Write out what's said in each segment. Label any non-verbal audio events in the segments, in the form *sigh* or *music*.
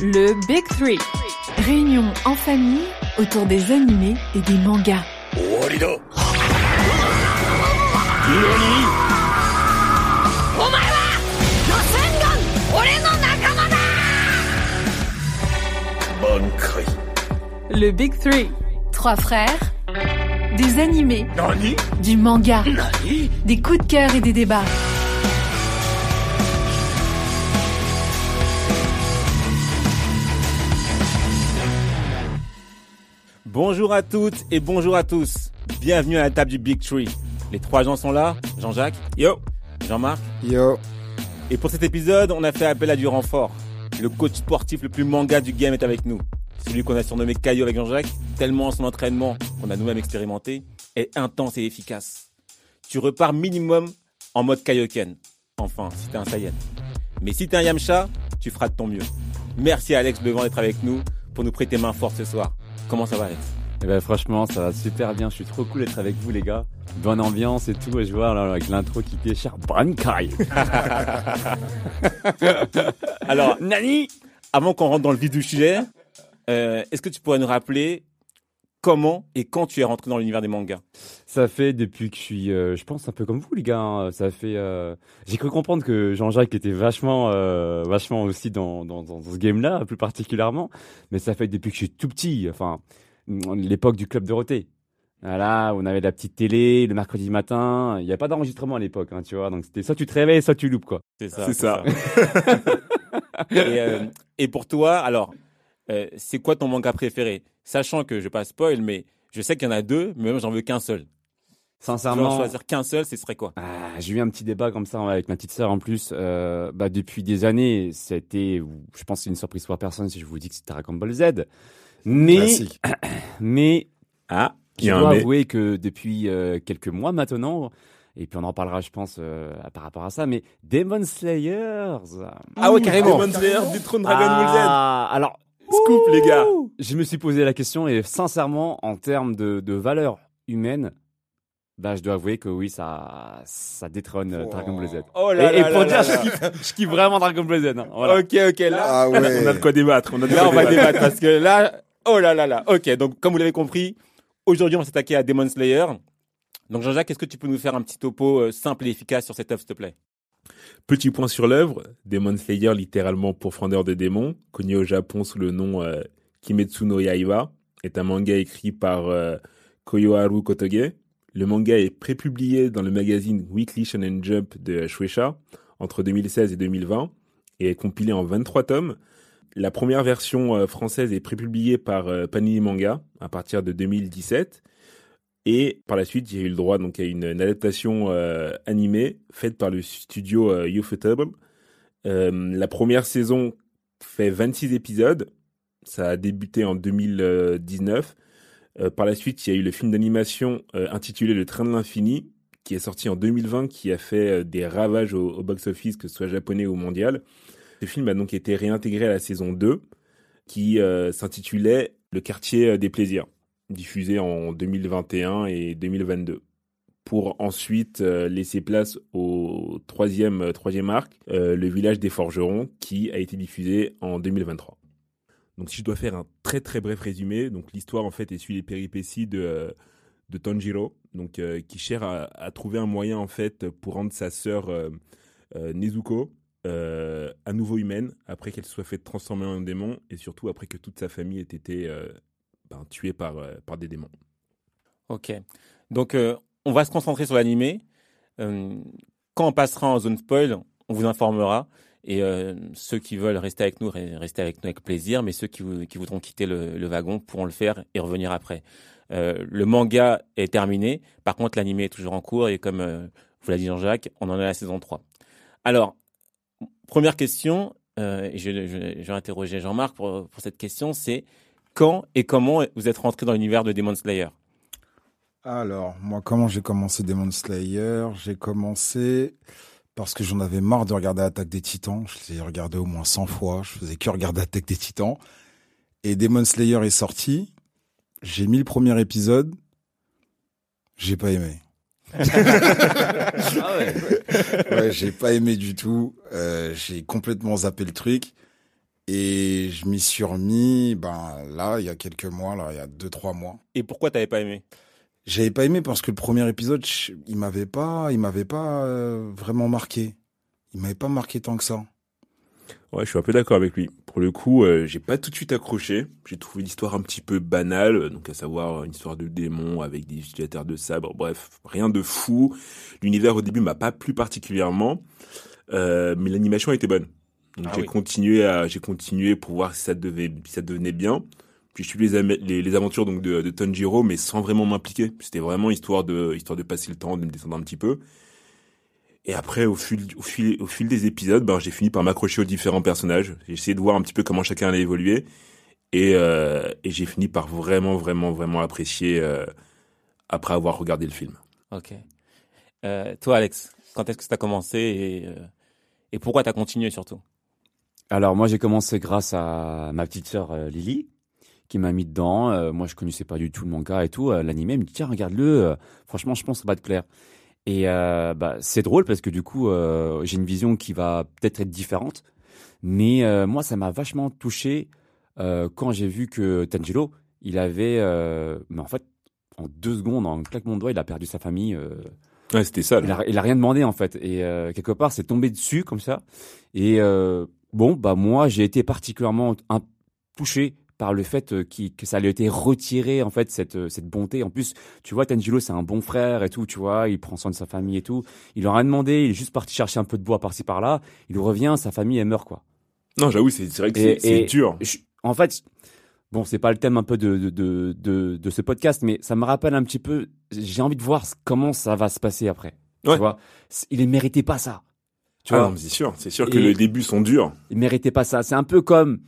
Le Big Three. Réunion en famille autour des animés et des mangas. Le Big Three. Trois frères. Des animés. Du manga. Des coups de cœur et des débats. Bonjour à toutes et bonjour à tous. Bienvenue à la table du Big Tree. Les trois gens sont là. Jean-Jacques. Yo. Jean-Marc. Yo. Et pour cet épisode, on a fait appel à du renfort. Le coach sportif le plus manga du game est avec nous. Celui qu'on a surnommé Caillou avec Jean-Jacques, tellement son entraînement, qu'on a nous-mêmes expérimenté, est intense et efficace. Tu repars minimum en mode Kaioken. Enfin, si t'es un Saiyan. Mais si t'es un Yamcha, tu feras de ton mieux. Merci à Alex Levent d'être avec nous pour nous prêter main forte ce soir. Comment ça va Alex? Eh ben franchement, ça va super bien. Je suis trop cool d'être avec vous, les gars. Bonne ambiance et tout. Et je vois là, avec l'intro qui déchire. Bankai. *laughs* Alors, Nani, avant qu'on rentre dans le vif du sujet, euh, est-ce que tu pourrais nous rappeler comment et quand tu es rentré dans l'univers des mangas? Ça fait depuis que je suis, euh, je pense un peu comme vous, les gars. hein. Ça fait. euh, J'ai cru comprendre que Jean-Jacques était vachement, euh, vachement aussi dans, dans, dans ce game-là, plus particulièrement. Mais ça fait depuis que je suis tout petit. Enfin, l'époque du club Dorothée. Voilà, on avait la petite télé le mercredi matin. Il n'y a pas d'enregistrement à l'époque, hein, tu vois. Donc c'était soit tu te réveilles, soit tu loupes, quoi. C'est ça. C'est ça. *laughs* *laughs* et, euh, et pour toi, alors, euh, c'est quoi ton manga préféré? Sachant que je vais pas spoil, mais je sais qu'il y en a deux, mais moi j'en veux qu'un seul. Sincèrement, choisir qu'un seul, ce serait quoi? Ah, j'ai eu un petit débat comme ça avec ma petite sœur en plus. Euh, bah, depuis des années, c'était, je pense que c'est une surprise pour personne si je vous dis que c'était Dragon Ball Z. Mais, Classique. *clears throat* mais, Ah, je dois mais. avouer que depuis euh, quelques mois maintenant, et puis on en parlera, je pense, euh, par rapport à ça, mais Demon Slayers. Ah ouais, carrément. Demon Slayer, détrône Dragon Ball Ah, alors, Scoop, les gars. je me suis posé la question et sincèrement, en termes de, de valeur humaine, bah, je dois avouer que oui, ça, ça détrône euh, Oh. Dragon Ball Z. Oh Et, là et là pour là dire, là je kiffe, je kiffe vraiment Dragon Ball Z. hein. Voilà. Ok, ok, là, On Ah a- on a de quoi débattre. On a de là quoi on va débattre. débattre parce que là, oh là là là. Ok, donc comme vous l'avez compris, aujourd'hui on va s'attaquer à Demon Slayer. Donc Jean-Jacques, est-ce que tu peux nous faire un petit topo euh, simple et efficace sur cette œuvre, s'il te plaît? Petit point sur l'œuvre, Demon Slayer, littéralement profondeur de démons, connu au Japon sous le nom euh, Kimetsu no Yaiba, est un manga écrit par euh, Koyoharu Kotoge. Le manga est prépublié dans le magazine Weekly Shonen Jump de Shueisha entre 2016 et 2020 et est compilé en 23 tomes. La première version euh, française est prépubliée par euh, Panini Manga à partir de 2017. Et par la suite, j'ai eu le droit donc à une, adaptation euh, animée faite par le studio euh, Ufotable. Euh, la première saison fait 26 épisodes. Ça a débuté en 2019. Euh, par la suite, il y a eu le film d'animation intitulé Le Train de l'Infini, qui est sorti en 2020, qui a fait des ravages au, au box-office, que ce soit japonais ou mondial. Ce film a donc été réintégré à la saison 2, qui s'intitulait Le quartier des plaisirs, diffusé en 2021 et 2022 pour ensuite euh, laisser place au troisième, euh, troisième arc, euh, le village des forgerons, qui a été diffusé en 2023. Donc si je dois faire un très très bref résumé, donc l'histoire en fait est suit les péripéties de, de Tanjiro, donc qui cherche à, trouver un moyen en fait pour rendre sa sœur Nezuko à nouveau humaine après qu'elle soit fait transformer en démon et surtout après que toute sa famille ait été ben, tuée par, euh, par des démons. Ok. Donc, euh, on va se concentrer sur l'animé. Euh, quand on passera en zone spoil, on vous informera. Et ceux qui veulent rester avec nous, re- rester avec nous avec plaisir. Mais ceux qui, vou- qui voudront quitter le, wagon pourront le faire et revenir après. Le manga est terminé. Par contre, l'animé est toujours en cours. Et comme vous l'a dit Jean-Jacques, on en est à la saison 3. Alors, première question, je vais interroger Jean-Marc pour, pour cette question, c'est quand et comment vous êtes rentré dans l'univers de Demon Slayer? Alors, moi, comment j'ai commencé Demon Slayer? J'ai commencé parce que j'en avais marre de regarder Attaque des Titans. Je l'ai regardé au moins 100 fois. Je faisais que regarder Attaque des Titans. Et Demon Slayer est sorti. J'ai mis le premier épisode. J'ai pas aimé. *laughs* Ah ouais. Ouais, j'ai pas aimé du tout. Euh, j'ai complètement zappé le truc. Et je m'y suis remis, ben, là, il y a quelques mois, là, il y a deux, trois mois. Et pourquoi t'avais pas aimé? J'avais pas aimé parce que le premier épisode, il m'avait pas, il m'avait pas euh, vraiment marqué. Il m'avait pas marqué tant que ça. Ouais, je suis un peu d'accord avec lui. Pour le coup, euh, j'ai pas tout de suite accroché. J'ai trouvé l'histoire un petit peu banale, euh, donc à savoir une histoire de démon avec des utilisateurs de sabre. Bref, rien de fou. L'univers au début m'a pas plu particulièrement, euh, mais l'animation était bonne. Donc Ah j'ai oui. continué à, j'ai continué pour voir si ça devait, si ça devenait bien. Puis je suis les, les, les aventures donc de, de Tanjiro, mais sans vraiment m'impliquer. C'était vraiment histoire de, histoire de passer le temps, de me descendre un petit peu. Et après, au fil, au fil, au fil des épisodes, ben, j'ai fini par m'accrocher aux différents personnages. J'ai essayé de voir un petit peu comment chacun allait évoluer. Et, euh, et j'ai fini par vraiment, vraiment, vraiment apprécier euh, après avoir regardé le film. Ok. Euh, toi, Alex, quand est-ce que ça a commencé et, euh, et pourquoi t'as continué surtout? Alors moi j'ai commencé grâce à ma petite sœur euh, Lily qui m'a mis dedans. Euh, moi je connaissais pas du tout le manga et tout. Euh, L'animé me dit tiens regarde-le. Euh, franchement je pense que ça va te plaire. Et bah, c'est drôle parce que du coup j'ai une vision qui va peut-être être différente. Mais moi ça m'a vachement touché quand j'ai vu que Tanjiro il avait, mais en fait en deux secondes en claquement de doigts il a perdu sa famille. Ouais, c'était ça. il a, il a rien demandé en fait et quelque part c'est tombé dessus comme ça et euh, bon bah moi j'ai été particulièrement touché par le fait euh, que ça lui a été retiré en fait cette euh, cette bonté en plus tu vois Tanjiro c'est un bon frère et tout tu vois il prend soin de sa famille et tout il leur a demandé il est juste parti chercher un peu de bois par-ci par-là il revient sa famille elle meurt quoi Non, j'avoue, c'est vrai que c'est dur. je- en fait, bon, c'est pas le thème un peu de, de, de, de, de ce podcast, mais ça me rappelle un petit peu. J'ai envie de voir comment ça va se passer après. Ouais. Tu vois, il ne méritait pas ça. Tu Ah vois, c'est sûr. C'est sûr que les débuts sont durs. il méritait pas ça. C'est un peu comme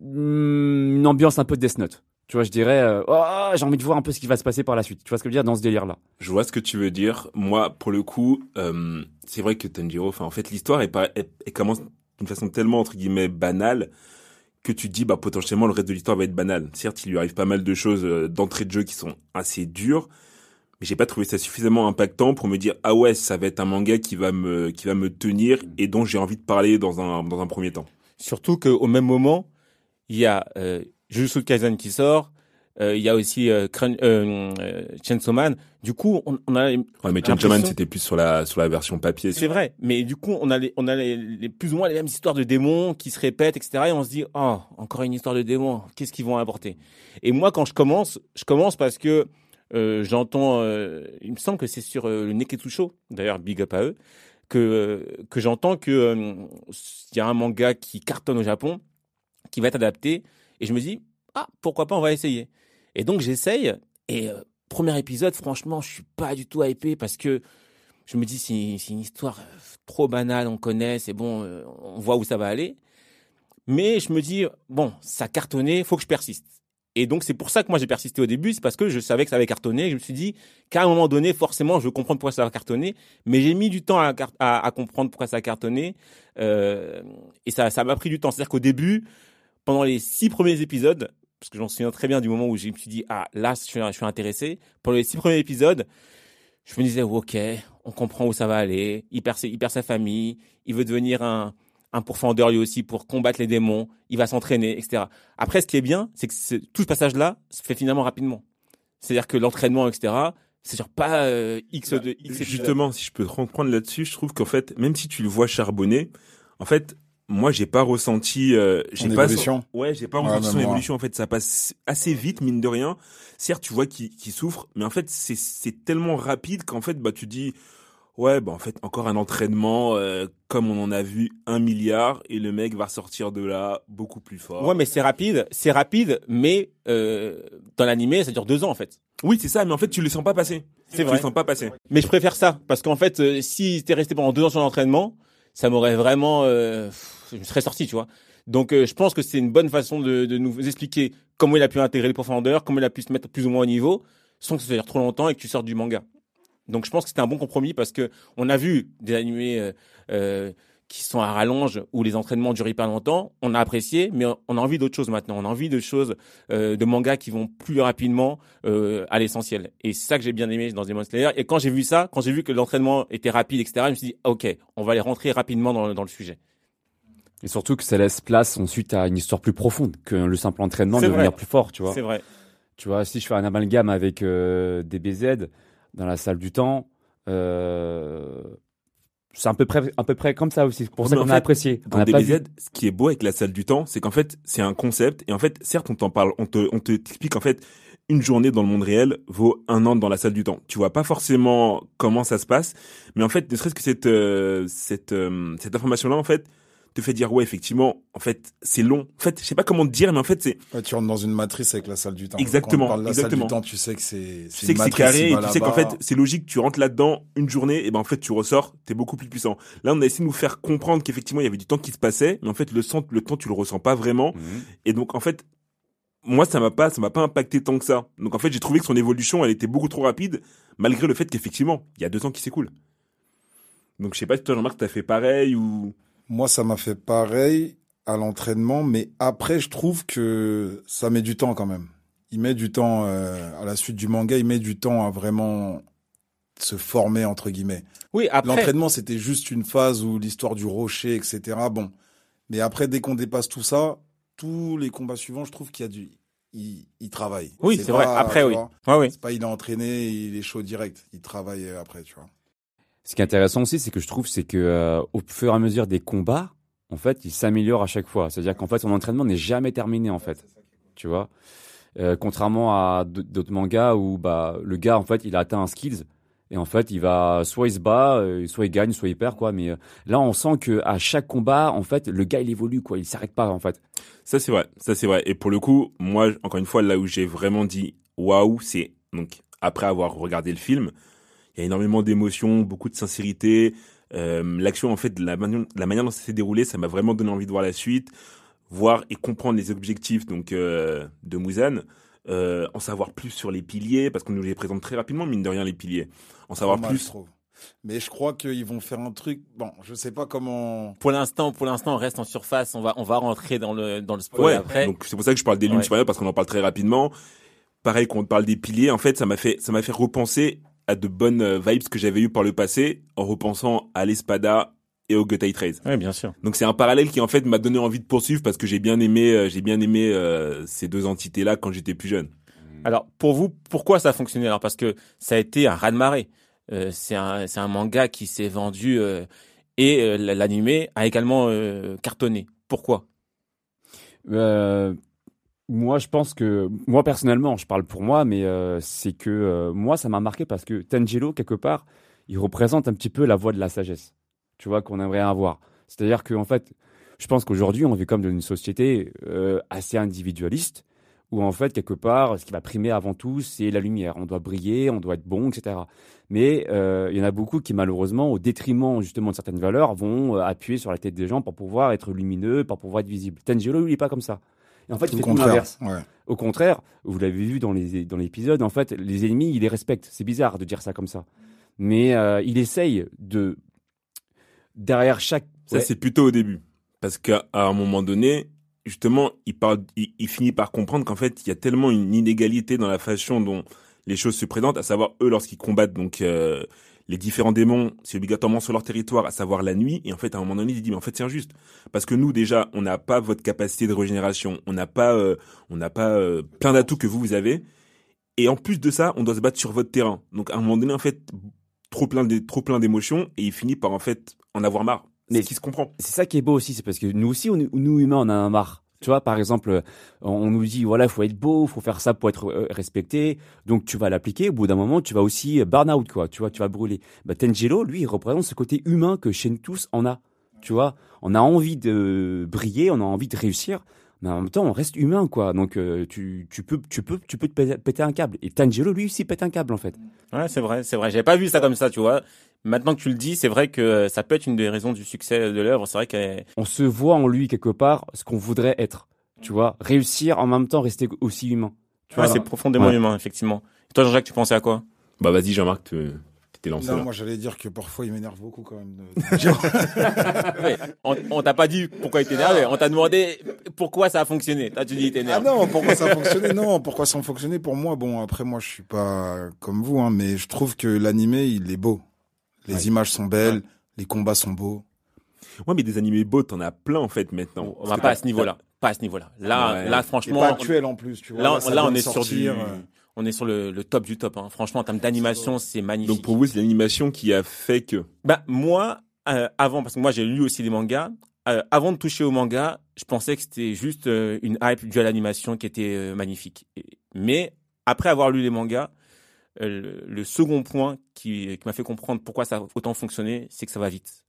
hmm, une ambiance un peu Death Note. Tu vois, je dirais, euh, oh, j'ai envie de voir un peu ce qui va se passer par la suite. Tu vois ce que je veux dire dans ce délire-là? Je vois ce que tu veux dire. Moi, pour le coup, euh, c'est vrai que Tanjiro, enfin, en fait, l'histoire, elle, paraît- elle- elle commence d'une façon tellement, entre guillemets, banale, que tu te dis, bah, potentiellement, le reste de l'histoire va être banal. Certes, il lui arrive pas mal de choses euh, d'entrée de jeu qui sont assez dures, mais j'ai pas trouvé ça suffisamment impactant pour me dire, ah ouais, ça va être un manga qui va me, qui va me tenir et dont j'ai envie de parler dans un, dans un premier temps. Surtout qu'au même moment, il y a euh, Jujutsu Kaisen qui sort, euh, il y a aussi euh, Crun- euh, euh, Chainsaw Man. Du coup, on, on a Ouais, mais Chainsaw Man, c'était plus sur la, sur la version papier. C'est vrai, mais du coup, on a, les, on a les, les- plus ou moins les mêmes histoires de démons qui se répètent, etc. Et on se dit, oh, encore une histoire de démons, qu'est-ce qu'ils vont apporter? Et moi, quand je commence, je commence parce que j'entends, euh, il me semble que c'est sur euh, le Neketsu Show, d'ailleurs, big up à eux, que, euh, que j'entends que euh, il y a un manga qui cartonne au Japon, qui va être adapté, et je me dis, ah, pourquoi pas, on va essayer. Et donc, j'essaye, et euh, premier épisode, franchement, je suis pas du tout hypé parce que je me dis c'est une histoire euh, trop banale, on connaît, c'est bon, euh, on voit où ça va aller. Mais je me dis bon, ça cartonnait, faut que je persiste. Et donc c'est pour ça que moi j'ai persisté au début, c'est parce que je savais que ça avait cartonné. Je me suis dit qu'à un moment donné, forcément, je veux comprendre pourquoi ça va cartonner. Mais j'ai mis du temps à, comprendre pourquoi ça a cartonné. Euh, et ça ça m'a pris du temps. C'est-à-dire qu'au début, pendant les six premiers épisodes, parce que j'en souviens très bien du moment où je me suis dit ah là je suis, je suis intéressé. Pendant les six premiers épisodes, je me disais ok, on comprend où ça va aller. Il perd, il perd sa famille, il veut devenir un, un pourfendeur lui aussi pour combattre les démons. Il va s'entraîner, etc. Après, ce qui est bien, c'est que ce- tout ce passage-là se fait finalement rapidement. C'est-à-dire que l'entraînement, etc. C'est genre pas euh, X de X. Justement, si je peux te reprendre là-dessus, je trouve qu'en fait, même si tu le vois charbonner, en fait, moi, j'ai pas ressenti, euh, j'ai Son pas, évolution. ouais, j'ai pas Ouais, ressenti même son moi. évolution. En fait, ça passe assez vite, mine de rien. Certes, tu vois qu'il souffre, mais en fait, c'est c'est tellement rapide qu'en fait, bah, tu dis, Ouais, bah en fait, encore un entraînement euh, comme on en a vu un milliard et le mec va ressortir de là beaucoup plus fort. Ouais, mais c'est rapide, c'est rapide, mais euh, dans l'animé, ça dure deux ans en fait. Oui, c'est ça, mais en fait, tu le sens pas passer. C'est Tu vrai. le sens pas passer. Mais je préfère ça parce qu'en fait, euh, si t'es resté pendant deux ans sur l'entraînement, ça m'aurait vraiment, euh, pff, je me serais sorti, tu vois. Donc, euh, je pense que c'est une bonne façon de, de nous expliquer comment il a pu intégrer les profondeurs, comment il a pu se mettre plus ou moins au niveau, sans que ça dure trop longtemps et que tu sortes du manga. Donc, je pense que c'était un bon compromis parce que on a vu des animés euh, euh, qui sont à rallonge où les entraînements durent hyper longtemps. On a apprécié, mais on a envie d'autres choses maintenant. On a envie de choses, euh, de mangas qui vont plus rapidement euh, à l'essentiel. Et c'est ça que j'ai bien aimé dans Demon Slayer. Et quand j'ai vu ça, quand j'ai vu que l'entraînement était rapide, etc., je me suis dit, ok, on va aller rentrer rapidement dans, le- dans le sujet. Et surtout que ça laisse place ensuite à une histoire plus profonde que le simple entraînement de devenir plus fort, tu vois. C'est vrai. Tu vois, si je fais un amalgame avec euh, DBZ dans la salle du temps, euh, c'est à peu près, à peu près comme ça aussi. C'est pour ça qu'on a apprécié. On Dans pas ce qui est beau avec la salle du temps, c'est qu'en fait, c'est un concept. Et en fait, certes, on t'en parle, on te, on te explique en fait, une journée dans le monde réel vaut un an dans la salle du temps. Tu vois pas forcément comment ça se passe, mais en fait, ne serait-ce que cette, euh, cette, euh, cette information-là, en fait, te fait dire ouais, effectivement, en fait, c'est long. En fait, je sais pas comment te dire, mais en fait, c'est, Ouais, tu rentres dans une matrice avec la salle du temps. Exactement, Quand on parle de la exactement. salle du temps, tu sais que c'est. tu c'est sais une que c'est matrice, carré, et tu sais qu'en fait, c'est logique, tu rentres là-dedans une journée, et ben en fait, tu ressors, t'es beaucoup plus puissant. Là, on a essayé de nous faire comprendre qu'effectivement, il y avait du temps qui se passait, mais en fait, le, sens, le temps, tu le ressens pas vraiment. Mhm. Et donc en fait, moi ça m'a pas ça m'a pas impacté tant que ça. Donc en fait, j'ai trouvé que son évolution, elle était beaucoup trop rapide malgré le fait qu'effectivement, il y a deux ans qui s'écoulent. Donc je sais pas si toi Jean-Marc t'as fait pareil ou Moi, ça m'a fait pareil à l'entraînement, mais après, je trouve que ça met du temps quand même. Il met du temps, euh, à la suite du manga, il met du temps à vraiment se former, entre guillemets. Oui, après, L'entraînement, c'était juste une phase où l'histoire du rocher, etc. Bon. Mais après, dès qu'on dépasse tout ça, tous les combats suivants, je trouve qu'il y a du, il, il travaille. oui, c'est vrai. Après, oui. Ouais, oui. C'est pas, il est entraîné, il est chaud direct. Il travaille euh, après, tu vois. Ce qui est intéressant aussi, c'est que je trouve, c'est que euh, au fur et à mesure des combats, en fait, il s'améliore à chaque fois. C'est-à-dire qu'en fait, son entraînement n'est jamais terminé, en fait. Tu vois? Euh, Contrairement à d'autres mangas où bah le gars, en fait, il a atteint un skills et en fait, il va soit il se bat, euh, soit il gagne, soit il perd, quoi. Mais euh, là, on sent que à chaque combat, en fait, le gars, il évolue, quoi. Il s'arrête pas, en fait. ça c'est vrai, ça c'est vrai. Et pour le coup, moi encore une fois là où j'ai vraiment dit waouh, c'est donc après avoir regardé le film, il y a énormément d'émotions, beaucoup de sincérité. Euh, L'action en fait, la, manière- la manière dont ça s'est déroulé, ça m'a vraiment donné envie de voir la suite, voir et comprendre les objectifs donc euh, de Muzan. Euh, en savoir plus sur les piliers, parce qu'on nous les présente très rapidement, mine de rien, les piliers. En savoir plus. Mais je crois qu'ils vont faire un truc. Bon, je sais pas comment. Pour l'instant, pour l'instant, on reste en surface. On va, on va rentrer dans le, dans le spoil Ouais, après. donc c'est pour ça que je parle des lunes Ouais. supérieures, parce qu'on en parle très rapidement. Pareil, quand on parle des piliers, en fait, ça m'a fait, ça m'a fait repenser à de bonnes euh, vibes que j'avais eues par le passé, en repensant à l'Espada et au Gotai Trace. Oui, bien sûr. Donc c'est un parallèle qui en fait m'a donné envie de poursuivre parce que j'ai bien aimé, euh, j'ai bien aimé euh, ces deux entités-là quand j'étais plus jeune. Alors, pour vous, pourquoi ça a fonctionné? Alors, parce que ça a été un raz-de-marée. Euh, c'est un, c'est un manga qui s'est vendu euh, et euh, l'animé a également euh, cartonné. Pourquoi? Euh, moi, je pense que, moi personnellement, je parle pour moi, mais euh, c'est que euh, moi, ça m'a marqué parce que Tanjiro, quelque part, il représente un petit peu la voie de la sagesse, tu vois, qu'on aimerait avoir. C'est-à-dire qu'en fait, je pense qu'aujourd'hui, on vit comme dans une société euh, assez individualiste, où en fait, quelque part, ce qui va primer avant tout, c'est la lumière. On doit briller, on doit être bon, etc. Mais il y en a beaucoup qui, malheureusement, au détriment justement de certaines valeurs, vont appuyer sur la tête des gens pour pouvoir être lumineux, pour pouvoir être visible. Lui, il n'est pas comme ça. Et en fait, Tout il le fait tout contraire. l'inverse. Ouais. Au contraire, vous l'avez vu dans les dans l'épisode, en fait, les ennemis, il les respecte. C'est bizarre de dire ça comme ça, mais euh, il essaye de derrière chaque. Ça Ouais. c'est plutôt au début, parce qu'à à un moment donné, justement, il parle, il, il finit par comprendre qu'en fait, il y a tellement une inégalité dans la façon dont les choses se présentent, à savoir eux lorsqu'ils combattent donc euh, les différents démons, c'est obligatoirement sur leur territoire, à savoir la nuit. Et en fait, à un moment donné, il dit mais en fait c'est injuste parce que nous déjà, on n'a pas votre capacité de régénération, on n'a pas, euh, on n'a pas euh, plein d'atouts que vous vous avez. Et en plus de ça, on doit se battre sur votre terrain. Donc à un moment donné, en fait, trop plein d'é- trop plein d'émotions et il finit par en fait en avoir marre. Mais- C'est qui se comprend. C'est ça qui est beau aussi, c'est parce que nous aussi, on, nous humains, on en a marre. Tu vois, par exemple, on nous dit voilà, il faut être beau, il faut faire ça pour être euh, respecté. Donc tu vas l'appliquer. Au bout d'un moment, tu vas aussi euh, burn out, quoi. Tu vois, tu vas brûler. Bah, Tangelo, lui, il représente ce côté humain que chez nous tous on a. Tu vois, on a envie de briller, on a envie de réussir, mais en même temps, on reste humain, quoi. Donc euh, tu, tu peux, tu peux, tu peux te péter, péter un câble. Et Tangelo, lui aussi, pète un câble, en fait. Ouais, c'est vrai, c'est vrai. J'avais pas vu ça comme ça, tu vois. Maintenant que tu le dis, c'est vrai que ça peut être une des raisons du succès de l'œuvre. C'est vrai qu'elle On se voit en lui quelque part ce qu'on voudrait être. Tu vois, réussir en même temps rester aussi humain. Tu ouais, vois, c'est profondément Ouais. humain, effectivement. Et toi, Jean-Jacques, tu pensais à quoi? Bah vas-y Jean-Marc, tu t'es lancé Non, là. moi j'allais dire que parfois il m'énerve beaucoup quand même. de- *laughs* *laughs* Ouais, On, on t'a pas dit pourquoi il t'énervait. On t'a demandé pourquoi ça a fonctionné. Toi, tu dis il Ah t'énerve. non, pourquoi ça fonctionnait Non, pourquoi ça fonctionnait pour moi Bon, après moi je suis pas comme vous, hein, mais je trouve que l'animé il est beau. Les Ouais. images sont belles, les combats sont beaux. Ouais, mais des animés beaux, t'en as plein en fait maintenant. on va pas à ce niveau-là. Pas à ce niveau-là. Là, Ouais. là, Et franchement, pas actuel en plus, tu vois. là, là, on est sur du, euh. on est sur le, le top du top. Hein. Franchement, en termes d'animation, c'est magnifique. Donc pour vous, c'est l'animation qui a fait que. Bah moi, euh, avant, parce que moi j'ai lu aussi des mangas. euh, avant de toucher au manga, je pensais que c'était juste euh, une hype due à l'animation qui était euh, magnifique. Et- mais après avoir lu les mangas, le, le second point qui, qui m'a fait comprendre pourquoi ça a autant fonctionné, c'est que ça va vite.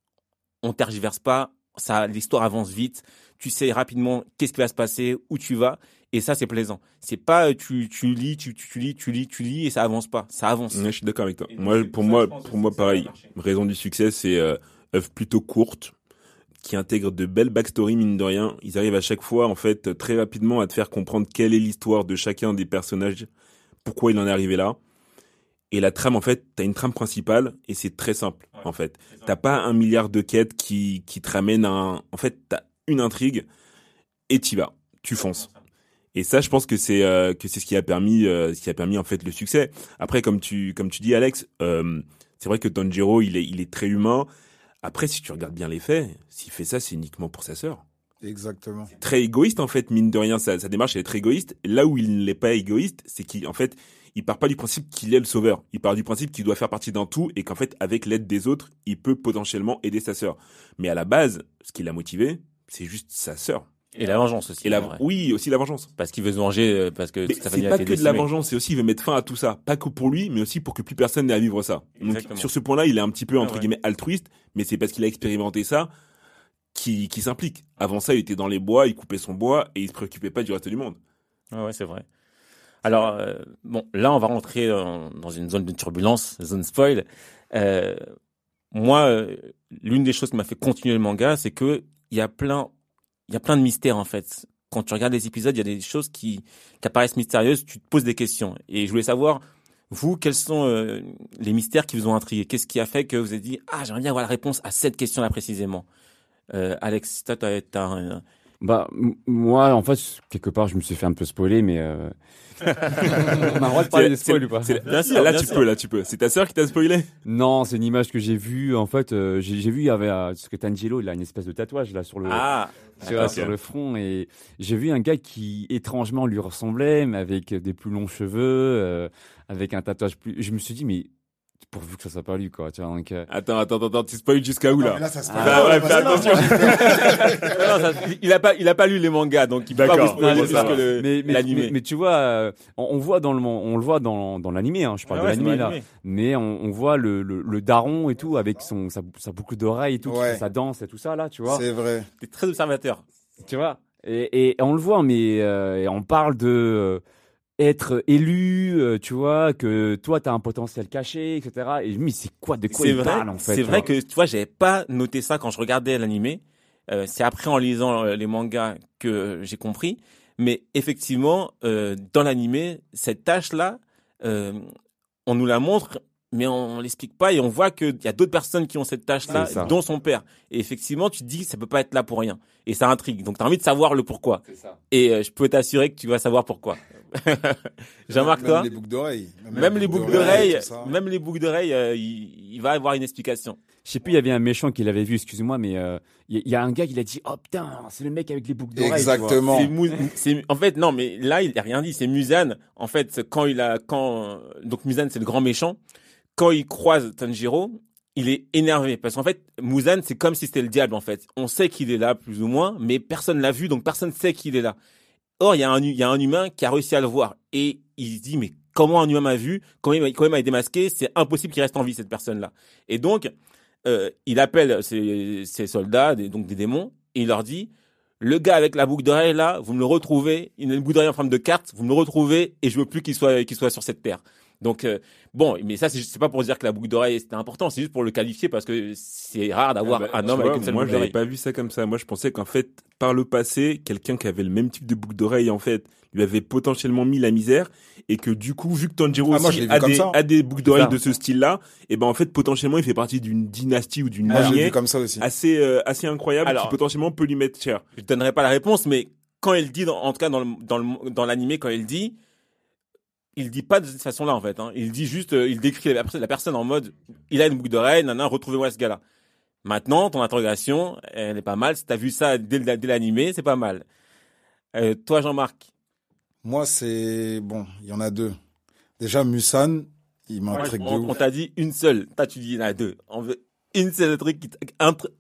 On tergiverse pas, ça, l'histoire avance vite. Tu sais rapidement qu'est-ce qui va se passer, où tu vas, et ça c'est plaisant. C'est pas euh, tu, tu lis, tu, tu, tu lis, tu lis, tu lis et ça avance pas. Ça avance. Ouais, je suis d'accord avec toi. Et Moi, pour ça, moi, pour moi, pareil. Raison du succès, c'est euh, œuvre plutôt courte, qui intègre de belles backstories mine de rien. Ils arrivent à chaque fois, en fait, très rapidement à te faire comprendre quelle est l'histoire de chacun des personnages, pourquoi il en est arrivé là. Et la trame, en fait, t'as une trame principale et c'est très simple, en fait. T'as pas un milliard de quêtes qui, qui te ramènent à un... En fait, t'as une intrigue et t'y vas. Tu fonces. Et ça, je pense que c'est euh, que c'est ce qui a permis, euh, ce qui a permis en fait le succès. Après, comme tu comme tu dis, Alex, euh, c'est vrai que Tanjiro, il est il est très humain. Après, si tu regardes bien les faits, s'il fait ça, c'est uniquement pour sa sœur. Exactement. Très égoïste en fait, mine de rien, sa, sa démarche elle est très égoïste. Là où il n'est pas égoïste, c'est qu'en fait, il part pas du principe qu'il est le sauveur. Il part du principe qu'il doit faire partie d'un tout et qu'en fait, avec l'aide des autres, il peut potentiellement aider sa sœur. Mais à la base, ce qui l'a motivé, c'est juste sa sœur. Et la vengeance aussi. Et la, oui, aussi la vengeance. Parce qu'il veut se venger, euh, parce que Mais toute sa famille c'est a pas été que de la vengeance, c'est aussi il veut mettre fin à tout ça, pas que pour lui, mais aussi pour que plus personne n'ait à vivre ça. Donc sur ce point-là, il est un petit peu entre Ah ouais. guillemets altruiste, mais c'est parce qu'il a expérimenté ça qui qui s'implique. Avant ça, il était dans les bois, il coupait son bois et il se préoccupait pas du reste du monde. Ouais, ouais, c'est vrai. Alors, euh, bon, là, on va rentrer dans, dans une zone de turbulence, zone spoil. Euh, moi, euh, l'une des choses qui m'a fait continuer le manga, c'est que il y a plein, il y a plein de mystères en fait. Quand tu regardes les épisodes, il y a des choses qui, qui apparaissent mystérieuses. Tu te poses des questions. Et je voulais savoir, vous, quels sont euh, les mystères qui vous ont intrigué? Qu'est-ce qui a fait que vous avez dit, ah, j'aimerais bien avoir la réponse à cette question-là précisément euh, Alex, toi, t'as un- Bah, moi, en fait, quelque part, je me suis fait un peu spoiler, mais. Euh... *laughs* on a le droit de parler des spoils ou pas C'est- Bien sûr, là, bien tu sûr. peux, là, tu peux. C'est ta sœur qui t'a spoilé? Non, c'est une image que j'ai vue. En fait, euh, j'ai j'ai vu, il y avait. Euh, parce que Tangelo, il a une espèce de tatouage là sur le. Ah, sur le front et j'ai vu un gars qui étrangement lui ressemblait mais avec des plus longs cheveux euh, avec un tatouage plus je me suis dit mais pourvu que ça soit pas lui quoi tu vois donc euh, Attends, attends, attends, tu spoil jusqu'à où Non, là mais là, ça se Ah, ouais, attention. Non, *laughs* il a pas, il a pas lu les mangas, donc il peut pas D'accord. vous spoiler Ouais, plus ça que va. le- mais, mais, l'animé. mais, mais tu vois euh, on, on voit dans le on le voit dans dans l'animé hein, je parle Ah ouais, de l'animé là mais on, on voit le, le, le daron et tout avec son sa, sa boucle d'oreille et tout qui Ouais. fait sa danse et tout ça là tu vois C'est vrai. T'es très observateur. tu vois? Et, et on le voit mais euh, et on parle de euh, être élu euh, tu vois que toi t'as un potentiel caché etc et mais c'est quoi de quoi C'est il vrai, parle en fait c'est vrai que tu vois, j'avais pas noté ça quand je regardais l'animé. Euh, c'est après en lisant euh, les mangas que j'ai compris. Mais effectivement, euh, dans l'animé, cette tâche-là, euh, on nous la montre, mais on l'explique pas et on voit qu'il y a d'autres personnes qui ont cette tâche-là, ça. dont son père. Et effectivement, tu te dis, ça peut pas être là pour rien. Et ça intrigue. Donc, tu as envie de savoir le pourquoi. Et euh, je peux t'assurer que tu vas savoir pourquoi. *laughs* Jean-Marc, Même toi les boucles d'oreilles. Même les boucles d'oreilles, ça. même les boucles d'oreilles, euh, il, il va avoir une explication. Je sais plus, il y avait un méchant qui l'avait vu, excuse-moi, mais euh, il y, il y a un gars qui l'a dit Oh putain, c'est le mec avec les boucles d'oreilles. Exactement. En fait, non, mais là, il a rien dit. C'est Musan. En fait, quand il a, quand, donc Musan, c'est le grand méchant. Quand il croise Tanjiro, il est énervé parce qu'en fait, Muzan, c'est comme si c'était le diable en fait. On sait qu'il est là plus ou moins, mais personne l'a vu, donc personne sait qu'il est là. Or, il y a un, il y a un humain qui a réussi à le voir et il se dit mais comment un humain m'a vu, comment il comment il m'a démasqué, c'est impossible qu'il reste en vie cette personne-là. Et donc, euh, il appelle ses, ses soldats, donc des démons, et il leur dit le gars avec la boucle d'oreille là, vous me le retrouvez, il a une boucle d'oreille en forme de carte, vous me le retrouvez et je veux plus qu'il soit qu'il soit sur cette terre. Donc euh, bon, mais ça c'est pas pour dire que la boucle d'oreille c'était important, c'est juste pour le qualifier parce que c'est rare d'avoir Ah bah, un homme vois, avec une seule Moi, boucle j'avais d'oreille. pas vu ça comme ça. Moi, je pensais qu'en fait, par le passé, quelqu'un qui avait le même type de boucle d'oreille, en fait, lui avait potentiellement mis la misère et que du coup, vu que Tanjiro Ah, moi, aussi a, des, a des boucles d'oreilles de ce style-là, et ben en fait, potentiellement, il fait partie d'une dynastie ou d'une Moi, l'ai lignée comme ça aussi. assez euh, assez incroyable Alors- qui potentiellement peut lui mettre cher. Je donnerai pas la réponse, mais quand il dit, dans- en tout cas dans le, dans dans l'animé, quand il dit, il dit pas de cette façon-là en fait. Hein. Il dit juste, euh, il décrit la, personne- la personne en mode, il a une boucle d'oreille, nana, retrouvez-moi ce gars-là. Maintenant, ton interrogation, elle est pas mal. Si t'as vu ça dès, l'animé, c'est pas mal. Euh, toi, Jean-Marc? Moi, c'est bon. Il y en a deux. Déjà, Musan, il m'intrigue de on, t'a dit une seule. Toi, tu dis il y en a deux. On veut une seule truc, qui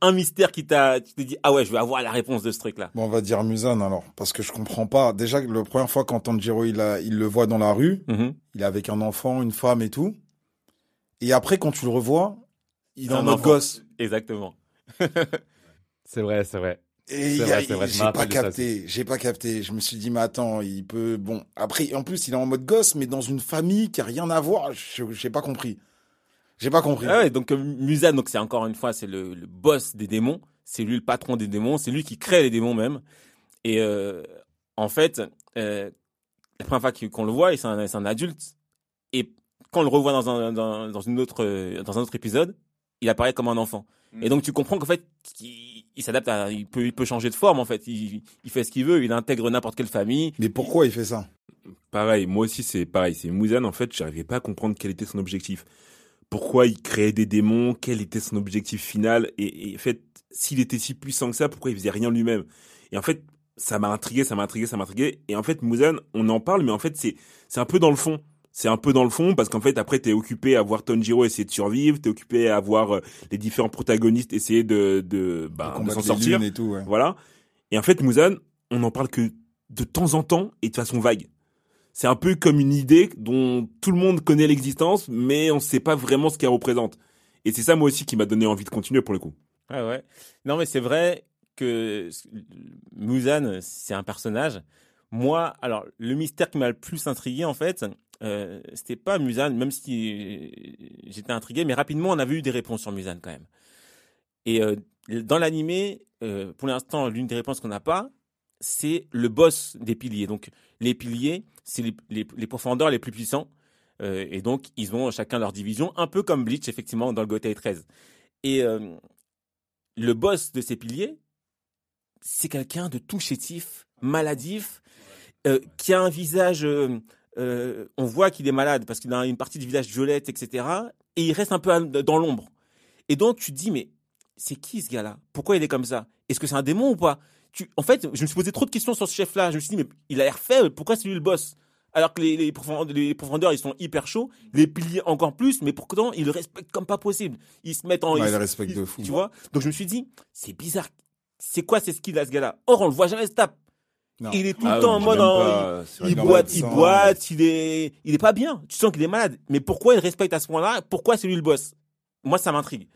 un, mystère qui t'a, tu t'es dit, ah ouais, je vais avoir la réponse de ce truc-là. Bon, on va dire Musan alors, parce que je comprends pas. Déjà, la première fois quand Tanjiro il, a, il le voit dans la rue, Mhm. il est avec un enfant, une femme et tout. Et après, quand tu le revois, il est en mode gosse. Exactement. *laughs* C'est vrai, c'est vrai. Et j'ai pas capté, j'ai pas capté. Je me suis dit, mais attends, il peut, bon. Après, en plus, il est en mode gosse, mais dans une famille qui a rien à voir. Je j'ai pas compris. J'ai pas compris. Ah ouais, donc euh, Musan, donc c'est encore une fois, c'est le, le boss des démons. C'est lui le patron des démons. C'est lui qui crée les démons même. Et euh, en fait, euh, la première fois qu'on le voit, c'est un, un adulte. Et quand on le revoit dans un, dans, dans une autre, dans un autre épisode, il apparaît comme un enfant. Et donc tu comprends qu'en fait, il, il s'adapte à, il peut, il peut changer de forme en fait. Il, il fait ce qu'il veut. Il intègre n'importe quelle famille. Mais pourquoi il fait ça? Pareil, moi aussi c'est pareil. C'est Muzan, en fait, j'arrivais pas à comprendre quel était son objectif. Pourquoi il créait des démons Quel était son objectif final et, et en fait, s'il était si puissant que ça, pourquoi il faisait rien lui-même? Et en fait, ça m'a intrigué, ça m'a intrigué, ça m'a intrigué. Et en fait, Muzan, on en parle, mais en fait, c'est c'est un peu dans le fond. C'est un peu dans le fond parce qu'en fait, après, t'es occupé à voir Tanjiro essayer de survivre, t'es occupé à voir euh, les différents protagonistes essayer de de, bah, de s'en sortir. et tout, ouais. Voilà. Et en fait, Muzan, on n'en parle que de temps en temps et de façon vague. C'est un peu comme une idée dont tout le monde connaît l'existence, mais on ne sait pas vraiment ce qu'elle représente. Et c'est ça, moi aussi, qui m'a donné envie de continuer pour le coup. Ouais, ouais. Non, mais c'est vrai que Muzan, c'est un personnage. Moi, alors, le mystère qui m'a le plus intrigué, en fait, euh, c'était pas Muzan, même si j'étais intrigué, mais rapidement, on avait eu des réponses sur Muzan quand même. Et euh, dans l'animé, euh, pour l'instant, l'une des réponses qu'on n'a pas, c'est le boss des piliers. Donc, les piliers, c'est les, profondeurs les plus puissants. Euh, et donc, ils ont chacun leur division, un peu comme Bleach, effectivement, dans le Gotei 13. Et euh, le boss de ces piliers, c'est quelqu'un de tout chétif, maladif, euh, qui a un visage. on voit qu'il est malade parce qu'il a une partie du visage violette, etc. Et il reste un peu dans l'ombre. Et donc, tu te dis, mais c'est qui ce gars-là? Pourquoi il est comme ça? Est-ce que c'est un démon ou pas? Tu, En fait, je me suis posé trop de questions sur ce chef-là. Je me suis dit, mais il a l'air faible, pourquoi c'est lui le boss? Alors que les, les, profondeurs, les profondeurs, ils sont hyper chauds, les piliers encore plus, mais pourtant, ils le respectent comme pas possible. Ils se mettent en... Ouais, ils- il le respecte ils- de fou. Tu vois? Donc je me suis dit, c'est bizarre. C'est quoi c'est ce qu'il a ce gars-là? Or, on le voit jamais se tape. Non. Il est tout Ah le temps en mode... pas- il boite, il boite, il est, il est pas bien. Tu sens qu'il est malade. Mais pourquoi il respecte à ce point-là? Pourquoi c'est lui le boss? Moi, ça m'intrigue.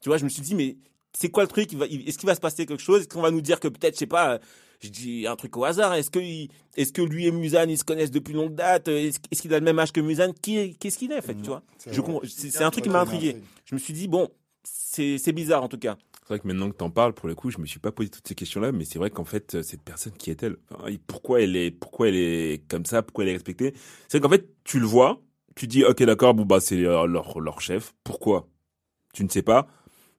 Tu vois, je me suis dit, mais c'est quoi le truc Est-ce qu'il va se passer quelque chose? Est-ce qu'on va nous dire que peut-être, je sais pas, je dis un truc au hasard. Est-ce que, il- est-ce que lui et Musan, ils se connaissent depuis longue date Est-ce est-ce qu'il a le même âge que Musan Qui Qu'est-ce qu'il est, en fait, tu vois? C'est un truc qui m'a intrigué. Je me suis dit, bon, c'est bizarre en tout cas. C'est vrai que maintenant que t'en parles, pour le coup, je me suis pas posé toutes ces questions-là, mais c'est vrai qu'en fait, euh, cette personne, qui est-elle Pourquoi elle est, pourquoi elle est comme ça Pourquoi elle est respectée C'est qu'en fait, tu le vois, tu dis, ok, d'accord, bon bah c'est euh, leur leur chef. Pourquoi? Tu ne sais pas.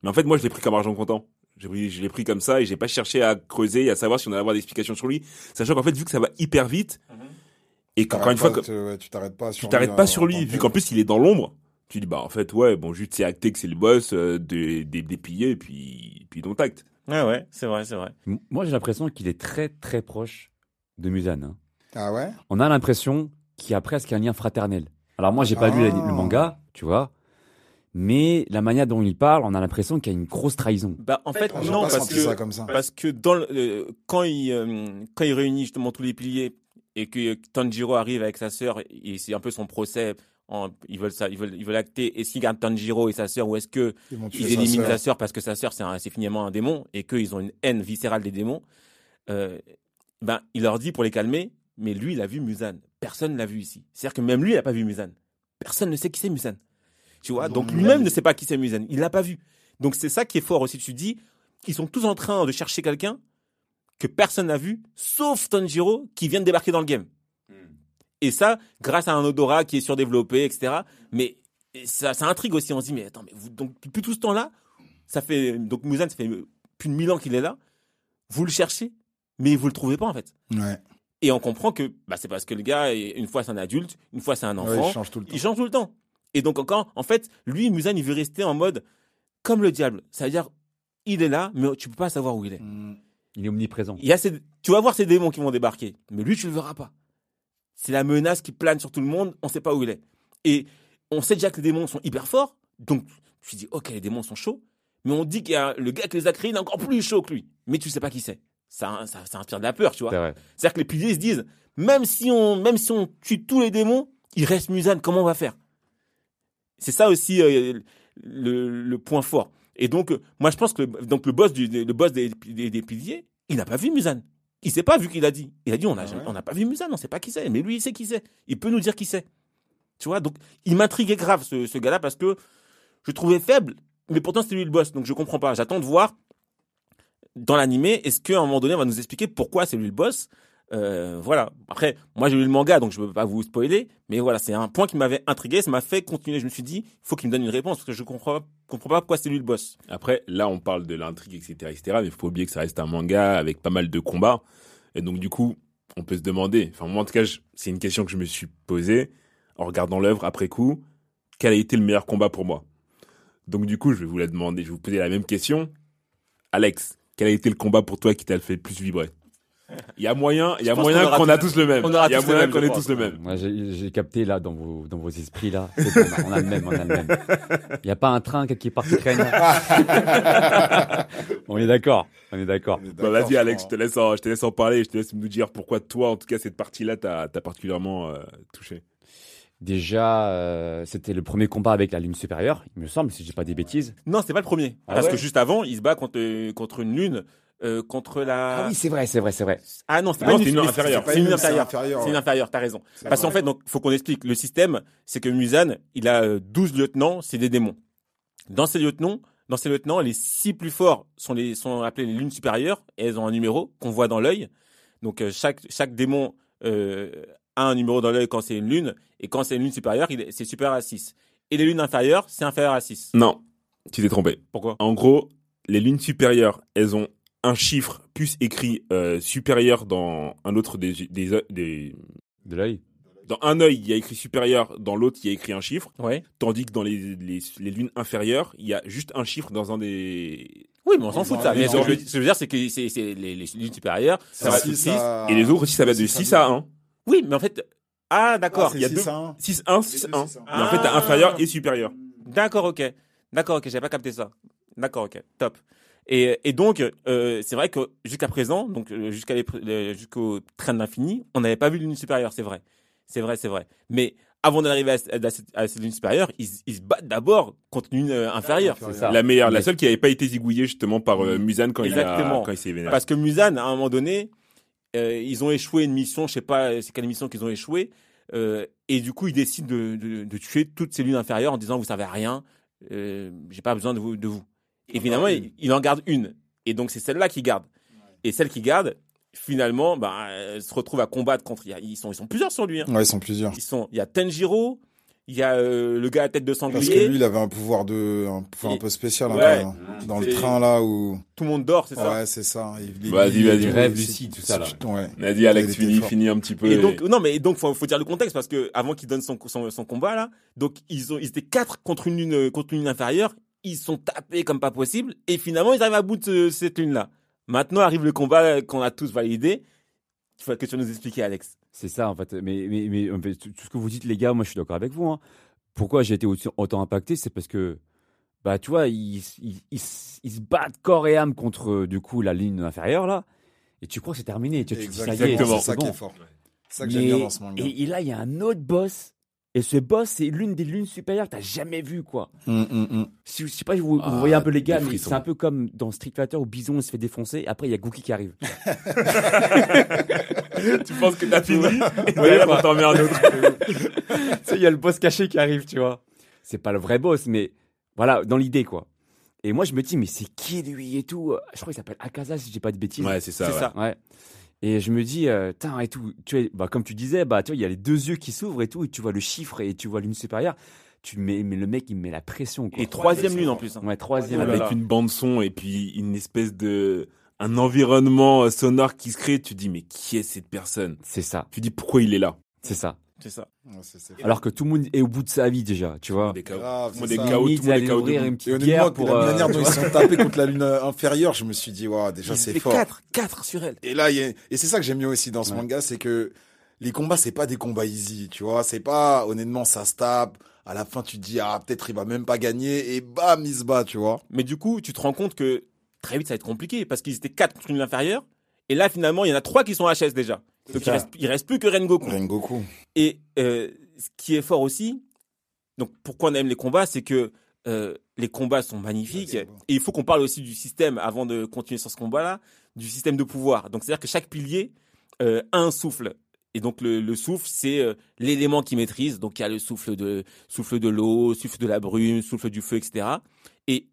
Mais en fait, moi, je l'ai pris comme argent comptant. J'ai pris- Je l'ai pris comme ça et j'ai pas cherché à creuser et à savoir si on allait avoir des explications sur lui. Sachant qu'en fait, vu que ça va hyper vite, et qu'encore une fois, que- tu- ouais, tu t'arrêtes pas sur tu lui, t'arrêtes hein, pas en sur lui, vu qu'en plus il est dans l'ombre. Tu dis bah en fait ouais bon juste c'est acté que c'est le boss euh, des des des piliers et puis puis donc acte. Ouais, ouais, c'est vrai, c'est vrai. M- Moi, j'ai l'impression qu'il est très, très proche de Musan. hein. Ah ouais? On a l'impression qu'il y a presque un lien fraternel. Alors moi, j'ai pas lu la- Ah. le manga, tu vois, Mais la manière dont il parle, on a l'impression qu'il y a une grosse trahison. Bah, en fait, non, pas parce senti que, ça comme ça. parce que dans le, euh, quand il, euh, quand il réunit justement tous les piliers et que Tanjiro arrive avec sa sœur et c'est un peu son procès, en, ils veulent ça, ils veulent, ils veulent acter, est-ce qu'ils gardent Tanjiro et sa sœur ou est-ce que Ils éliminent sa sœur parce que sa sœur c'est finalement un démon et qu'ils ont une haine viscérale des démons, euh, ben il leur dit pour les calmer, mais lui il a vu Musan, personne l'a vu ici. C'est-à-dire que même lui il a pas vu Musan, personne ne sait qui c'est Musan. Tu vois, Non, donc lui-même ne sait pas qui c'est Musan, il l'a pas vu. Donc c'est ça qui est fort aussi. Tu dis, ils sont tous en train de chercher quelqu'un que personne n'a vu, sauf Tanjiro qui vient de débarquer dans le game. Et ça, grâce à un odorat qui est surdéveloppé, etc. Mais ça, ça intrigue aussi. On se dit, mais attends, mais vous, donc, depuis tout ce temps-là, ça fait, donc Muzan, ça fait plus de mille ans qu'il est là. Vous le cherchez, mais vous le trouvez pas, en fait. Ouais. Et on comprend que, bah, c'est parce que le gars, est- une fois c'est un adulte, une fois c'est un Ouais, enfant. il change tout le temps. il change tout le temps. Et donc encore, en fait, lui, Muzan, il veut rester en mode comme le diable. C'est-à-dire, il est là, mais tu peux pas savoir où il est. Mm. Il est omniprésent. Il y a ces- tu vas voir ces démons qui vont débarquer, mais lui, tu le verras pas. C'est la menace qui plane sur tout le monde, on sait pas où il est. Et on sait déjà que les démons sont hyper forts, donc tu te dis, ok, les démons sont chauds, mais on dit qu'il y a le gars qui les a créés, il est encore plus chaud que lui. Mais tu sais pas qui c'est. Ça, ça, ça inspire de la peur, tu vois. C'est-à-dire que les piliers se disent, même si on, même si on tue tous les démons, il reste Musan, comment on va faire? C'est ça aussi euh, le, le point fort. Et donc, euh, moi, je pense que le, donc le boss, du, le boss des, des, des piliers, il n'a pas vu Musan. Il sait pas vu qu'il a dit. Il a dit, on n'a Ah ouais. on n'a pas vu Musan, on sait pas qui c'est. Mais lui, il sait qui c'est. Il peut nous dire qui c'est. Tu vois, donc, il m'intriguait grave, ce, ce gars-là, parce que je le trouvais faible, mais pourtant, c'était lui le boss. Donc, je comprends pas. J'attends de voir dans l'animé, est-ce qu'à un moment donné, on va nous expliquer pourquoi c'est lui le boss? Euh, Voilà. Après, moi, j'ai lu le manga, donc je ne peux pas vous spoiler. Mais voilà, c'est un point qui m'avait intrigué. Ça m'a fait continuer. Je me suis dit, il faut qu'il me donne une réponse, parce que je comprends, comprends pas pourquoi c'est lui le boss. Après, là, on parle de l'intrigue, etc., etc., mais il faut oublier que ça reste un manga avec pas mal de combats. Et donc, du coup, on peut se demander, enfin, moi, en tout cas, c'est une question que je me suis posée en regardant l'œuvre après coup, quel a été le meilleur combat pour moi? Donc, du coup, je vais vous la demander, je vais vous poser la même question. Alex, quel a été le combat pour toi qui t'a fait le plus vibrer? Il y a moyen, il y a moyen qu'on a tous- le même. on aura Il y a tous le moyen même, qu'on ait tous le même. Moi, j'ai capté là dans vos, dans vos esprits là. C'est bon, on a le même, on a le même. Il n'y a pas un train qui *laughs* on est d'accord, on est d'accord. On est Bah, d'accord, vas-y, Alex, je te laisse en, je te laisse en parler, je te laisse nous dire pourquoi toi, en tout cas, cette partie-là, t'as, t'as particulièrement euh, touché. Déjà, euh, c'était le premier combat avec la lune supérieure, il me semble, si je dis pas des bêtises. Non, c'était pas le premier. Ah parce ouais que juste avant, il se bat contre, contre une lune, euh, contre la. Ah oui, c'est vrai, c'est vrai, c'est vrai. Ah non, c'était Non, pas une mais inférieure. C'est une C'est inférieure. inférieur, C'est une inférieure, t'as raison. C'est Parce qu'en fait, donc, faut qu'on explique. Le système, c'est que Musan, il a euh, 12 lieutenants, c'est des démons. Dans ces lieutenants, dans ces lieutenants, les six plus forts sont les, sont appelés les lunes supérieures, et elles ont un numéro qu'on voit dans l'œil. Donc, euh, chaque, chaque démon, euh, a un numéro dans l'œil quand c'est une lune, et quand c'est une lune supérieure, c'est supérieur à 6. Et les lunes inférieures, c'est inférieur à 6. Non, tu t'es trompé. Pourquoi? En gros, les lunes supérieures, elles ont un chiffre plus écrit euh, supérieur dans un autre des, des, des- De l'œil. dans un œil, il y a écrit supérieur, dans l'autre, il y a écrit un chiffre, Ouais. tandis que dans les, les, les lunes inférieures, il y a juste un chiffre dans un des Oui, mais on s'en fout de ça. Mais ce que je veux- orbites. ce que je veux dire, c'est que c'est c'est les, les lunes supérieures, ça va de Si 6. ça- et les autres aussi ça va de si 6 à 1. Oui, mais en fait, ah, d'accord, Ah, il y a c'est deux. 6 à 1. 6 1 6 1. c'est ça. Mais en fait, t'as inférieur et supérieur. D'accord, ok. D'accord, ok, j'avais pas capté ça. D'accord, ok, top. Et, et donc, euh, c'est vrai que jusqu'à présent, donc euh, jusqu'à les- le- jusqu'au train de l'infini, on n'avait pas vu l'une supérieure, c'est vrai. C'est vrai, c'est vrai. Mais avant d'arriver à, à, cette- à cette lune supérieure, ils, ils se battent d'abord contre une euh, inférieure. C'est ça. La meilleure, la seule qui avait pas été zigouillée justement par euh, Musan quand il a, Exactement. quand il s'est vénéré. Parce que Musan, à un moment donné, euh, ils ont échoué une mission, je sais pas euh, c'est quelle mission qu'ils ont échoué, euh, et du coup ils décident de, de, de tuer toutes ces lunes inférieures en disant vous savez à rien, euh, j'ai pas besoin de vous. De vous. Et finalement il, il en garde une, et donc c'est celle-là qu'il garde. Et celle qu'il garde, finalement, bah, elle se retrouve à combattre contre. il y a- Ils sont, ils sont plusieurs sur lui. Hein. Ouais, ils sont plusieurs. Ils sont, il y a Tenjiro, il y a euh, le gars à tête de Parce que sanglier. lui, il avait un pouvoir de, un pouvoir un peu spécial, Ouais. un peu, dans le train là où. Tout le monde dort, c'est ça. Ouais, c'est ça. Il- Vas-y, vas-y. Rêve lucide, tout ça, là. Ouais. Vas-y, Alex, fort. finis un petit peu. Et donc non mais et donc faut, faut dire le contexte parce que avant qu'il donne son, son son combat là, donc ils ont ils étaient quatre contre une lune contre une lune inférieure, ils sont tapés comme pas possible et finalement ils arrivent à bout de ce- cette lune là. Maintenant arrive le combat qu'on a tous validé. Il faut que tu vas nous expliquer Alex. C'est ça en fait. Mais, mais, mais en fait, tout ce que vous dites les gars, moi je suis d'accord avec vous. hein. pourquoi j'ai été autant impacté, c'est parce que, bah, tu vois, ils, ils, ils, s- ils se battent corps et âme contre, du coup, la ligne inférieure, là. Et tu crois que c'est terminé. Tu, tu te dis, ça y est, Exactement. C'est ça c'est qui bon. est fort. C'est ça que j'aime bien dans ce manga. Et, et là, il y a un autre boss. Et ce boss, c'est l'une des lunes supérieures que t'as jamais vu, quoi. Hum. Si, je sais pas, vous, vous Ah, voyez un peu les gars, mais c'est un peu comme dans Street Fighter où Bison se fait défoncer. Après, il y a Gookie qui arrive. *laughs* tu penses que t'as fini? Et Ouais, on t'en met un autre. *laughs* tu sais, il y a le boss caché qui arrive, tu vois. C'est pas le vrai boss, mais voilà, dans l'idée, quoi. Et moi, je me dis, mais c'est qui lui et tout? Je crois qu'il s'appelle Akaza, si j'ai pas de bêtises. Ouais, c'est ça. C'est ouais. ça. Ouais. Et je me dis, euh, et tout, tu vois, bah, comme tu disais, bah, tu vois, il y a les deux yeux qui s'ouvrent et tout, et tu vois le chiffre et tu vois l'une supérieure. Tu mets, mais le mec, il me met la pression, quoi. Et troisième lune en plus. hein. Ouais, troisième. Oh là Avec une bande son et puis une espèce de un environnement euh, sonore qui se crée, tu dis mais qui est cette personne? C'est ça, Tu dis pourquoi il est là? C'est ça. C'est ça. Ouais, Alors que tout le monde est au bout de sa vie déjà, tu vois. Des grave, Tout le monde est. KO, tout le monde est KO une petite guerre pour. la euh, manière dont tu ils *laughs* sont tapés contre la lune euh, inférieure, je me suis dit, waouh, déjà c'est fort. 4, 4 sur elle. Et là, il y a- et c'est ça que j'aime bien aussi dans ce Ouais. manga, c'est que les combats, c'est pas des combats easy, tu vois. C'est pas, honnêtement, ça se tape. À la fin, tu te dis, ah, peut-être il va même pas gagner, et bam, il se bat, tu vois. Mais du coup, tu te rends compte que très vite, ça va être compliqué parce qu'ils étaient 4 contre une inférieure. Et là, finalement, il y en a 3 qui sont HS déjà. Donc, il reste, il reste plus que Rengoku. Rengoku. Et euh, ce qui est fort aussi, donc pourquoi on aime les combats, c'est que euh, les combats sont magnifiques. Ouais, Et il faut qu'on parle aussi du système, avant de continuer sur ce combat-là, du système de pouvoir. Donc c'est-à-dire que chaque pilier euh, a un souffle. Et donc le, le souffle, c'est euh, l'élément qu'il maîtrise. Donc il y a le souffle de souffle de l'eau, souffle de la brume, souffle du feu, etc. Et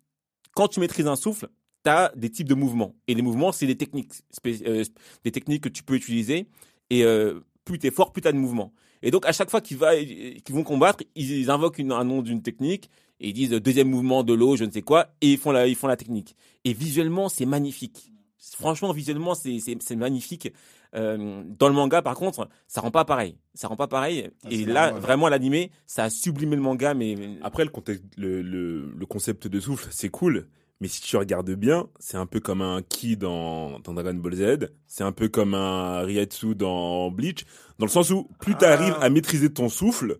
quand tu maîtrises un souffle, tu as des types de mouvements. Et les mouvements, c'est des techniques, euh, des techniques que tu peux utiliser. Et euh, plus tu es fort, plus tu as de mouvements. Et donc, à chaque fois qu'ils vont combattre, ils, invoquent une- un nom d'une technique et ils disent deuxième mouvement de l'eau, je ne sais quoi, et ils font la, ils font la technique. Et visuellement, c'est magnifique. Franchement, visuellement, c'est magnifique. Euh, dans le manga, par contre, ça rend pas pareil. Ça rend pas pareil. Ah, et là, normal. vraiment, l'animé, ça a sublimé le manga, mais Après le contexte, le, le, le concept de souffle, c'est cool. Mais si tu regardes bien, c'est un peu comme un Ki dans, dans Dragon Ball Z. C'est un peu comme un Ryatsu dans Bleach. Dans le sens où plus tu arrives Ah. à maîtriser ton souffle,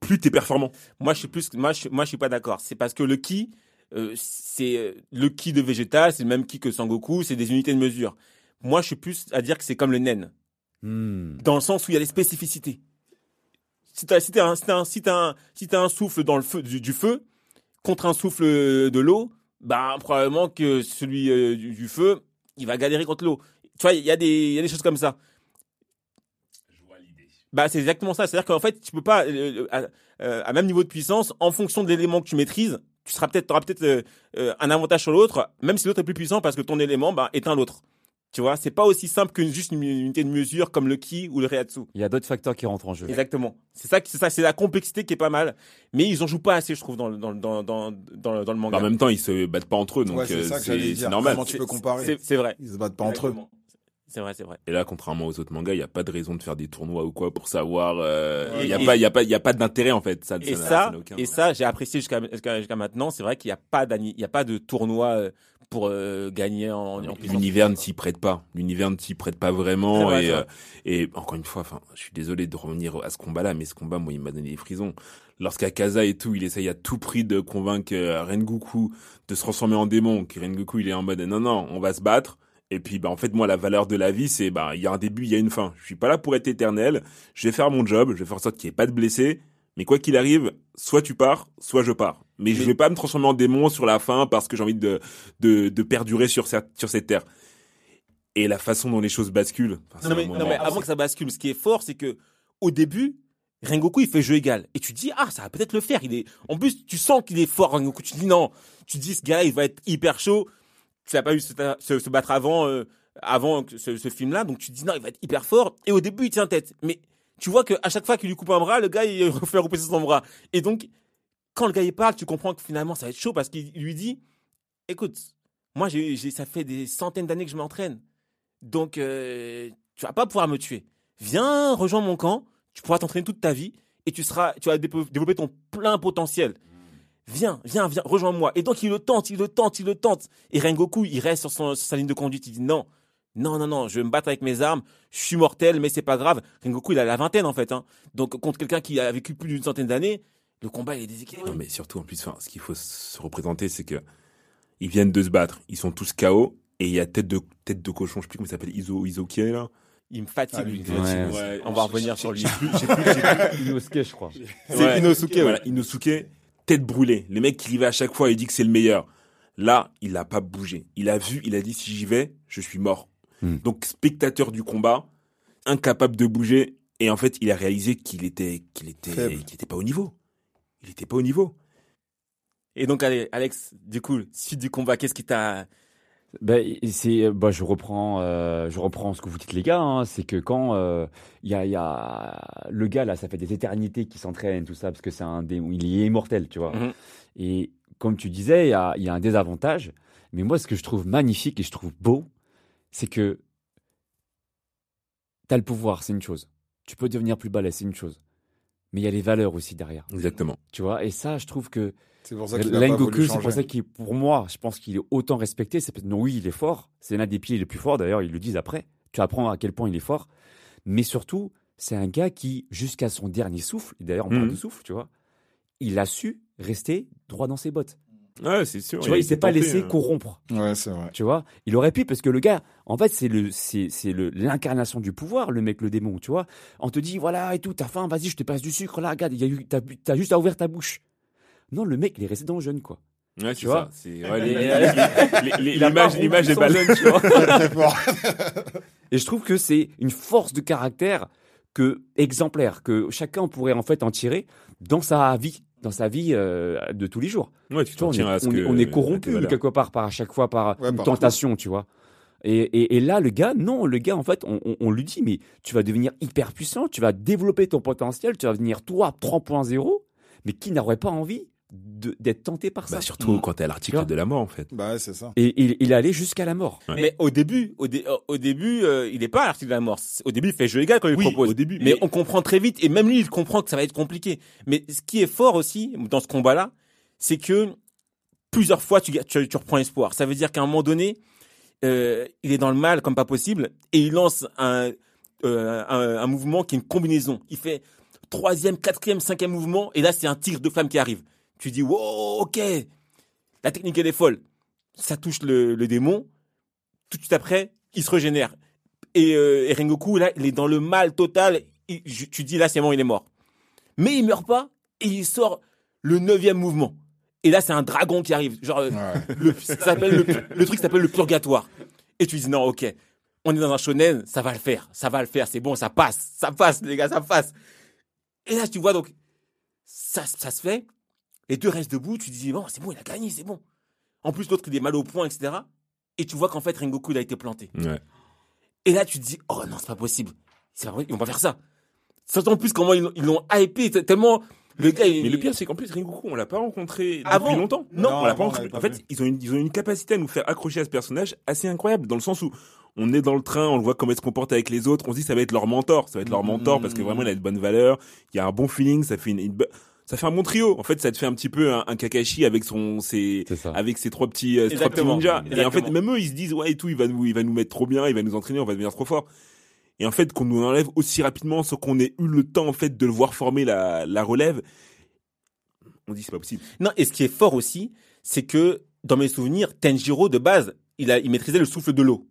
plus t'es performant. Moi, je suis plus, moi, je, moi, je suis pas d'accord. C'est parce que le ki, euh, c'est le ki de Vegeta, c'est le même ki que Sangoku, c'est des unités de mesure. Moi, je suis plus à dire que c'est comme le nen, Hmm. dans le sens où il y a des spécificités. Si t'as, si t'as un, si t'as un, si t'as un, si t'as un souffle dans le feu, du, du feu, contre un souffle de l'eau, bah, probablement que celui euh, du, du feu, il va galérer contre l'eau. Tu vois, il y a des, il y a des choses comme ça. Bah, c'est exactement ça. C'est-à-dire qu'en fait, tu peux pas, euh, à, euh, à même niveau de puissance, en fonction de l'élément que tu maîtrises, tu seras peut-être, auras peut-être un avantage sur l'autre, même si l'autre est plus puissant parce que ton élément, bah, éteint l'autre. Tu vois, c'est pas aussi simple que juste une unité de mesure comme le ki ou le reatsu. Il y a d'autres facteurs qui rentrent en jeu. Exactement. C'est ça, c'est ça, c'est la complexité qui est pas mal. Mais ils en jouent pas assez, je trouve, dans le, dans, le- dans, dans, dans, le- dans le manga. Bah, en même temps, ils se battent pas entre eux, donc Ouais, c'est euh, ça que j'allais c'est dire. c'est normal. Comment tu peux comparer C'est, vrai. Ils se battent pas entre eux. C'est vrai, c'est vrai. Et là, contrairement aux autres mangas, il n'y a pas de raison de faire des tournois ou quoi pour savoir. euh, Il n'y a pas, il y a pas, il y a pas d'intérêt en fait. Ça, Et ça, et ça, j'ai apprécié jusqu'à, jusqu'à, jusqu'à maintenant. C'est vrai qu'il n'y a pas y a pas de tournoi euh, pour euh, gagner en, en. L'univers ne s'y prête pas. L'univers ne s'y prête pas vraiment. vrai, et, euh, et encore une fois, enfin, je suis désolé de revenir à ce combat-là, mais ce combat, moi, il m'a donné des frisons. Lorsqu'Akaza et tout, il essaye à tout prix de convaincre euh, Rengoku de se transformer en démon, que Rengoku, il est en mode, non, non, on va se battre. Et puis, bah, en fait, moi, la valeur de la vie, c'est, bah, il y a un début, il y a une fin. Je suis pas là pour être éternel. Je vais faire mon job. Je vais faire en sorte qu'il n'y ait pas de blessés. Mais quoi qu'il arrive, soit tu pars, soit je pars. Mais, je Mais- vais pas me transformer en démon sur la fin parce que j'ai envie de, de, de perdurer sur cette, sur cette terre. Et la façon dont les choses basculent. enfin, Non mais, moment- non, mais avant que ça bascule, ce qui est fort, c'est que au début, Rengoku il fait jeu égal et tu dis ah ça va peut-être le faire. Il est en plus tu sens qu'il est fort Rengoku. Tu dis non, tu dis ce gars il va être hyper chaud. Tu n'as pas eu se, se- se battre avant euh, avant ce, ce film-là, donc tu dis non il va être hyper fort. Et au début il tient tête, mais tu vois que à chaque fois qu'il lui coupe un bras, le gars il *laughs* refait repousser son bras. Et donc quand le gars il parle, tu comprends que finalement ça va être chaud parce qu'il lui dit écoute moi ça fait des centaines d'années que je m'entraîne. Donc, euh, tu vas pas pouvoir me tuer. Viens, rejoins mon camp. Tu pourras t'entraîner toute ta vie et tu seras, tu vas développer ton plein potentiel. Viens, viens, viens, rejoins-moi. Et donc, il le tente, il le tente, il le tente. Et Rengoku, il reste sur sa ligne de conduite. Il dit non, non, non, non, je vais me battre avec mes armes. Je suis mortel, mais c'est pas grave. Rengoku, il a la vingtaine, en fait. Hein. Donc, contre quelqu'un qui a vécu plus d'une centaine d'années, le combat il est déséquilibré. Non, mais surtout, en plus, enfin, ce qu'il faut se représenter, c'est que ils viennent de se battre. Ils sont tous KO. Et il y a tête de, tête de cochon, je sais plus comment il s'appelle, Iso, Isoke, là. Il me fatigue. Ah, lui. Ouais. On va revenir sur lui. Inosuke, je crois. C'est Ouais. Inosuke, ouais. Voilà, Inosuke, tête brûlée. Les mecs qui y va à chaque fois, il dit que c'est le meilleur. Là, il n'a pas bougé. Il a vu, il a dit si j'y vais, je suis mort. Hmm. Donc spectateur du combat, incapable de bouger, et en fait, il a réalisé qu'il était, qu'il était, qu'il était pas au niveau. Il était pas au niveau. Et donc, allez, Alex, du coup, suite du combat, qu'est-ce qui t'a. Ben, c'est, bah, je reprends, euh, je reprends ce que vous dites les gars. hein, c'est que quand euh, y, a, y a le gars là, ça fait des éternités qu'il s'entraîne, tout ça, parce que c'est un démon, il est immortel, tu vois. Mhm. Et comme tu disais, il y a, y a un désavantage. Mais moi, ce que je trouve magnifique et je trouve beau, c'est que t'as le pouvoir, c'est une chose. Tu peux devenir plus balèze, c'est une chose. Mais il y a les valeurs aussi derrière, Exactement. tu vois. Et ça, je trouve que C'est pour ça qu'il c'est pour ça qu'il, pour moi, je pense qu'il est autant respecté. C'est parce- non, oui, il est fort. C'est l'un des pieds les plus forts. D'ailleurs, ils le disent après. Tu apprends à quel point il est fort. Mais surtout, c'est un gars qui, jusqu'à son dernier souffle, et d'ailleurs, on parle Mhm. de souffle, tu vois, il a su rester droit dans ses bottes. Ouais, c'est sûr. Tu vois, il s'est s'est pas tenté, laissé hein. corrompre. Ouais, c'est vrai. Tu vois, il aurait pu parce que le gars, en fait, c'est le, c'est, c'est le, l'incarnation du pouvoir, le mec, le démon. Tu vois, on te dit voilà et tout, t'as faim, vas-y, je te passe du sucre. Là, regarde, il y a eu, t'as, t'as juste à ouvrir ta bouche. Non, le mec, il est resté dans le jeune, quoi. Ouais, Tu vois. C'est, *laughs* ouais, les- les- les- Il l'image, l'image est jeune, tu vois. *laughs* *laughs* Et je trouve que c'est une force de caractère que exemplaire, que chacun pourrait en fait en tirer dans sa vie, dans sa vie euh, de tous les jours. Ouais, tu Tu vois, t'en on, est, à ce on est- que. on est à tes corrompu quelque part par à chaque fois par Ouais, une partout. tentation, tu vois. Et, et, et là, le gars, non, le gars, en fait, on, on, on lui dit, mais tu vas devenir hyper puissant, tu vas développer ton potentiel, tu vas devenir toi 3.0, mais qui n'aurait pas envie d'être tenté par ça Bah, surtout quand t'es à l'article de la mort, en fait. Bah ouais, c'est ça. Et il, il est allé jusqu'à la mort. Ouais. Mais au début, au, dé- au début, euh, il est pas à l'article de la mort. Au début, il fait jeu égal quand il Oui, propose. au début, Mais, mais- on comprend très vite, et même lui, il comprend que ça va être compliqué. Mais ce qui est fort aussi dans ce combat-là, c'est que plusieurs fois, tu, tu, tu reprends espoir. Ça veut dire qu'à un moment donné, euh, il est dans le mal comme pas possible, et il lance un, euh, un, un mouvement qui est une combinaison. Il fait troisième, quatrième, cinquième mouvement, et là, c'est un tir de flamme qui arrive. Tu dis, wow, ok, la technique, elle est folle. Ça touche le, le démon. Tout de suite après, il se régénère. Et, euh, et Rengoku, là, il est dans le mal total. Il- tu dis, là, c'est bon, il est mort. Mais il meurt pas, et il sort le neuvième mouvement. Et là, c'est un dragon qui arrive. Genre, euh, Ouais. *laughs* le, ça s'appelle le, le truc s'appelle le purgatoire. Et tu dis, non, ok, on est dans un shonen, ça va le faire, ça va le faire, c'est bon, ça passe, ça passe, les gars, ça passe. Et là, tu vois, donc, ça, ça se fait. Les deux restent debout, tu dis, bon, c'est bon, il a gagné, c'est bon. En plus, l'autre, il est mal au point, etc. Et tu vois qu'en fait, Rengoku, il a été planté. Ouais. Et là, tu te dis, oh non, c'est pas possible. C'est pas vrai, ils vont pas faire ça. Surtout en plus, comment ils l'ont- hypé, tellement le gars, il- Mais le pire, c'est qu'en plus, Rengoku, on l'a pas rencontré Avant depuis longtemps. Non, on l'a pas rencontré. pas En fait, ils ont, une, ils ont une capacité à nous faire accrocher à ce personnage assez incroyable, dans le sens où on est dans le train, on le voit comment il se comporte avec les autres, on se dit ça va être leur mentor, ça va être leur mentor parce que vraiment il a de bonnes valeurs, il y a un bon feeling, ça fait une, ça fait un bon trio. En fait, ça te fait un petit peu un, un Kakashi avec son, ses, avec ses trois petits, euh, trois petits Exactement. ninjas. Et en fait, même eux, ils se disent ouais et tout, il va nous, il va nous mettre trop bien, il va nous entraîner, on va devenir trop fort. Et en fait, qu'on nous enlève aussi rapidement sans qu'on ait eu le temps en fait de le voir former la, la relève, on dit c'est pas possible. Non, et ce qui est fort aussi, c'est que dans mes souvenirs, Tenjiro de base, il a, il maîtrisait le souffle de l'eau.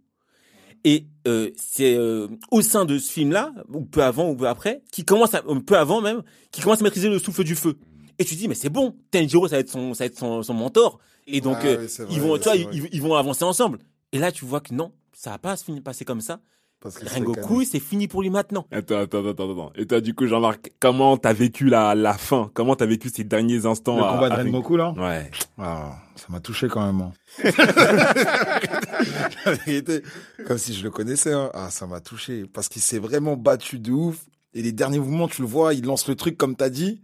Et euh, c'est euh, au sein de ce film-là, ou peu avant ou peu après, qui commence à, peu avant même, qui commence à maîtriser le souffle du feu. Et tu dis mais c'est bon, Tenjiro ça va être son, ça va être son, son mentor. Et donc Ah euh, oui, ils vont, tu vois, c'est ils, vrai. ils- ils vont avancer ensemble. Et là tu vois que non, ça va pas se finir passer comme ça. Parce que Rengoku, c'est fini pour lui maintenant. Attends, attends, attends, attends. Et toi, du coup, Jean-Marc, comment t'as vécu la, la fin? Comment t'as vécu ces derniers instants Le à- combat de à- Rengoku, là? Ouais. Ah, ça m'a touché quand même. hein. *laughs* La vérité, comme si je le connaissais. hein. Ah, ça m'a touché. Parce qu'il s'est vraiment battu de ouf. Et les derniers mouvements, tu le vois, il lance le truc comme t'as dit.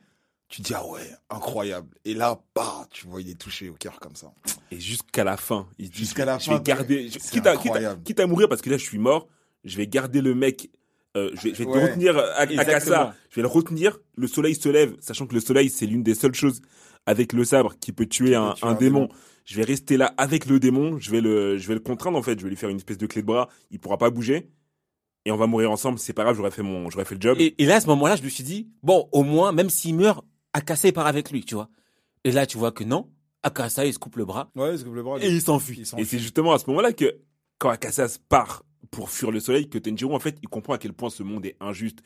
Tu dis, ah ouais, incroyable. Et là, bah, tu vois, il est touché au cœur comme ça. Et jusqu'à la fin, il se dit, Jusqu'à la je fin, vais garder, quitte à, quitte, à, incroyable. quitte à mourir parce que là, je suis mort, je vais garder le mec, euh, je vais, je vais te retenir à, à. Kassa, je vais le retenir, le soleil se lève, sachant que le soleil, c'est l'une des seules choses avec le sabre qui peut tuer un, tuer un un démon. démon. Je vais rester là avec le démon, je vais le, je vais le contraindre, en fait, je vais lui faire une espèce de clé de bras, il pourra pas bouger. Et on va mourir ensemble, c'est pas grave, j'aurais fait mon, j'aurais fait le job. Et, et là, à ce moment-là, je me suis dit, bon, au moins, même s'il meurt, Akasa part avec lui, tu vois. Et là, tu vois que non, Akasa, il se coupe le bras Ouais, c'est que le bras. et il s'enfuit. il s'en Et c'est justement à ce moment-là que, quand Akassas part pour fuir le soleil, que Tenjiro, en fait, il comprend à quel point ce monde est injuste.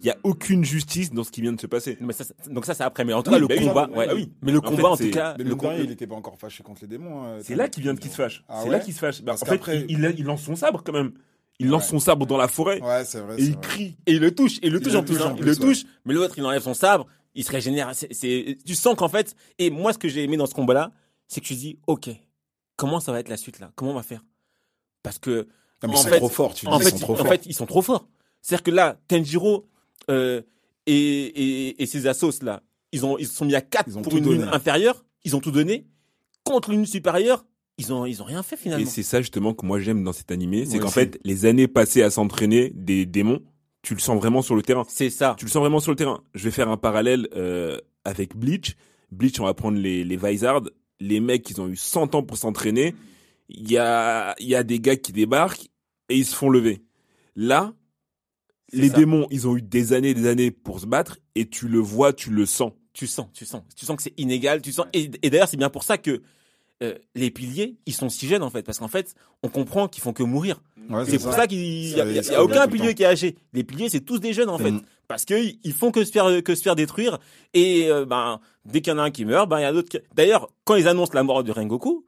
Il y a aucune justice dans ce qui vient de se passer. Mais ça, donc ça, c'est après. Mais en tout Oui, cas, le bah oui, combat, bah ouais. oui. Mais le En combat, en tout cas, Mais le combat, il était pas encore fâché contre les démons. hein, C'est là qu'il vient de qu'il se fâche. Ah c'est ouais là qu'il se fâche. Bah, en fait, il, il, il lance son sabre quand même. Il lance Ouais. son sabre dans la forêt Ouais, c'est vrai. et c'est il vrai. crie. Et il le touche, et il le touche en plus, touche hein. il le touche, mais l'autre il enlève son sabre, il se régénère. C'est, c'est- tu sens qu'en fait, et moi ce que j'ai aimé dans ce combat-là, c'est que tu dis, ok, comment ça va être la suite là? Comment on va faire? Parce que Non, mais en ils sont fait- trop forts, tu en dis, fait, ils sont trop en forts. fait, ils sont trop forts. C'est-à-dire que là, Tenjiro euh, et, et, et ses assos là, ils ont ils se sont mis à 4 Ils ont pour tout une donné. lune inférieure, ils ont tout donné. Contre l'une supérieure, ils ont ils ont rien fait Et finalement. c'est ça justement que moi j'aime dans cet animé, c'est qu'en fait, les années passées à s'entraîner des démons, tu le sens vraiment sur le terrain. C'est ça. Tu le sens vraiment sur le terrain. Je vais faire un parallèle euh, avec Bleach. Bleach, on va prendre les, les Vizards. Les mecs, ils ont eu 100 ans pour s'entraîner. Il y a, il y a des gars qui débarquent et ils se font lever. Là, les ça. démons, ils ont eu des années et des années pour se battre et tu le vois, tu le sens. Tu sens, tu sens, tu sens que c'est inégal, tu sens. Et, et d'ailleurs, c'est bien pour ça que euh, les piliers, ils sont si jeunes en fait, parce qu'en fait, on comprend qu'ils font que mourir. Ouais, C'est pour ça qu'il y a, Ça- y a- y aucun pilier temps. qui est âgé. Les piliers, c'est tous des jeunes en fait, Mm. parce que ils ils font que se faire que se faire détruire. Et euh, ben dès qu'il y en a un qui meurt, ben il y a d'autres. Qui... D'ailleurs, quand ils annoncent la mort de Rengoku.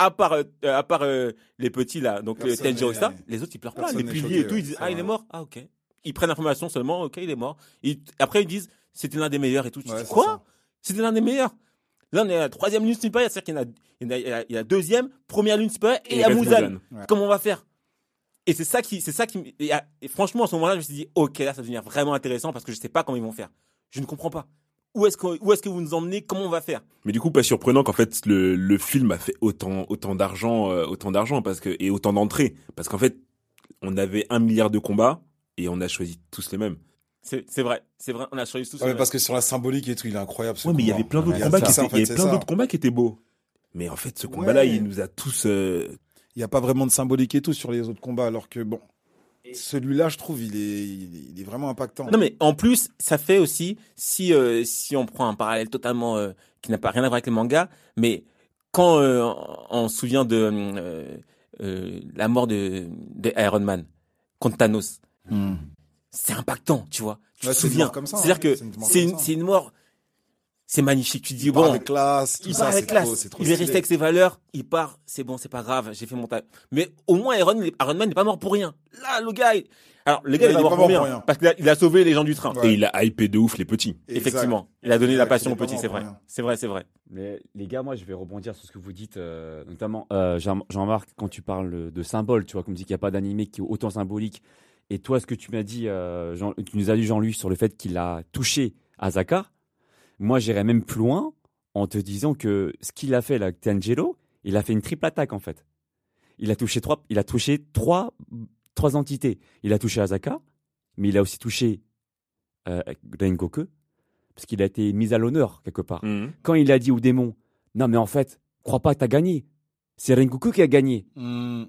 À part, euh, à part euh, les petits là, donc Personne Tenjiro et ça, les autres ils pleurent pas. Les piliers et tout, ils disent ah il est mort, ah ok. Ils prennent l'information seulement, ok il est mort. Et après ils disent c'était l'un des meilleurs et tout. Tu Ouais, dis, quoi? C'était l'un des meilleurs. Là, on est à la troisième lune supérieure, c'est-à-dire qu'il y en a, il y en a, il y a- il y a la deuxième, première lune supérieure et, Et à Muzan. Ouais. Comment on va faire? Et c'est ça qui, c'est ça qui, et, à- et franchement, à ce moment-là, je me suis dit, ok, là, ça va devenir vraiment intéressant parce que je sais pas comment ils vont faire. Je ne comprends pas. Où est-ce que, où est-ce que vous nous emmenez Comment on va faire? Mais du coup, pas surprenant qu'en fait le, le film a fait autant autant d'argent, euh, autant d'argent parce que et autant d'entrées parce qu'en fait on avait un milliard de combats et on a choisi tous les mêmes. C'est, c'est vrai, c'est vrai. On a choisi tous. Ouais, mais parce que sur la symbolique et tout, il est incroyable. ce Ouais, mais il y combat. avait plein d'autres Ouais, combats qui ça, étaient, en il y fait, avait c'est plein ça. d'autres combats qui étaient beaux. Mais en fait, ce combat-là, Ouais. il nous a tous. euh, Il n'y a pas vraiment de symbolique et tout sur les autres combats, alors que bon, celui-là, je trouve, il est, il est, il est vraiment impactant. Non mais en plus, ça fait aussi si euh, si on prend un parallèle totalement euh, qui n'a pas rien à voir avec les mangas, mais quand euh, on, se souvient de euh, euh, la mort de, de Iron Man contre Thanos, Hmm. c'est impactant, tu vois. Tu Ouais, te souviens ça, C'est-à-dire hein. que C'est une mort c'est comme une ça. c'est une mort, c'est magnifique. Tu te dis Il part bon, avec classe, tout il ça, part avec c'est classe, trop, c'est trop il est resté avec ses valeurs, il part, c'est bon, c'est pas grave, j'ai fait mon taf. Mais au moins Iron, Iron Man n'est pas mort pour rien. Là, le gars, il- alors le gars il est mort pour rien, parce qu'il a, il a sauvé les gens du train. Ouais. Et il a hypé de ouf les petits. Exact. Effectivement, il a donné la Exact, passion il aux petits, c'est vrai. C'est vrai, c'est vrai. Mais les gars, moi, je vais rebondir sur ce que vous dites, euh, notamment euh, Jean- Jean-Marc, quand tu parles de symboles, tu vois, comme tu dis qu'il n'y a pas d'animé qui est autant symbolique. Et toi, ce que tu m'as dit, euh, Jean- tu nous as dit, Jean-Louis, sur le fait qu'il a touché Azaka, moi, j'irais même plus loin en te disant que ce qu'il a fait là, avec Tangelo, il a fait une triple attaque, en fait. Il a touché trois, il a touché trois, trois entités. Il a touché Azaka, mais il a aussi touché euh, Rengoku, parce qu'il a été mis à l'honneur, quelque part Mhm. quand il a dit au démon, non mais en fait, crois pas que t'as gagné. C'est Rengoku qui a gagné. Hmm.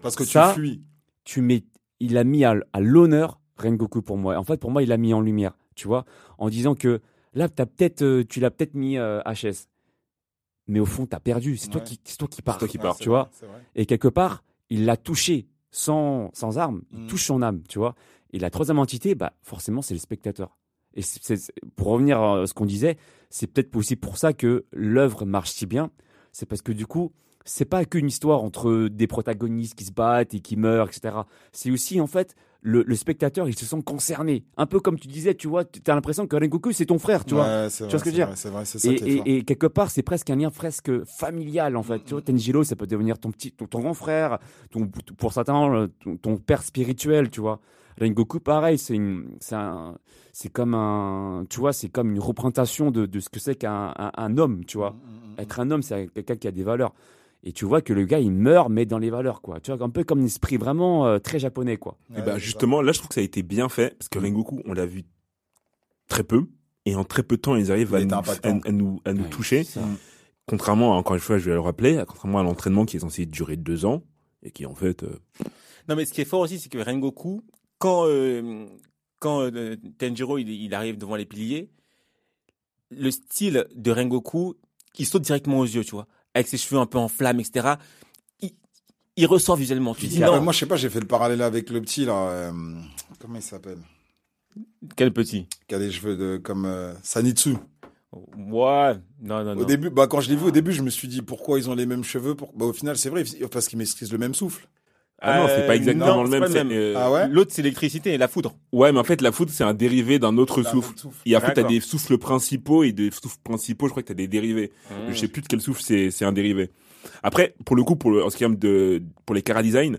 Parce que Ça- tu fuis. Tu mets, il a mis à, à l'honneur Rengoku pour moi. En fait, pour moi, il a mis en lumière, tu vois, en disant que là, t'as peut-être, euh, tu l'as peut-être mis euh, HS, mais au fond, t'as perdu. C'est toi qui, c'est toi qui pars. toi qui pars, tu vrai, vois. Et quelque part, il l'a touché sans, sans arme. Il Mm. touche son âme, tu vois. Et la troisième entité, bah, forcément, c'est le spectateur. Et pour revenir à ce qu'on disait, c'est peut-être aussi pour ça que l'œuvre marche si bien. C'est parce que du coup, c'est pas qu'une histoire entre des protagonistes qui se battent et qui meurent, etc. C'est aussi, en fait, le, le spectateur, il se sent concerné. Un peu comme tu disais, tu vois, tu as l'impression que Rengoku, c'est ton frère, tu vois. Ouais, Tu vrai, vois ce que je veux dire vrai, ça Et, quelque part, c'est presque un lien presque familial en fait. Tu vois, Tenjiro, ça peut devenir ton petit, ton, ton grand frère, ton, pour certains, ton, ton père spirituel, tu vois. Rengoku, pareil, c'est une, c'est un, comme un, tu vois, c'est comme une représentation de, de ce que c'est qu'un un, un homme, tu vois. Mm, Être un homme, c'est quelqu'un qui a des valeurs. Et tu vois que le gars, il meurt, mais dans les valeurs, quoi. Tu vois, un peu comme un esprit vraiment euh, très japonais, quoi. Et Ouais, bah c'est justement, là, je trouve que ça a été bien fait parce que Rengoku, on l'a vu très peu et en très peu de temps, ils arrivent Il à nous, à, à nous, à nous Ouais, toucher. Mm. Contrairement, à- encore une fois, je vais le rappeler, contrairement à l'entraînement qui est censé durer deux ans et qui en fait, euh, Non, mais ce qui est fort aussi, c'est que Rengoku, quand, euh, quand euh, Tenjiro il, il arrive devant les piliers, le style de Rengoku, il saute directement aux yeux, tu vois, avec ses cheveux un peu en flammes, etc. Il, il ressort visuellement. Tu dis non, moi, je sais pas, j'ai fait le parallèle avec le petit, là. euh, comment il s'appelle? Quel petit? Qui a les cheveux de, comme euh, Sanitsu. Ouais, non, non, Au non. début, bah, quand je l'ai vu au début, je me suis dit pourquoi ils ont les mêmes cheveux. Pour... Bah, au final, c'est vrai, parce qu'ils maîtrisent le même souffle. Ah non, c'est pas exactement non, le même. même. euh, Ah ouais L'autre, c'est l'électricité et la foudre. Ouais, mais en fait, la foudre, c'est un dérivé d'un autre souffle. souffle. Et après, t'as des souffles principaux et des souffles principaux, je crois que t'as des dérivés. Je sais plus de quel souffle c'est, c'est un dérivé. Après, pour le coup, pour le, en ce qui est de, pour les Kara Design,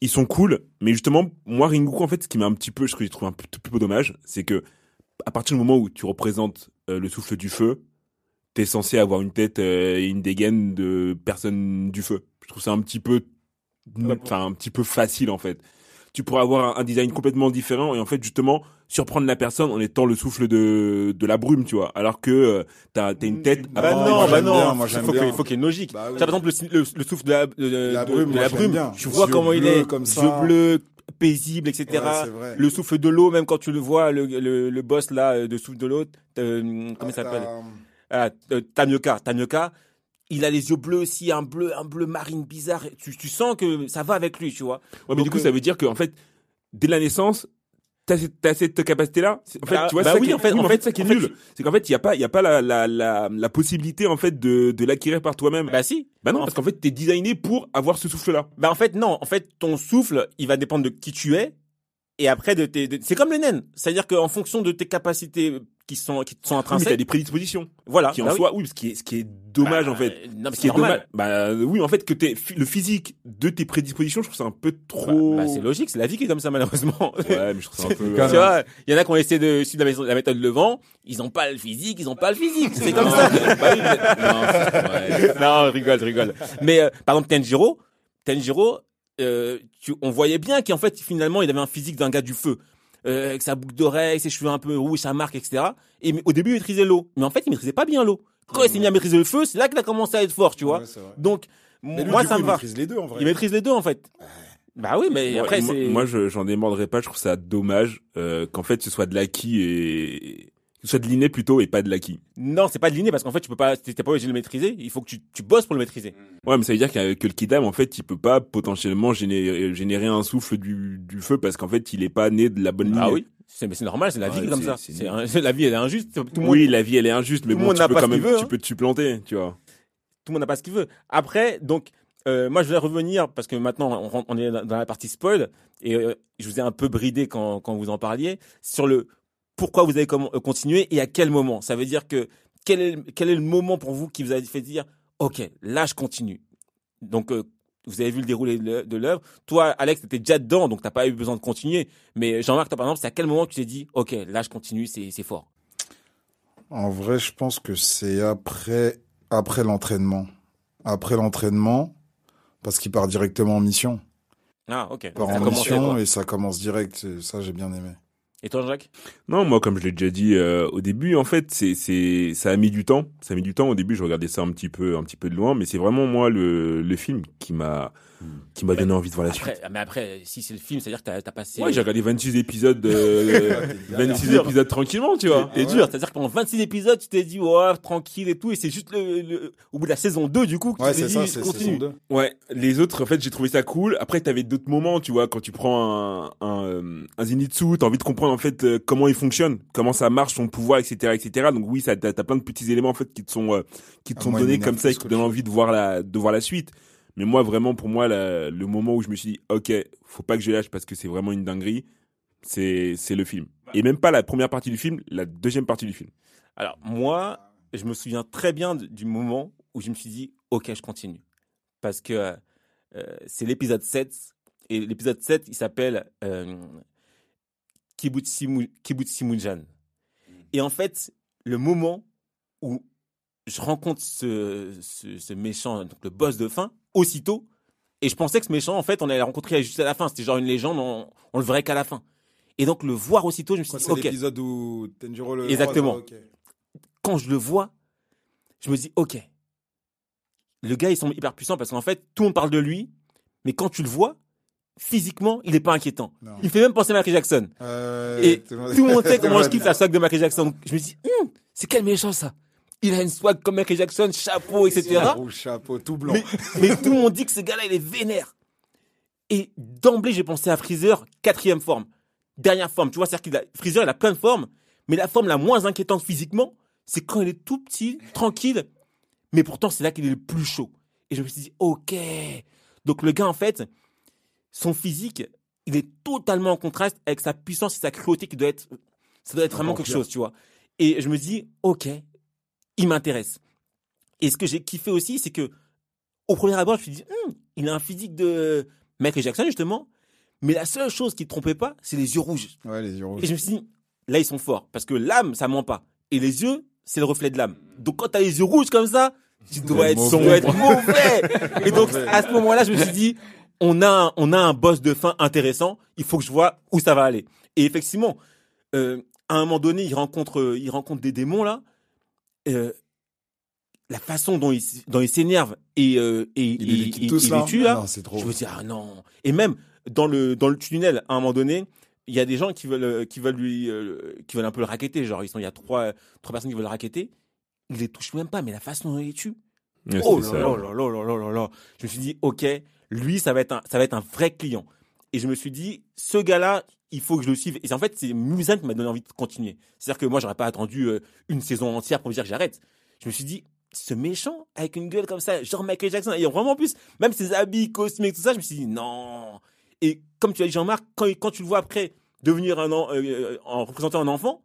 ils sont cool, mais justement, moi, Ringoku, en fait, ce qui m'a un petit peu, je trouve, je trouve un petit peu dommage, c'est que, à partir du moment où tu représentes euh, le souffle du feu, t'es censé avoir une tête euh, et une dégaine de personne du feu. Je trouve ça un petit peu, enfin, un petit peu facile, en fait. Tu pourrais avoir un, design complètement différent et en fait, justement, surprendre la personne en étant le souffle de, de la brume, tu vois. Alors que euh, t'as, t'as une tête. à Bah non, bah j'aime non. bien, moi, il faut qu'il bien. faut qu'il y ait une logique. Bah oui. Tu vois, par exemple, le, le, le souffle de la, de, de- La de- brume, de moi, la j'aime brume. bien. Tu vois Yeux comment il est, comme ça. yeux bleus, paisible, etc. Ouais, le souffle de l'eau, même quand tu le vois, le, le, le boss là, euh, de souffle de l'eau, euh, comment il Ah, s'appelle? t'as- ah, euh, Tamioka. Tamioka, il a les yeux bleus aussi, un bleu, un bleu marine bizarre. Tu, tu sens que ça va avec lui, tu vois. Ouais, mais Donc, du coup, euh, ça veut dire qu'en fait, dès la naissance, t'as cette, cette capacité-là. C'est- En fait, Bah- tu vois, bah ça oui, qui est- en fait- oui, en fait- ça qui est nul. C'est qu'en fait, il y a pas, il y a pas la, la, la, la possibilité, en fait, de, de l'acquérir par toi-même. Bah si. Bah non, parce qu'en fait, t'es designé pour avoir ce souffle-là. Bah en fait non, en fait ton souffle, il va dépendre de qui tu es et après de tes de- c'est comme le naine, c'est-à-dire qu'en fonction de tes capacités qui sont qui sont Oui, intrinsèques, des prédispositions. voilà. Qui en bah oui. soi, oui, ce qui est, ce qui est dommage, Bah, en fait. Non, mais Ce qui est dommage. Bah, oui, en fait, que t'es, le physique de tes prédispositions, je trouve ça un peu trop. Bah, bah, c'est logique, c'est la vie qui est comme ça malheureusement. Ouais, mais je trouve ça un peu. tu euh, vois, il y en a qui ont essayé de suivre la méthode, la méthode Levent, ils ont pas le physique, ils ont pas le physique, c'est comme ça. *laughs* bah oui, mais- non, ouais. *laughs* non, rigole, rigole. Mais euh, par exemple Tenjiro, Tenjiro, euh, tu, on voyait bien qu'en fait finalement il avait un physique d'un gars du feu, euh, avec sa boucle d'oreille, ses cheveux un peu rouges, sa marque, etc. Et mais au début il maîtrisait l'eau, mais en fait il maîtrisait pas bien l'eau. Quand il s'est mis à maîtriser le feu, c'est là qu'il a commencé à être fort, tu vois. Ouais. Donc Mais moi ça coup, me il va. maîtrise les deux, en vrai. Il maîtrise les deux en fait. Bah oui, mais après moi, c'est. moi, je, j'en démordrai pas. Je trouve ça dommage euh, qu'en fait ce soit de l'acquis et soit de l'inné plutôt et pas de l'acquis. Non, c'est pas de l'inné parce qu'en fait tu peux pas, t'es pas obligé de le maîtriser. Il faut que tu, tu bosses pour le maîtriser. Ouais, mais ça veut dire que, que le kidam en fait il peut pas potentiellement générer, générer un souffle du, du feu parce qu'en fait il est pas né de la bonne ligne. Ah oui, c'est mais c'est normal, c'est la vie Ouais, comme c'est- ça. c'est un- *laughs* la vie elle est injuste. Tout le monde, Oui, la vie elle est injuste, mais bon, tu n'a peux pas quand ce même, qu'il veut, tu hein. peux te planter, tu vois. tout le monde n'a pas ce qu'il veut. Après, donc, euh, moi, je vais revenir parce que maintenant, on est dans la partie spoil et euh, je vous ai un peu bridé quand, quand vous en parliez sur le pourquoi vous avez euh, continué et à quel moment. Ça veut dire que quel est, le- quel est le moment pour vous qui vous a fait dire, ok, là, je continue. Donc, euh, vous avez vu le déroulé de l'œ- de l'œuvre. Toi, Alex, t'étais déjà dedans, donc t'as pas eu besoin de continuer. Mais Jean-Marc, toi, par exemple, c'est à quel moment tu t'es dit, ok, là, je continue, c'est fort? En vrai, je pense que c'est après, après l'entraînement. Après l'entraînement, parce qu'il part directement en mission. Ah, ok. Il part Ça en mission et ça commence direct. Ça, j'ai bien aimé. Et toi, Jacques? Non, moi, comme je l'ai déjà dit euh, au début, en fait, c'est, c'est, ça a mis du temps. Ça a mis du temps. Au début, je regardais ça un petit peu, un petit peu de loin, mais c'est vraiment moi le, le film qui m'a, qui m'a donné envie de voir la suite. Mais après, si c'est le film, c'est-à-dire que t'as as passé. Ouais, j'ai regardé 26 épides, euh, 26 dur. épisodes tranquillement, tu vois. T'es dur, c'est-à-dire que pendant 26 épisodes, tu t'es dit, ouais, tranquille et tout, et c'est juste le, le- au bout de la saison 2, du coup, que Ouais, tu t'es c'est ça, dit, c'est continue. saison 2. Ouais, les autres, en fait, j'ai trouvé ça cool. Après, t'avais d'autres moments, tu vois, quand tu prends un, un, un Zenitsu, t'as envie de comprendre, en fait, euh, comment il fonctionne, comment ça marche, son pouvoir, etc., etc. Donc oui, ça, t'as, t'as plein de petits éléments, en fait, qui te sont, euh, qui te Ah, sont moi, donnés comme ça et qui te donnent envie de voir la, de voir la suite. Mais moi, vraiment, pour moi, la- le moment où je me suis dit, ok, faut pas que je lâche parce que c'est vraiment une dinguerie, c'est, le film. Et même pas la première partie du film, la deuxième partie du film. Alors, moi, je me souviens très bien du moment où je me suis dit, ok, je continue. Parce que euh, c'est l'épisode 7, et l'épisode 7, il s'appelle euh, Kibutsimujan. Et en fait, le moment où je rencontre ce, ce, ce méchant, donc le boss de fin, aussitôt, et je pensais que ce méchant, en fait, on allait le rencontrer juste à la fin. C'était genre une légende, on, on le verrait qu'à la fin. Et donc, le voir aussitôt, je me suis dit, c'est ok, l'épisode où Tenjiro le. Exactement. croise, quand je le vois, je me dis, ok, le gars, il semble hyper puissant parce qu'en fait, tout le monde parle de lui, mais quand tu le vois, physiquement, il est pas inquiétant. Non. Il fait même penser à Michael Jackson. Euh, Et tout le monde- sait *laughs* comment je kiffe la saga de Michael Jackson. Je me dis, Hum, c'est quel méchant ça? Il a une swag comme Michael Jackson, chapeau, etc. Rouge, chapeau, tout blanc. Mais, mais tout le monde dit que ce gars-là, il est vénère. Et d'emblée, j'ai pensé à Freezer, quatrième forme. Dernière forme, tu vois, c'est-à-dire qu'il a, Freezer, il a plein de formes, mais la forme la moins inquiétante physiquement, c'est quand il est tout petit, tranquille, mais pourtant, c'est là qu'il est le plus chaud. Et je me suis dit, ok. Donc le gars, en fait, son physique, il est totalement en contraste avec sa puissance et sa cruauté qui doit être, ça doit être vraiment quelque chose, tu vois. Et je me dis, ok, il m'intéresse. Et ce que j'ai kiffé aussi, c'est que, au premier abord, je me suis dit, Hum, il a un physique de Michael Jackson, justement. Mais la seule chose qui ne trompait pas, c'est les yeux rouges. Ouais, les yeux rouges. Et je me suis dit, là, ils sont forts. Parce que l'âme, ça ment pas. Et les yeux, c'est le reflet de l'âme. Donc, quand t'as les yeux rouges comme ça, tu dois être, tu mauvais. dois être mauvais. *laughs* Et donc, à ce moment-là, je me suis dit, on a, un, on a un boss de fin intéressant. Il faut que je vois où ça va aller. Et effectivement, euh, à un moment donné, il rencontre, euh, il rencontre des démons, là. Euh, la façon dont il, s- dont il s'énerve et, euh, et, Il les et- liquide et- tous, il les tue, là. Non, c'est trop. Je me dis, ah non. Et même, dans le, dans le tunnel, à un moment donné, il y a des gens qui veulent, euh, qui veulent lui, euh, qui veulent un peu le raqueter. Genre, ils sont, il y a trois, trois personnes qui veulent le raqueter. Il les touche même pas, mais la façon dont il les tue. Oh là là là là là là là. Je me suis dit, ok, lui, ça va être un, ça va être un vrai client. Et je me suis dit, ce gars-là, il faut que je le suive. Et en fait, c'est Musan qui m'a donné envie de continuer. C'est-à-dire que moi, j'aurais pas attendu euh, une saison entière pour me dire que j'arrête. Je me suis dit, ce méchant, avec une gueule comme ça, genre Michael Jackson, et vraiment en plus, même ses habits, costumes et tout ça, je me suis dit, non. Et comme tu as dit, Jean-Marc, quand, quand tu le vois après devenir un, en, euh, euh, en représentant un enfant,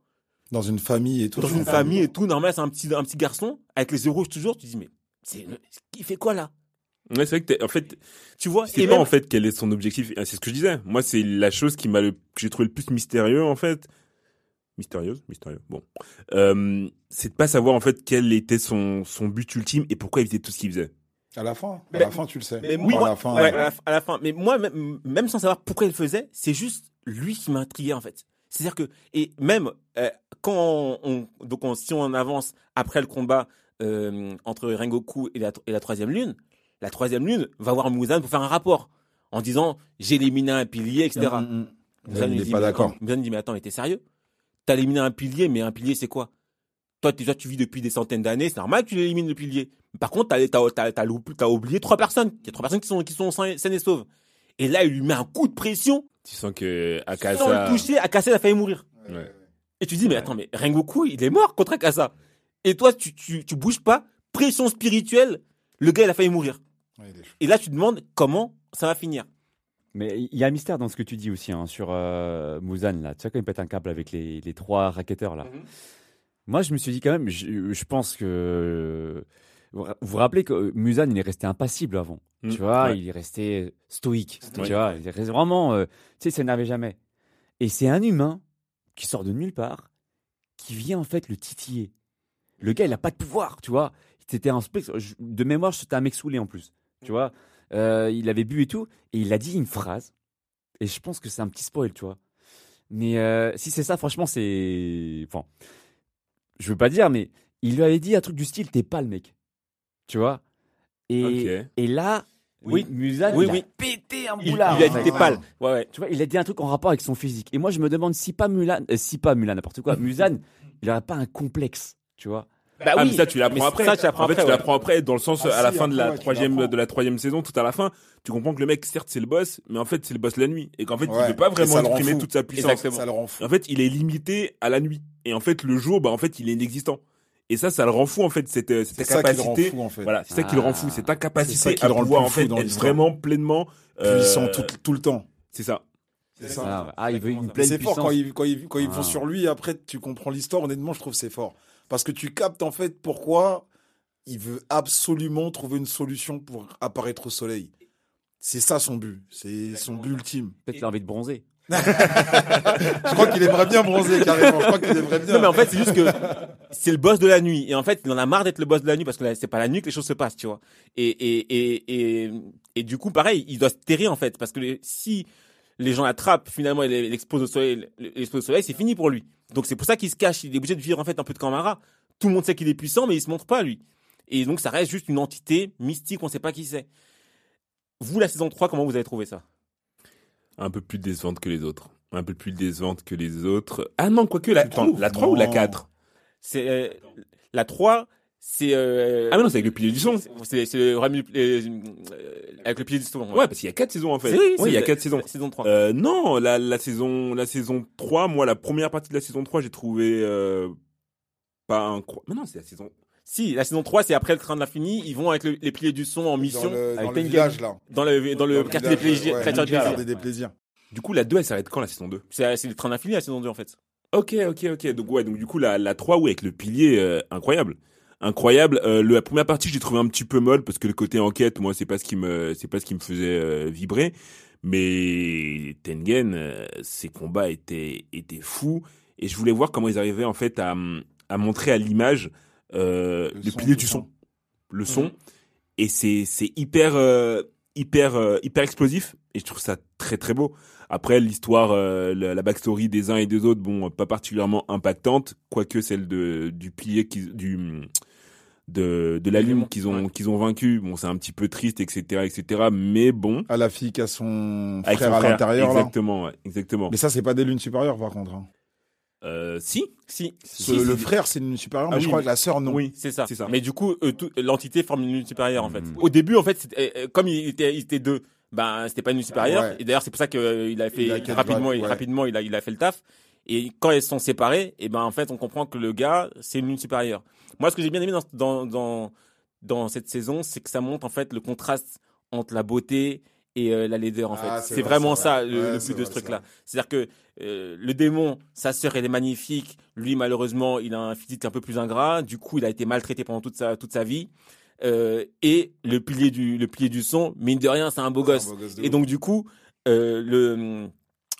Dans une famille et tout. dans une famille et tout, normal, c'est un petit, un petit garçon, avec les yeux rouges toujours, tu te dis, mais c'est, il fait quoi là? Ouais, c'est vrai que en fait, Tu vois? c'est pas même- en fait quel est son objectif. Ah, C'est ce que je disais. Moi, c'est la chose qui m'a le, que j'ai trouvé le plus mystérieux en fait. Mystérieuse, mystérieux. Bon, euh, c'est de pas savoir en fait quel était son son but ultime et pourquoi il faisait tout ce qu'il faisait. À la fin. À Mais- la fin, tu le sais. Mais à moi, la fin. ouais, à, la, à la fin. Mais moi, même, même sans savoir pourquoi il le faisait, c'est juste lui qui m'a intrigué en fait. C'est-à-dire que et même euh, quand on, on- donc on- si on avance après le combat euh, entre Rengoku et la, et la troisième lune, la troisième lune va voir Muzan pour faire un rapport en disant j'ai éliminé un pilier, etc. Mm, mm, mm. Il est dit, pas mais d'accord. attends, dit mais attends, mais t'es sérieux? T'as éliminé un pilier, mais un pilier c'est quoi? Toi, tu- toi, tu vis depuis des centaines d'années, c'est normal que tu élimines le pilier. Par contre, t'as, t'as, t'as, t'as, loupé- t'as oublié trois personnes. Il y a trois personnes qui sont, qui sont saines et sauves. Et là, il lui met un coup de pression, Tu sens que sans Akasa. le toucher, Akasa a failli mourir. Ouais. Et tu dis, mais attends, mais Rengoku, il est mort contre Akasa. Et toi, tu, tu, tu bouges pas, pression spirituelle, le gars, il a failli mourir. Et là, tu te demandes comment ça va finir. Mais il y a un mystère dans ce que tu dis aussi hein, sur euh, Muzan là. Tu sais quand il pète un câble avec les, les trois racketteurs là. Mhm. Moi je me suis dit quand même, je, je pense que vous vous rappelez que Muzan il est resté impassible avant. Mhm. Tu vois, Ouais. il est resté stoïque. Tu vois, il est resté vraiment, euh, tu sais, il s'énervait jamais. Et c'est un humain qui sort de nulle part, qui vient en fait le titiller. Le gars il a pas de pouvoir, tu vois. C'était un de mémoire, c'était un mec saoulé en plus. Tu vois, Euh, il avait bu et tout, et il a dit une phrase. Et je pense que c'est un petit spoil, tu vois. Mais euh, si c'est ça, franchement, c'est. Enfin, je veux pas dire, mais il lui avait dit un truc du style t'es pas le mec. Tu vois et, là, Oui. il oui. a pété un Il, boulard. il a en dit pâle. Ouais, ouais. Tu vois, il a dit un truc en rapport avec son physique. Et moi, je me demande si pas Mulan, euh, si pas Mulan, n'importe quoi, Musan, il aurait pas un complexe, tu vois. Bah ah, oui, mais ça, tu l'apprends mais après. ça, tu l'apprends en fait, après, tu ouais. l'apprends après, dans le sens, Ah, à la si, fin de la ouais, troisième, de la troisième saison, tout à la fin, tu comprends que le mec, certes, c'est le boss, mais en fait, c'est le boss la nuit. Et qu'en fait, Ouais. il peut pas vraiment exprimer toute sa puissance. Exactement. Ça le rend fou. En fait, il est limité à la nuit. Et en fait, le jour, bah, en fait, il est inexistant. Et ça, ça le rend fou, en fait, cette, euh, cette C'est ça qui le rend capacité. fou, en fait. Voilà, c'est ça qui le rend fou, Ah. cette C'est incapacité à pouvoir, en fait, être vraiment pleinement, euh, Puissant tout, tout le temps. c'est ça. C'est ça. Ah, ah, il veut une pleine c'est fort puissance. quand ils, quand ils, quand ils vont Ah. sur lui. Après, tu comprends l'histoire. Honnêtement, je trouve que c'est fort. Parce que tu captes en fait pourquoi il veut absolument trouver une solution pour apparaître au soleil. C'est ça son but. C'est son but ultime. Peut-être qu'il a envie de bronzer. *laughs* Je crois qu'il aimerait bien bronzer carrément. Je crois qu'il aimerait bien. Non, mais en fait, c'est juste que c'est le boss de la nuit. Et en fait, il en a marre d'être le boss de la nuit parce que c'est pas la nuit que les choses se passent, tu vois. Et, et, et, et, et du coup, pareil, il doit se terrer, en fait. Parce que si les gens l'attrapent, finalement, il il expose au soleil, au soleil, c'est fini pour lui. Donc, c'est pour ça qu'il se cache. Il est obligé de vivre, en fait, un peu de Camara. Tout le monde sait qu'il est puissant, mais il se montre pas, lui. Et donc, ça reste juste une entité mystique, on sait pas qui c'est. Vous, la saison 3, comment vous avez trouvé ça? Un peu plus décevante que les autres. Un peu plus décevante que les autres. Ah non, quoique la, la 3 ou la Non. 4? C'est euh, la 3, c'est euh, Ah mais non, c'est avec le pilier du son. c'est- c'est le euh, euh, avec le pilier du son. Ouais, parce qu'il y a quatre saisons en fait. Oui, c'est il y a quatre saisons. la Saison 3. Euh, non, la, la saison la saison 3, moi la première partie de la saison 3, j'ai trouvé euh, pas incroyable. Mais non, c'est la saison Si, la saison 3, c'est après le train de l'infini, ils vont avec le- les piliers du son en Dans mission le, avec dans le village, là. dans le dans le Dans le quartier des village, plaisirs, ouais, quartier des le plaisirs. des plaisirs. Du coup, la 2, elle s'arrête quand la saison 2 C'est c'est le train d'infini la saison 2 en fait. Ok, ok, ok. Donc ouais, donc du coup la, la 3, oui, avec le pilier, euh, incroyable. Incroyable. Euh, le- la première partie, j'ai trouvé un petit peu molle parce que le côté enquête, moi, c'est pas ce qui me, c'est pas ce qui me faisait euh, vibrer. Mais Tengen, euh, ses combats étaient étaient fous et je voulais voir comment ils arrivaient en fait à, à montrer à l'image euh, le, son, pilier du son, le son. Mhm. Et c'est c'est hyper euh, hyper hyper explosif et je trouve ça très très beau. Après l'histoire, euh, la, la backstory des uns et des autres, bon, pas particulièrement impactante, quoique celle de du pilier qui du de de la lune qu'ils ont ouais. qu'ils ont vaincu. Bon, c'est un petit peu triste, etc., etc. Mais bon, À la fille qui a son avec frère son à l'intérieur, là. exactement, ouais, exactement. Mais ça, c'est pas des lunes supérieures, par contre. hein. Euh, si, Si, Ce- si, le frère, c'est une lune supérieure, Ah mais je oui, crois mais- que la sœur, non. oui, c'est ça. c'est ça. Mais du coup, euh, l'entité forme une lune supérieure en fait. Mhm. Au début en fait, c'était- euh, comme il était, il était deux, ben c'était pas une lune supérieure. Ouais. Et d'ailleurs c'est pour ça qu'il a fait Il a quel rapidement, ouais. rapidement il a, il a fait le taf. Et quand elles sont séparées, et ben en fait on comprend que le gars c'est une lune supérieure. Moi ce que j'ai bien aimé dans dans dans, dans cette saison, c'est que ça montre en fait le contraste entre la beauté et euh, la laideur en Ah, fait. c'est C'est vrai, vraiment ça vrai. le, Ouais, le but de vrai, ce truc-là. C'est-à-dire que euh, le démon, sa sœur, elle est magnifique. Lui, malheureusement, il a un physique un peu plus ingrat. Du coup, il a été maltraité pendant toute sa toute sa vie. Euh, et le pilier du le pilier du son, mine de rien, c'est un beau un gosse. beau gosse de Et donc du coup, le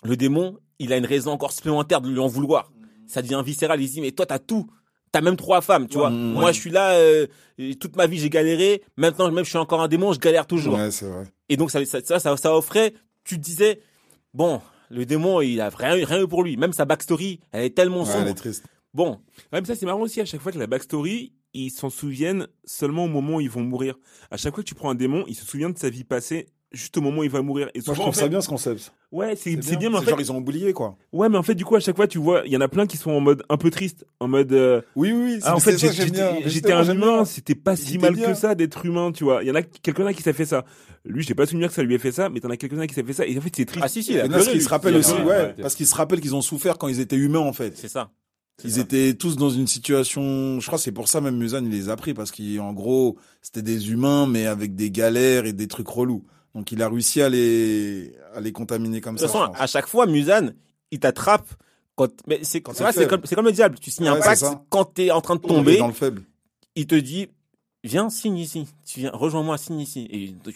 le démon, il a une raison encore supplémentaire de lui en vouloir. Ça devient viscéral. Il dit mais toi t'as tout, t'as même trois femmes, tu vois. Moi ouais. je suis là, euh, toute ma vie j'ai galéré. Maintenant même je suis encore un démon, je galère toujours. Ouais, c'est vrai. Et donc ça ça ça, ça, offrait. Tu te disais bon, le démon il a rien rien eu pour lui. Même sa backstory, elle est tellement Ouais, sombre. elle est triste. Bon, mais ça c'est marrant aussi à chaque fois que la backstory, ils s'en souviennent seulement au moment où ils vont mourir. À chaque fois que tu prends un démon, il se souvient de sa vie passée juste au moment où il va mourir. Et Moi, je souvent, trouve en fait- ça bien, ce concept. Ouais, c'est bien, mais en fait, genre, ils ont oublié, quoi. ouais, mais en fait, du coup, à chaque fois, tu vois, il y en a plein qui sont en mode un peu triste, en mode. euh, Oui, oui, oui. ah, en c'est fait, j'étais bien. un humain, bien. c'était pas si mal bien. que ça d'être humain, tu vois. Il y en a quelques-uns qui s'est fait ça. Lui, j'ai pas souvenir que ça lui ait fait ça, mais t'en as quelques-uns qui s'est fait ça. Et en fait, c'est triste. ah si si, il qu'ils lui. se rappellent aussi, ouais, parce qu'ils se rappellent qu'ils ont souffert quand ils étaient humains, en fait. C'est ça. Ils ça. étaient tous dans une situation, je crois que c'est pour ça même Musan il les a pris parce qu'en gros c'était des humains mais avec des galères et des trucs relous. Donc il a réussi à les à les contaminer comme De ça. toute façon, à chaque fois, Musan, il t'attrape quand. Mais c'est Quand c'est comme, c'est comme le diable. Tu signes un pacte quand t'es en train de tomber. dans le faible. Il te dit, viens, signe ici. Tu viens, rejoins-moi, signe ici.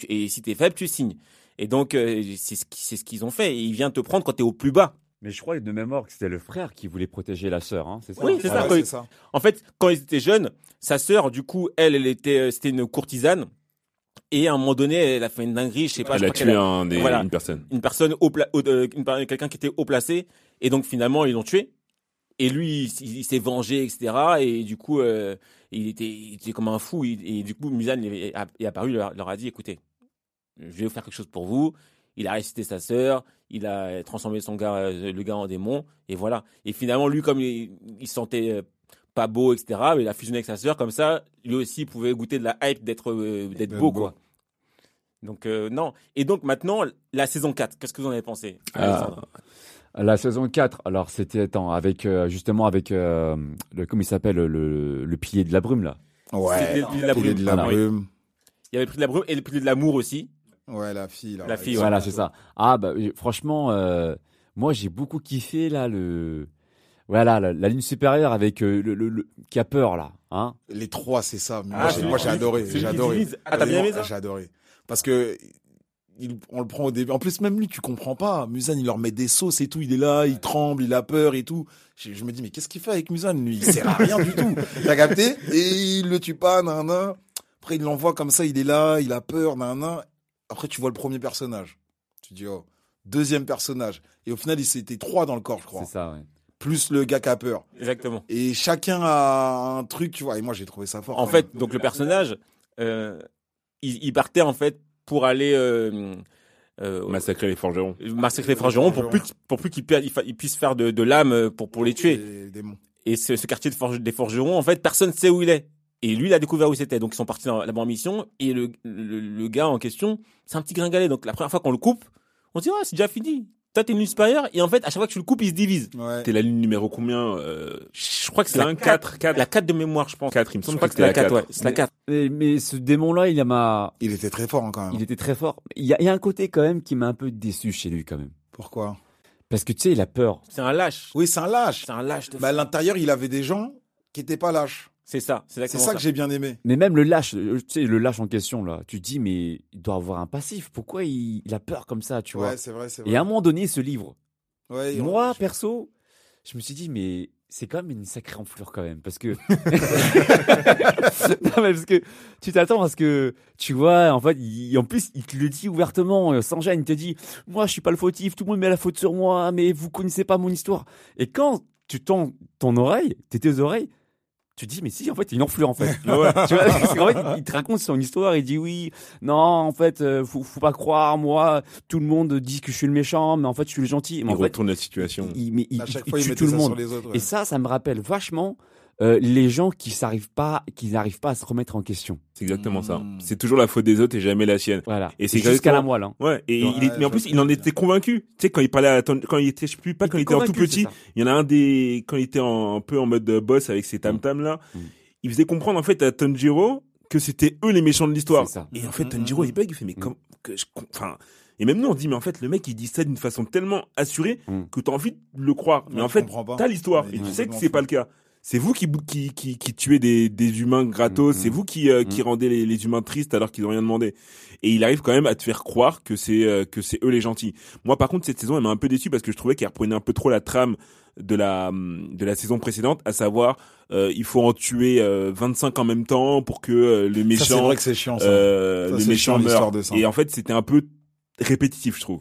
Et, et si t'es faible, tu signes. Et donc, euh, c'est ce qui- c'est ce qu'ils ont fait. Et il vient te prendre quand t'es au plus bas. Mais je crois de mémoire que c'était le frère qui voulait protéger la sœur, hein, c'est ça? Oui, c'est ça, Ouais, quoi. c'est ça. En fait, quand ils étaient jeunes, sa sœur, du coup, elle, elle était, euh, c'était une courtisane. Et à un moment donné, elle a fait une dinguerie, je sais pas. je Elle a crois tué un des, Voilà. une personne. une personne pla- euh, quelqu'un qui était haut placé et donc finalement ils l'ont tué. Et lui il, il s'est vengé etc et du coup euh, il était il était comme un fou. Et du coup Musan il est, est apparu il leur, leur a dit écoutez je vais vous faire quelque chose pour vous. Il a ressuscité sa sœur. Il a transformé son gars euh, le gars en démon. Et voilà. Et finalement lui comme il, il se sentait pas beau etc mais il a fusionné avec sa sœur comme ça lui aussi il pouvait goûter de la hype d'être euh, d'être beau beau. quoi donc euh, non. Et donc maintenant, la saison 4, qu'est-ce que vous en avez pensé Ah. La saison 4, alors c'était attends, avec euh, justement avec euh, le comment il s'appelle le, pilier de la brume là? Ouais. Le pilier de la Il est de la Voilà. brume. Il y avait le prix de la brume et le prix de l'amour aussi. Ouais, la fille là. La ouais. fille, Voilà, c'est ça. Ah bah franchement euh, moi j'ai beaucoup kiffé là le voilà la, la ligne supérieure avec euh, le, le, le- qui a peur là, hein. Les trois, c'est ça. Moi, Ah, j'ai- moi, adoré. J'ai qui adoré. Ah, t'as bien aimé Vraiment, ça J'ai adoré. Parce que il- on le prend au début. En plus, même lui, tu comprends pas. Musan, il leur met des sauces et tout. Il est là, il tremble, il a peur et tout. Je, je me dis, mais qu'est-ce qu'il fait avec Musan Lui, il sert à rien du tout. *laughs* T'as capté? Et il le tue pas, nan, nan. Après, il l'envoie comme ça, il est là, il a peur, nan, nan. Après, tu vois le premier personnage. Tu dis, oh, deuxième personnage. Et au final, il s'était trois dans le corps, je crois. C'est ça, ouais. Plus le gars qui a peur. Exactement. Et chacun a un truc, tu vois. Et moi, j'ai trouvé ça fort. En fait, même. donc le personnage, euh, il, il partait en fait pour aller euh, euh, Massacrer les forgerons. massacrer les forgerons pour plus pour plus qu'il pu- il fa- il puisse faire de, de l'âme pour pour les tuer. Les. Et ce, ce quartier de forge- des forgerons, en fait, personne sait où il est. Et lui, il a découvert où c'était. Donc, ils sont partis dans- là-bas en mission. Et le, le, le gars en question, c'est un petit gringalet. Donc, la première fois qu'on le coupe, on se dit, ouais, c'est déjà fini. Toi, t'es une lune supérieure. Et en fait, à chaque fois que tu le coupes, il se divise. Ouais. T'es la ligne numéro combien euh, Je crois que c'est la 5, 4. 4, 4. La 4 de mémoire, je pense. 4, il me Je semble que que c'est la c'était 4, la ouais. C'est la 4. Mais, mais ce démon-là, il m'a, Il était très fort hein, quand même. il était très fort. Il y a, il y a un côté quand même qui m'a un peu déçu chez lui quand même. Pourquoi? Parce que tu sais, il a peur. C'est un lâche. Oui, c'est un lâche. C'est un lâche de Mais à l'intérieur, il avait des gens qui étaient pas lâches. C'est ça. C'est ça que j'ai bien aimé. Mais même le lâche, euh, tu sais, le lâche en question là, tu te dis mais il doit avoir un passif. Pourquoi il, il a peur comme ça, tu vois? Ouais, c'est vrai, c'est vrai. Et à un moment donné, se livre. Ouais, Moi, perso, je me suis dit, mais c'est quand même une sacrée enflure quand même. Parce que. *laughs* non, mais parce que tu t'attends à ce que, tu vois, en fait, il- en plus, il te le dit ouvertement, euh, sans gêne. Il te dit, moi, je suis pas le fautif, tout le monde met la faute sur moi, mais vous connaissez pas mon histoire. Et quand tu tends ton oreille, tes tes oreilles, tu te dis, mais si, en fait, une enflure, en fait. *laughs* *laughs* tu vois, parce qu'en fait, il te raconte son histoire, il dit, oui, non, en fait, euh, faut, faut pas croire, moi, tout le monde dit que je suis le méchant, mais en fait, je suis le gentil. Mais Il en fait, retourne la situation. il, mais il, à chaque il fois, il tue tout le monde. autres. ouais. Et ça, ça me rappelle vachement euh, les gens qui s'arrivent pas, qui n'arrivent pas à se remettre en question. C'est exactement ça. Mm. C'est toujours la faute des autres et jamais la sienne. Voilà. Et c'est jusqu'à la moelle. Hein. Ouais, et Ouais, il est, mais en plus, il en était convaincu. Tu sais, quand il parlait à Ton- quand il était, je sais plus, pas quand il était en tout petit, il y en a un des, quand il était en, un peu en mode boss avec ses tam tam là, Mm. il faisait comprendre en fait à Tanjiro que c'était eux les méchants de l'histoire. Et en fait, Tanjiro, il bug, il fait, mais Mm. comme, que je, enfin, et même nous, on dit, mais en fait, le mec, il dit ça d'une façon tellement assurée que t'as envie de le croire. Mais Ouais, en fait, t'as l'histoire. Et tu sais que c'est pas le cas. C'est vous qui, qui, qui, qui tuez des, des humains gratos. Mm, C'est mm. vous qui, euh, qui Mm. rendez les, les humains tristes alors qu'ils ont rien demandé. Et il arrive quand même à te faire croire que c'est, euh, que c'est eux les gentils. Moi, par contre, cette saison, elle m'a un peu déçu parce que je trouvais qu'elle reprenait un peu trop la trame de la, de la saison précédente, à savoir, euh, il faut en tuer euh, 25 en même temps pour que euh, le Ça, c'est méchant, vrai que c'est chiant. Ça. euh, Ça, le c'est méchant chiant, l'histoire meurt. de ça. Et en fait, c'était un peu répétitif, je trouve.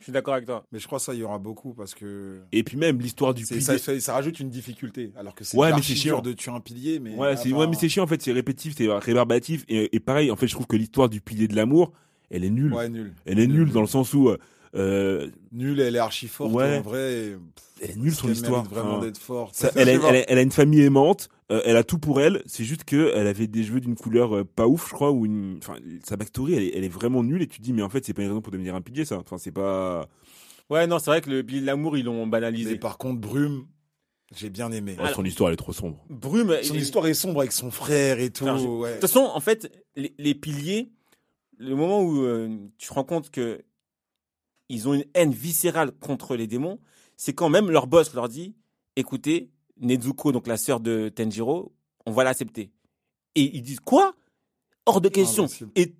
Je suis d'accord avec toi. Mais je crois que ça, il y aura beaucoup parce que Et puis même l'histoire du pilier. ça, rajoute une difficulté. Alors que c'est Ouais, mais chiant. de tuer un pilier. Mais Ouais, c'est ouais, mais c'est chiant en fait, c'est répétitif, c'est rébarbatif et, et pareil, en fait, je trouve que l'histoire du pilier de l'amour, elle est nulle. Ouais, nul. Elle est nulle dans le sens où euh, Nul, elle est archi forte. Ouais. En vrai, elle est nulle son histoire. mérite vraiment Enfin, d'être forte. ça- Je elle, a, sais pas. elle, a, elle a une famille aimante, euh, elle a tout pour elle. C'est juste que elle avait des cheveux d'une couleur euh, pas ouf, je crois, ou une, enfin, sa backstory, elle est, elle est vraiment nulle. Et tu te dis, mais en fait, c'est pas une raison pour devenir un pilier, ça. Enfin, c'est pas. Ouais, non, c'est vrai que le billet de l'amour, ils l'ont Mais banalisé. par contre, Brume, j'ai bien aimé. Ouais, son histoire, elle est trop sombre. Brume, Son il- histoire est sombre avec son frère et tout. Je- ouais. De toute façon, en fait, les, les piliers, le moment où euh, tu te rends compte que ils ont une haine viscérale contre les démons, c'est quand même leur boss leur dit écoutez, Nezuko, donc la sœur de Tenjiro, on va l'accepter. Et ils disent quoi? Hors de question. Impossible. Et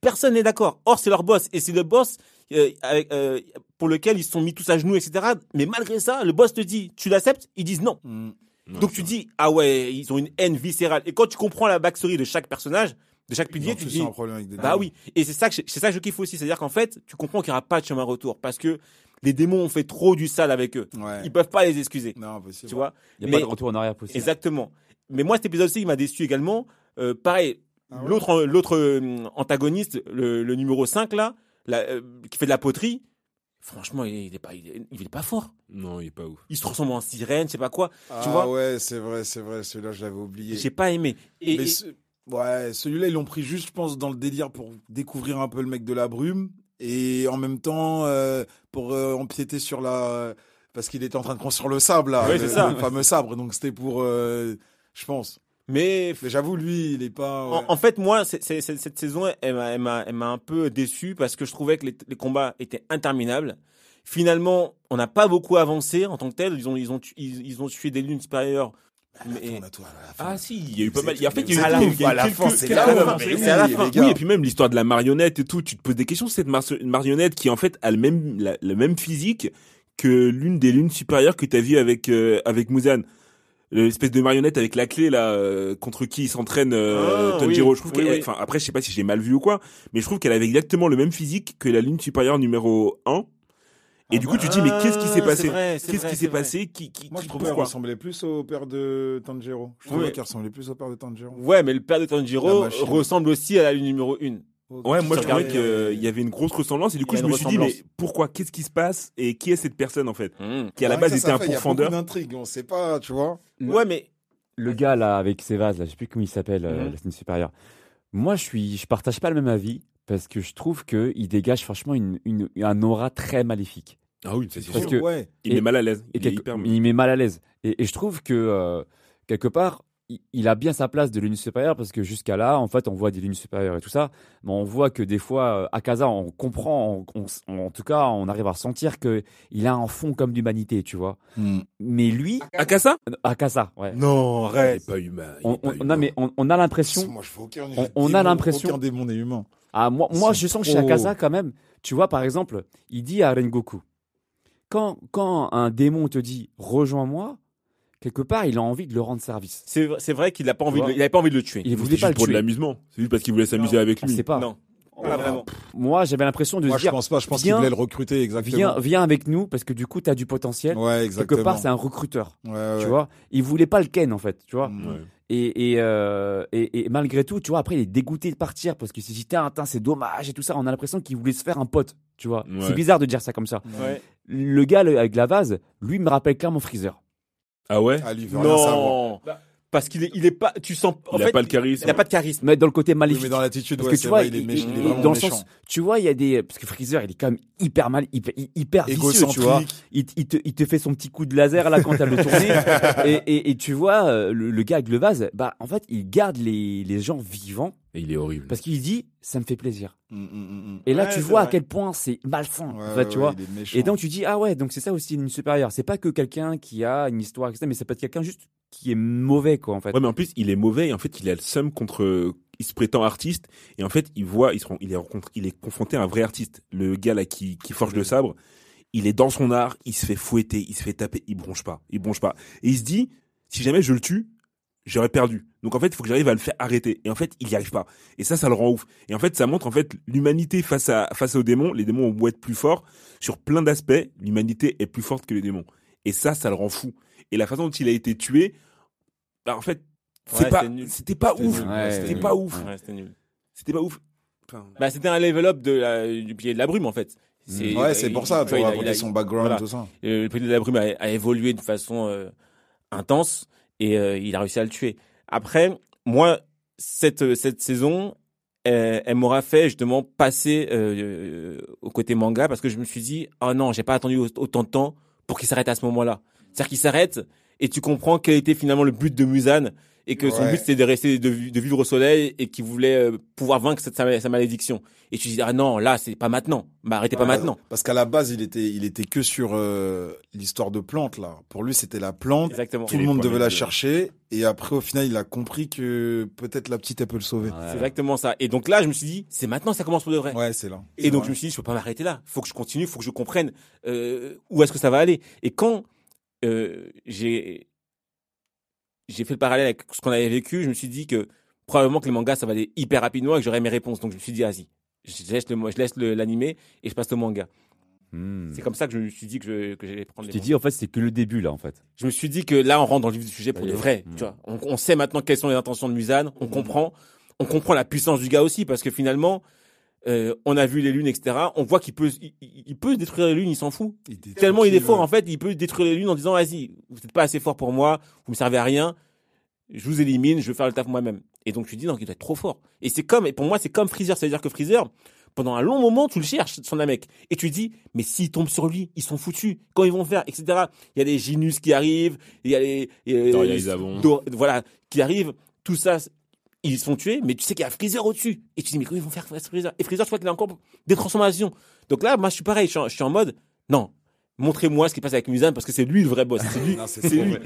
personne n'est d'accord. Or, c'est leur boss. Et c'est le boss euh, avec, euh, pour lequel ils se sont mis tous à genoux, etc. Mais malgré ça, le boss te dit tu l'acceptes? Ils disent non. Mm. Donc tu dis ah ouais, ils ont une haine viscérale. Et quand tu comprends la backstory de chaque personnage, de chaque pilier, tu dis un problème avec des bah oui. Et c'est ça que je- c'est ça que je kiffe aussi, c'est-à-dire qu'en fait, tu comprends qu'il n'y aura pas de chemin retour parce que les démons ont fait trop du sale avec eux. Ouais. Ils peuvent pas les excuser, Non, impossible. tu vois. Il n'y a Mais- pas de retour en arrière possible. Exactement. Mais moi, cet épisode aussi, il m'a déçu également. Euh, pareil, Ah ouais l'autre l'autre euh, antagoniste, le, le numéro 5 là, la- euh, qui fait de la poterie. Franchement, il est pas, il est, il est pas fort. Non, il est pas ouf. Il se transforme en sirène, je sais pas quoi. Ah tu vois ouais, c'est vrai, c'est vrai. Celui-là, je l'avais oublié. J'ai pas aimé. Et, Mais et- ce- ouais, celui-là, ils l'ont pris juste, je pense, dans le délire pour découvrir un peu le mec de la brume et en même temps euh, pour euh, empiéter sur la parce qu'il était en train de construire le sable là, Ouais, le, c'est ça. le fameux sabre. Donc c'était pour, euh, je pense. mais Mais j'avoue, lui, il est pas. ouais. En, en fait, moi, c'est- cette saison, elle m'a- un peu déçu parce que je trouvais que les, les combats étaient interminables. Finalement, on n'a pas beaucoup avancé en tant que tel. Ils ont, ils ont, ils ont tué des lunes supérieures. Mais- On a tout à la fin. Ah si, il y a eu pas mal. il y a- En fait, il y a eu à la fin, à la quelques- fin, c'est mais la fin. Oui, et puis même l'histoire de la marionnette et tout, tu te poses des questions sur cette mar- marionnette qui en fait a le même, le même physique que l'une des lunes supérieures que tu as vu avec, euh, avec Muzan. L'espèce de marionnette avec la clé là, euh, contre qui il s'entraîne euh, Ah, Tanjiro. oui. Je trouve oui. enfin après je sais pas si j'ai mal vu ou quoi, mais je trouve qu'elle avait exactement le même physique que la lune supérieure numéro 1. Et Ah du bon coup tu te dis mais qu'est-ce qui s'est Ah, passé Qu'est-ce qui s'est passé Qui, qui, Moi, je qui- trouvais qu'il ressemblait plus au père de Tanjiro. Je trouvais qu'il ressemblait plus au père de Tanjiro. Ouais, mais le père de Tanjiro ressemble aussi à la lune numéro 1. Ouais, moi je trouvais regardes, qu'il y avait une grosse ressemblance et du coup je une me suis dit mais pourquoi? Qu'est-ce qui se passe? Et qui est cette personne en fait? Mmh. Qui à la base ça, était ça un fait, il y a pourfendeur. beaucoup d'intrigues, on sait pas, tu vois. Ouais, mais Le gars là avec ses vases, là, je sais plus comment il s'appelle, euh, Mhm. la scène supérieure. Moi, je suis, je partage pas le même avis parce que je trouve que il dégage franchement une, une, un aura très maléfique. Ah oui, c'est sûr. Parce que- ouais. Il et- est mal à l'aise. Il est hyper. il met mal à l'aise. Et, et je trouve que euh, quelque part, il, il a bien sa place de l'une supérieure parce que jusqu'à là, en fait, on voit des lignes supérieures et tout ça, mais on voit que des fois, euh, à Casa, on comprend, on- on- en tout cas, on arrive à ressentir que il a un fond comme d'humanité, tu vois. Hmm. Mais lui, Akasa à Casa, ouais. Non, arrête. Il est pas humain. il est On, pas on- humain. non, mais on, on a l'impression. Moi, je veux aucun. On- on a l'impression- Aucun démon n'est humain. Ah, moi, je sens trop- chez Akaza quand même. Tu vois, par exemple, il dit à Rengoku, quand, quand un démon te dit rejoins-moi, quelque part, il a envie de le rendre service. c'est vrai qu'il a pas envie, de, il avait pas envie de le tuer. Il C'est voulait juste pas le pour de tuer. l'amusement. C'est juste parce qu'il voulait s'amuser avec On lui. pas. Non, vraiment. Moi, j'avais l'impression de Moi, se je dire, pense pas. Je pense qu'il viens- voulait le recruter exactement. viens, viens avec nous parce que du coup, tu as du potentiel. Ouais, exactement. Quelque part, c'est un recruteur. Ouais, ouais. Tu vois, il voulait pas le ken en fait, tu vois? Mm. Ouais. Et, et, euh, et, et malgré tout, tu vois, après, il est dégoûté de partir parce que s'est dit, tiens, tiens, c'est dommage et tout ça. On a l'impression qu'il voulait se faire un pote, tu vois? Ouais. C'est bizarre de dire ça comme ça. Ouais. Le gars le- avec la vase, lui, me rappelle clairement Freezer. Ah ouais? Ah, lui, il veut rien savoir. Parce qu'il est, il est pas. Tu sens. En Il a fait, pas le charisme. Il a pas de charisme. Mais dans le côté Oui, maléfique. mais dans l'attitude, Parce ouais, que tu vois, vrai, il est, méchant, il il- dans le méchant. sens, tu vois, il y a des, parce que Freezer, il est quand même hyper mal, hyper, hyper vicieux, tu vois. Il, il te, il te fait son petit coup de laser là quand t'as le tourné. *laughs* et, et, et tu vois, euh, le, le gars avec le vase, bah, en fait, il garde les, les gens vivants Et il est horrible. parce qu'il dit, ça me fait plaisir. Mm, mm, mm. Et là, Ouais, tu vois à quel point c'est malsain, Ouais, en fait, ouais, tu ouais, vois. Et donc tu dis ah ouais donc c'est ça aussi une supérieure c'est pas que quelqu'un qui a une histoire etc mais ça peut être quelqu'un juste qui est mauvais quoi en fait Ouais, mais en plus, il est mauvais et en fait, il a le seum contre. Il se prétend artiste et en fait, il voit, il se il est il est confronté à un vrai artiste. Le gars là qui, forge le sabre, il est dans son art, il se fait fouetter, il se fait taper, il bronche pas, il bronche pas. Et il se dit, si jamais je le tue, j'aurais perdu. Donc en fait, il faut que j'arrive à le faire arrêter. Et en fait, il y arrive pas. Et ça, ça le rend ouf. Et en fait, ça montre en fait l'humanité face à face aux démons. Les démons ont beau être plus forts sur plein d'aspects, l'humanité est plus forte que les démons. Et ça, ça le rend fou. Et la façon dont il a été tué, bah en fait, c'est Ouais, pas, c'était pas ouf. Ouais, C'était pas ouf. C'était nul. C'était pas ouf. Enfin, Bah, c'était un level up de la, du pilier de la brume en fait. C'est- Ouais, c'est pour ça, pour il son background, voilà. tout ça. Euh, le pilier de la brume a, a évolué de façon euh, intense et euh, il a réussi à le tuer. Après, moi, cette, cette saison, elle m'aura fait justement passer euh, au côté manga parce que je me suis dit, oh non, j'ai pas attendu au- autant de temps pour qu'il s'arrête à ce moment-là. C'est-à-dire qu'il s'arrête et tu comprends quel était finalement le but de Musan et que son but c'était de rester de, vi- de vivre au soleil et qu'il voulait euh, pouvoir vaincre cette, sa, sa malédiction. Et tu dis ah non là c'est pas maintenant, bah arrêtez pas maintenant. Parce qu'à la base, il était, il était que sur euh, l'histoire de plantes là. Pour lui, c'était la plante. Exactement. Tout le monde devait la de- chercher. Et après, au final, il a compris que peut-être la petite, elle peut le sauver. C'est exactement ça. Et donc là je me suis dit c'est maintenant que ça commence pour de vrai. Ouais, c'est là. Et donc je me suis dit, je peux pas m'arrêter là. Faut que je continue, faut que je comprenne euh, où est-ce que ça va aller. Et quand euh, j'ai j'ai fait le parallèle avec ce qu'on avait vécu, je me suis dit que probablement que les mangas ça va aller hyper rapidement et que j'aurai mes réponses. Donc je me suis dit, vas-y, je laisse le je laisse le- l'animé et je passe au manga. Hmm. C'est comme ça que je me suis dit que je que j'allais prendre t'ai mangas. dit en fait c'est que le début là en fait Je me suis dit que là on rentre dans le vif du sujet pour de vrai. Mm. Tu vois, on, on sait maintenant quelles sont les intentions de Musan. On comprend, on comprend la puissance du gars aussi parce que finalement. Euh, on a vu les lunes, etc. On voit qu'il peut, il, peut détruire les lunes, il s'en fout. Il Tellement il est fort, ouais. en fait, il peut détruire les lunes en disant, vas-y, vous n'êtes pas assez fort pour moi, vous me servez à rien, je vous élimine, je vais faire le taf moi-même. Et donc, tu dis, non, il doit être trop fort. Et c'est comme, et pour moi, c'est comme Freezer, c'est-à-dire que Freezer, pendant un long moment, tu le cherches, son mec. Et tu dis, mais s'ils tombent sur lui, ils sont foutus. Quand ils vont faire, etc. Il y a les Ginus qui arrivent, il y a les, il y a les- voilà, qui arrivent, tout ça, ils sont tués, mais tu sais qu'il y a Freezer au-dessus. Et tu dis, mais comment ils vont faire Freezer? Et Freezer, tu vois qu'il a encore des transformations. Donc là, moi, je suis pareil, je suis en, je suis en mode, non, montrez-moi ce qui passe avec Musan parce que c'est lui le vrai boss. C'est *laughs* lui. Non, c'est lui. vrai.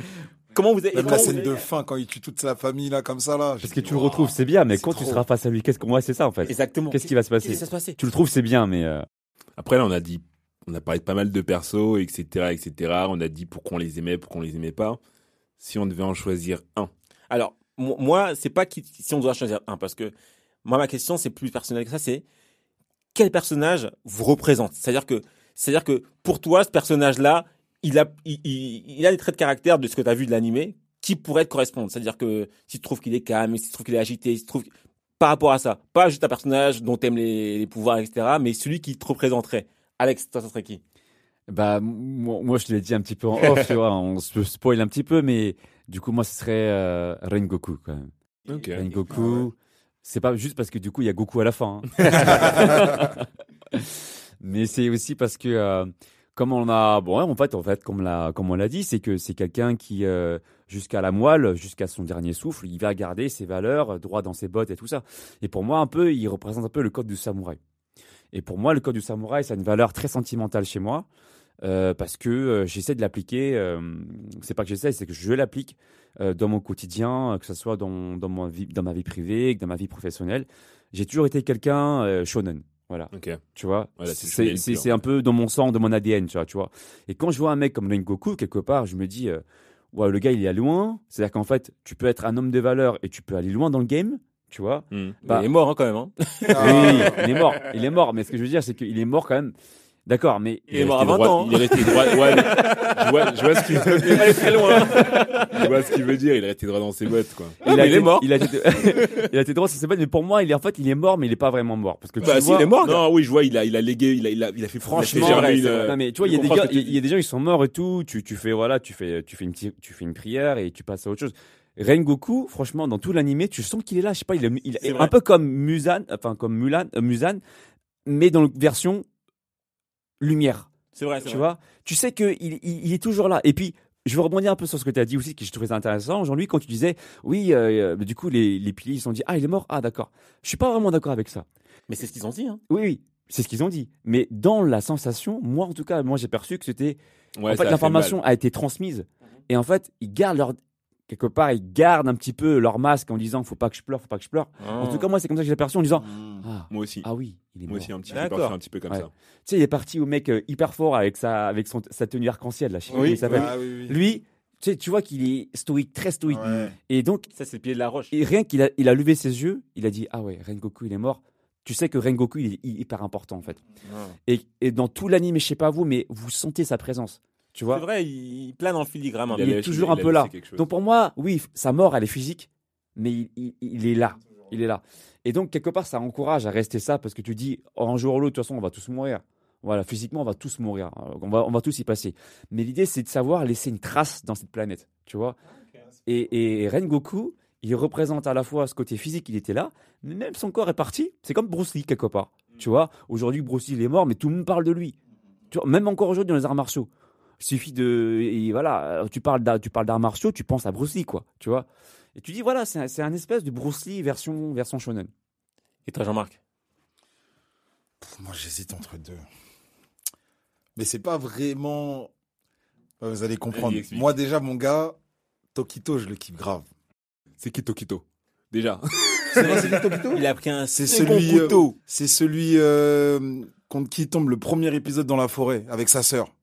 Comment vous avez, Même la scène avez- de fin, quand il tue toute sa famille là, comme ça là. parce que tu le retrouves c'est bien mais c'est quand tu seras face à lui qu'est-ce que moi c'est ça en fait Exactement. qu'est-ce qui va se Qu'est-ce qui passer va se passer? tu le trouves c'est bien mais euh, Après, là, on a dit, on a parlé de pas mal de persos, etc., etc. On a dit pourquoi on les aimait, pourquoi on les aimait pas. Si on devait en choisir un. Alors, moi, c'est pas si on doit choisir un, parce que moi, ma question, c'est plus personnel que ça, c'est quel personnage vous représente? C'est-à-dire que, c'est-à-dire que pour toi, ce personnage-là, il a, il, a des traits de caractère de ce que tu as vu de l'animé qui pourraient te correspondre. C'est-à-dire que si tu trouves qu'il est calme, si tu trouves qu'il est agité, si tu trouves, par rapport à ça. Pas juste un personnage dont t'aimes les, les pouvoirs, etc., mais celui qui te représenterait. Alex, toi, ça serait qui? Bah, moi, je te l'ai dit un petit peu en off, on se spoil un petit peu, mais du coup, moi, ce serait euh, Rengoku, quand même. Ok. Rengoku, c'est pas juste parce que du coup, il y a Goku à la fin. hein. *laughs* mais c'est aussi parce que, euh, comme on a, bon, en fait, en fait, comme, l'a, comme on l'a dit, c'est que c'est quelqu'un qui, euh, jusqu'à la moelle, jusqu'à son dernier souffle, il va garder ses valeurs, droit dans ses bottes et tout ça. Et pour moi, un peu, il représente un peu le code du samouraï. Et pour moi, le code du samouraï, ça a une valeur très sentimentale chez moi. Euh, parce que euh, j'essaie de l'appliquer. euh, c'est pas que j'essaie, c'est que je l'applique euh, dans mon quotidien, que ce soit dans, dans, ma vie, dans ma vie privée, que dans ma vie professionnelle. J'ai toujours été quelqu'un shonen. Voilà, Ok. tu vois? Voilà, c'est un peu dans mon sang, dans mon ADN, tu vois. Tu vois. Et quand je vois un mec comme Rengoku, quelque part, je me dis, ouais, le gars, il est à loin. C'est-à-dire qu'en fait, tu peux être un homme de valeur et tu peux aller loin dans le game, tu vois. Hmm. Bah, Il est mort hein, quand même. Hein. Oui, *laughs* il est mort. Il est mort. Mais ce que je veux dire, c'est qu'il est mort quand même. D'accord, mais Il est mort à resté 20 droit- ans, hein. Il est resté droit. Ouais, mais je vois, je vois ce qu'il veut dire. très loin. Je vois ce qu'il veut dire. Il est resté droit dans ses bottes, quoi. Ah, mais il est mort. Il a été, il a été droit sur ses bottes, mais pour moi, il est en fait, il est mort, mais il est pas vraiment mort, parce que tu Bah, le si, vois- il est mort. Non, oui, je vois. Il a, il a légué. Il a, il a, il a fait Franchement, il a fait c'est une- vrai. Non mais tu vois, il y a des gars, il y a des gens ils sont morts et tout. Tu, tu fais voilà, tu fais, tu fais une petite- tu fais une prière et tu passes à autre chose. Rengoku, franchement, dans tout l'animé, tu sens qu'il est là. Je sais pas, il est, il est un vrai. peu comme Musan, enfin comme Mulan, euh, Musan, mais dans la version lumière. C'est vrai, c'est Tu vrai. vois, tu sais que il, il, est toujours là. Et puis, je veux rebondir un peu sur ce que tu as dit aussi, que je trouvais intéressant. Jean-Louis, quand tu disais, oui, euh, euh, du coup, les, les piliers, ils se sont dit, ah, il est mort, ah, d'accord. Je suis pas vraiment d'accord avec ça. Mais c'est ce qu'ils ont dit. Hein. Oui, oui, c'est ce qu'ils ont dit. Mais dans la sensation, moi, en tout cas, moi, j'ai perçu que c'était Ouais, en fait, l'information a été transmise. Et en fait, ils gardent leur. Quelque part, ils gardent un petit peu leur masque en disant faut pas que je pleure, faut pas que je pleure. En tout cas, moi, c'est comme ça que j'ai perçu en disant ah, Moi aussi. ah oui, il est Moi mort. aussi, un petit peu, un petit peu comme Ouais. ça. Tu sais, il est parti au mec euh, hyper fort avec sa, avec son, sa tenue arc-en-ciel, là. Je sais pas Oui, il s'appelle. Ah, oui, oui. Lui, tu sais, tu vois qu'il est stoïque, très stoïque. Ouais. Et donc, Ça, c'est le pied de la roche. et rien qu'il a, il a levé ses yeux, il a dit ah ouais, Rengoku, il est mort. Tu sais que Rengoku, il est, hyper important, en fait. Et, et dans tout l'anime, je sais pas vous, mais vous sentez sa présence. Tu vois C'est vrai, il plane en filigrane. Il est toujours un a peu là. Donc pour moi, oui, sa mort, elle est physique, mais il, il- il est là. Il est là. Et donc, quelque part, ça encourage à rester ça parce que tu dis, un jour ou l'autre, de toute façon, on va tous mourir. Voilà, physiquement, on va tous mourir. Euh, On va, on va tous y passer. Mais l'idée, c'est de savoir laisser une trace dans cette planète. Tu vois et, et Rengoku, il représente à la fois ce côté physique, il était là, mais même son corps est parti. C'est comme Bruce Lee, quelque part. Tu vois Aujourd'hui, Bruce Lee, il est mort, mais tout le monde parle de lui. Tu vois, même encore aujourd'hui dans les arts martiaux. Il suffit de. et voilà, tu parles d'art, tu parles d'arts martiaux, tu penses à Bruce Lee, quoi. Tu vois Et tu dis, voilà, c'est un, c'est un espèce de Bruce Lee version, version shonen. Et toi, Jean-Marc? Moi, j'hésite entre deux. Mais c'est pas vraiment. Vous allez comprendre. Moi, déjà, mon gars, Tokito, je le kiffe grave. C'est Kito Kito. Déjà. C'est qui, Tokito? *laughs* Il a pris un C'est celui, euh, c'est celui euh, contre qui tombe le premier épisode dans la forêt avec sa sœur.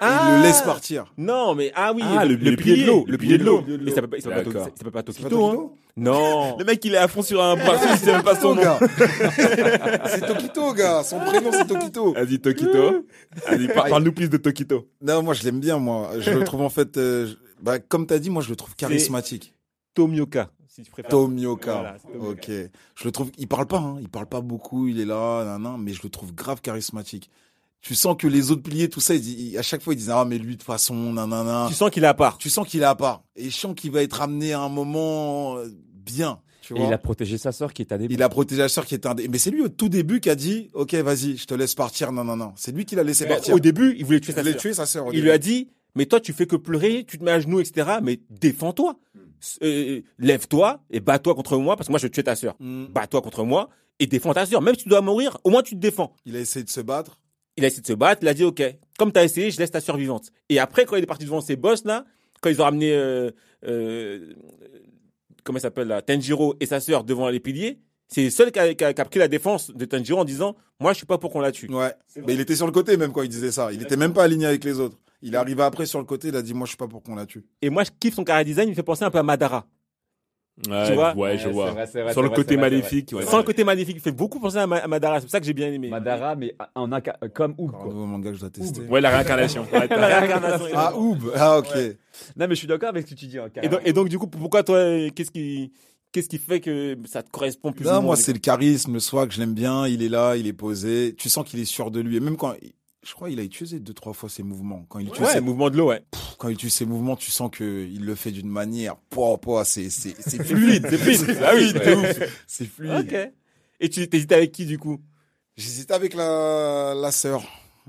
Et il le laisse partir. Non, mais ah oui, Ah, le- le pilier de l'eau, le pilier de l'eau. Il s'appelle pas, il s'appelle pas, il s'appelle pas pas Tokito, hein. Non. *laughs* Le mec, il est à fond sur un *laughs* parti, il sait même pas son nom. gars. *laughs* c'est Tokito, gars. Son prénom, c'est Tokito. Vas-y, Tokito. Vas-y, par- parle-nous plus de Tokito. Non, moi, je l'aime bien, moi. Je le trouve, en fait, euh, bah, comme t'as dit, moi, je le trouve charismatique. Tomioka, si tu préfères. Tomioka. Voilà, c'est Tomioka. ok. Je le trouve, il parle pas, hein. Il parle pas beaucoup, il est là, nan, nan, mais je le trouve grave charismatique. Tu sens que les autres piliers, tout ça, ils- ils- à chaque fois, ils disent, ah, mais lui, de toute façon, nanana. Tu sens qu'il est à part. Tu sens qu'il est à part. Et je sens qu'il va être amené à un moment euh, bien. Tu Et il a protégé sa sœur qui est à des Il a protégé la sœur qui était un des... Mais c'est lui au tout début qui a dit, ok, vas-y, je te laisse partir, non, non, non. C'est lui qui l'a laissé partir. Au début, il voulait tuer il sa voulait sœur. tuer sa sœur. au Il début. lui a dit, mais toi, tu fais que pleurer, tu te mets à genoux, etc. Mais défends-toi. Euh, Lève-toi et bats-toi contre moi, parce que moi, je vais tuer ta sœur. Mm. Bats-toi contre moi et défends ta sœur. Même si tu dois mourir, au moins tu te défends. Il a essayé de se battre. Il a essayé de se battre, il a dit, OK, comme tu as essayé, je laisse ta sœur vivante. Et après, quand il est parti devant ces boss, là, quand ils ont ramené, euh, euh, comment il s'appelle, là, Tenjiro et sa sœur devant les piliers, c'est le seul qui a, qui a- qui a pris la défense de Tenjiro en disant, moi, je suis pas pour qu'on la tue. Ouais. Mais il était sur le côté même quand il disait ça. Il était même pas aligné avec les autres. Il est arrivé après sur le côté, il a dit, moi, je suis pas pour qu'on la tue. Et moi, je kiffe son cara design, il me fait penser un peu à Madara. Ouais, Tu vois ouais, je Ouais, vois. c'est vrai, c'est vrai, Sur le côté vrai, maléfique. ouais. Sans le côté magnifique, il fait beaucoup penser à, Ma- à Madara. C'est pour ça que j'ai bien aimé. Madara, mais en un cas- comme Oub. Un quoi. nouveau manga que je dois tester. Ouais, la réincarnation. Ouais, *laughs* La réincarnation. Ah, Oub. Ah, ok. Non, mais je suis d'accord avec ce que tu dis. hein, Et donc, et donc, du coup, pourquoi toi, qu'est-ce qui, Qu'est-ce qui fait que ça te correspond plus ou Là, moins moi, c'est le charisme, le swag, je l'aime bien. Il est là, il est posé. Tu sens qu'il est sûr de lui. Et même quand, je crois, il a utilisé deux, trois fois ses mouvements. Quand il utilise, Ouais, ses, mouvement de l'eau, ouais. quand il utilise ses mouvements, tu sens que il le fait d'une manière, pouah, pouah, c'est, c'est, c'est fluide, c'est fluide. *laughs* Ah oui, de ouais. ouf. C'est fluide. Ok. Et tu t'hésites avec qui du coup? J'hésitais avec la, la sœur.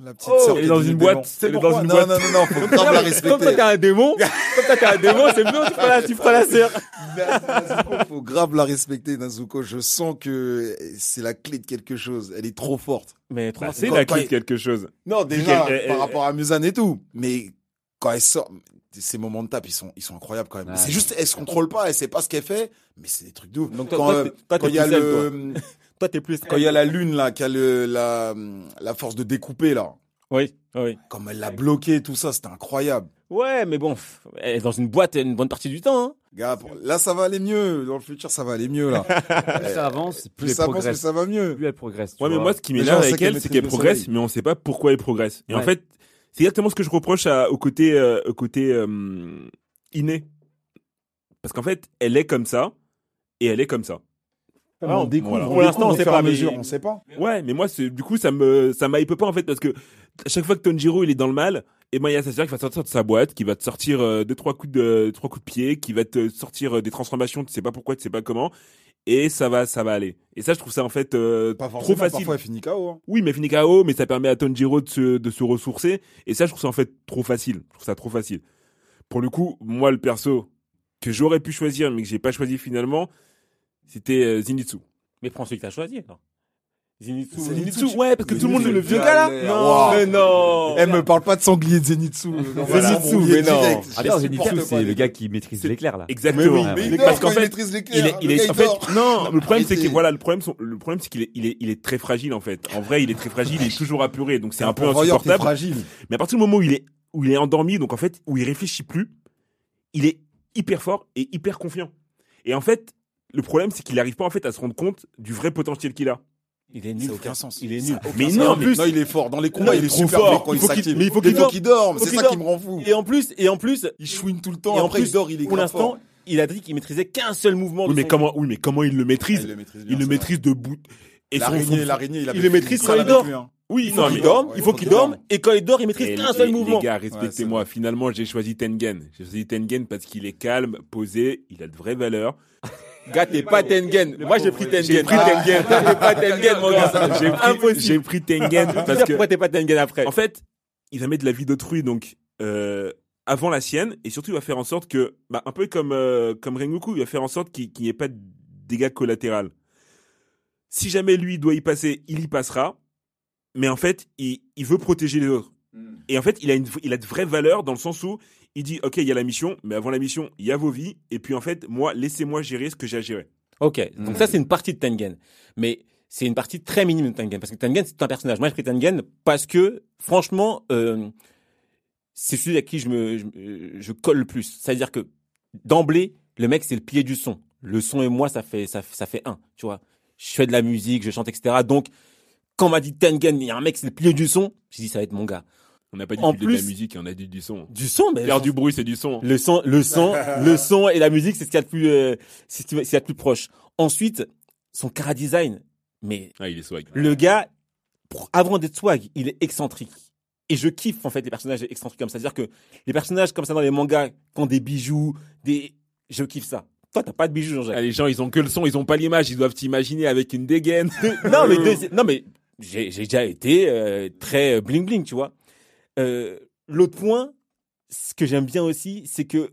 La petite Oh, sœur. elle est dans une boîte, dans une non, boîte. Non, non, non, faut *laughs* grave la respecter. Comme toi t'es un démon, *laughs* comme toi un démon, c'est bien, tu prends la, tu prends la sœur. Nazuko, faut grave la respecter, Nazuko. Je sens que c'est la clé de quelque chose. Elle est trop forte. Mais trop Bah, c'est la clé de quelque chose. Non, déjà, elle- par rapport à Musan et tout. Mais quand elle sort, ces moments de tape, ils sont, ils sont incroyables quand même. Ouais. c'est juste, elle se contrôle pas, elle sait pas ce qu'elle fait, mais c'est des trucs de ouf. Donc toi- quand, toi, euh, toi, quand il y a le, *laughs* Toi t'es plus. quand il y a la lune, là, qui a le, la, la force de découper, là. Oui, oui. Comme elle l'a bloqué, tout ça, c'était incroyable. Ouais, mais bon, elle est dans une boîte une bonne partie du temps. Hein. Gars, là, ça va aller mieux. Dans le futur, ça va aller mieux, là. *laughs* Plus ça avance, plus Plus elle ça avance, plus progresse. ça va mieux. Plus elle progresse. tu Ouais, mais moi, ce qui m'énerve avec elle, c'est qu'elle le progresse, soleil. mais on sait pas pourquoi elle progresse. Et en fait, c'est exactement ce que je reproche à, au côté, euh, au côté euh, inné. Parce qu'en fait, elle est comme ça, et elle est comme ça. Ah, on découvre. Voilà. Pour l'instant, on sait pas. mais- on sait pas. Ouais, mais moi, du coup, ça me, ça m'hype pas, en fait, parce que à chaque fois que Tonjiro, il est dans le mal, et ben, il y a sa sœur qui va sortir de sa boîte, qui va te sortir euh, deux, trois coups de, trois coups de pied, qui va te sortir euh, des transformations, tu sais pas pourquoi, tu sais pas comment, et ça va, ça va aller. Et ça, je trouve ça, en fait, euh, Pas trop facile. Parfois, elle finit KO. hein. Oui, mais fini KO, mais ça permet à Tonjiro de se, de se ressourcer. Et ça, je trouve ça en fait trop facile. Je trouve ça trop facile. Pour le coup, moi, le perso que j'aurais pu choisir, mais que j'ai pas choisi finalement, c'était euh, Zenitsu. Mais prends celui que t'as choisi. alors. Zenitsu. Zenitsu, ouais, parce que tout le monde, le vieux gars là Non, waouh. mais non. Elle me parle pas de sanglier de Zenitsu. Va Zenitsu, mais non. Attends, Zenitsu, c'est le gars qui maîtrise l'éclair, là. Exactement. Mais oui, Mais parce qu'en quand il fait, maîtrise les il est, il est, en fait, non, le problème c'est que voilà, le problème, le problème c'est qu'il est, il est, il est très fragile en fait. En vrai, il est très fragile, il est toujours apuré, donc c'est un peu insupportable. fragile. Mais à partir du moment où il est, où il est endormi, donc en fait, où il réfléchit plus, il est hyper fort et hyper confiant. Et en fait, le problème, c'est qu'il n'arrive pas en fait à se rendre compte du vrai potentiel qu'il a. Il est Ça nul. n'a aucun sens. Il est Ça nul. Mais non, en mais- plus- non, il est fort. Dans les combats, Non, il est trop super fort. quand Il s'active. mais il faut qu'il dorme. C'est ça qui me rend fou. Et en plus, et en plus, Il chouine tout le temps. et en Après, plus, il dort, il est pour l'instant, il a dit qu'il maîtrisait qu'un seul mouvement. Oui, de mais son- comment, oui, mais comment il le maîtrise? Il le maîtrise bien, Il le maîtrise de bout. Et son- L'araignée, l'araignée, il le maîtrise quand il dort. hein. Oui, Il non, dorme, il faut qu'il dorme, et quand il dort, il maîtrise qu'un les- seul les mouvement. gars, Ouais, c'est respectez-moi. Finalement, j'ai choisi Tengen. J'ai choisi Tengen parce qu'il est calme, posé, il a de vraies valeurs. Gars, t'es pas Tengen. Moi, j'ai pris Tengen. J'ai pris Ah. Tengen. T'es pas Tengen, mon gars. J'ai pris, Impossible. j'ai pris Tengen parce que, Pourquoi t'es pas Tengen après? en fait, il va mettre de la vie d'autrui, donc, euh, avant la sienne, et surtout, il va faire en sorte que, bah, un peu comme, euh, comme Rengoku, il va faire en sorte qu'il n'y ait pas de dégâts collatéraux. Si jamais lui doit y passer, il y passera. Mais en fait, il, il veut protéger les autres. Et en fait, il a, une, il a de vraies valeurs dans le sens où il dit, OK, il y a la mission, mais avant la mission, il y a vos vies. Et puis, en fait, moi, laissez-moi gérer ce que j'ai à gérer. Ok, donc ça c'est une partie de Tengen. Mais c'est une partie très minime de Tengen. Parce que Tengen c'est un personnage. Moi j'ai pris Tengen parce que franchement, euh, c'est celui à qui je me je, je colle le plus. C'est-à-dire que d'emblée, le mec c'est le pied du son. Le son et moi ça fait ça, ça fait un, tu vois. Je fais de la musique, je chante, etc. Donc quand on m'a dit Tengen, il y a un mec c'est le pilier du son, j'ai dit ça va être mon gars. On n'a pas dit En de la musique, on a dit du son. Du son, mais Faire du bruit, c'est du son. le son, le son, *laughs* le son et la musique, c'est ce qu'il y a de plus, euh, c'est ce qu'il y a de plus proche. Ensuite, son cara design. Mais Ah, il est swag. le gars, pour- avant d'être swag, il est excentrique. Et je kiffe en fait les personnages excentriques comme ça. C'est-à-dire que les personnages comme ça dans les mangas, qui ont des bijoux, des, je kiffe ça. Toi, t'as pas de bijoux, Jean-Jacques. Ah, les gens, ils ont que le son, ils ont pas l'image, ils doivent t'imaginer avec une dégaine. non mais *laughs* non mais j'ai j'ai déjà été euh, très bling bling, tu vois. Euh, L'autre point, ce que j'aime bien aussi, c'est que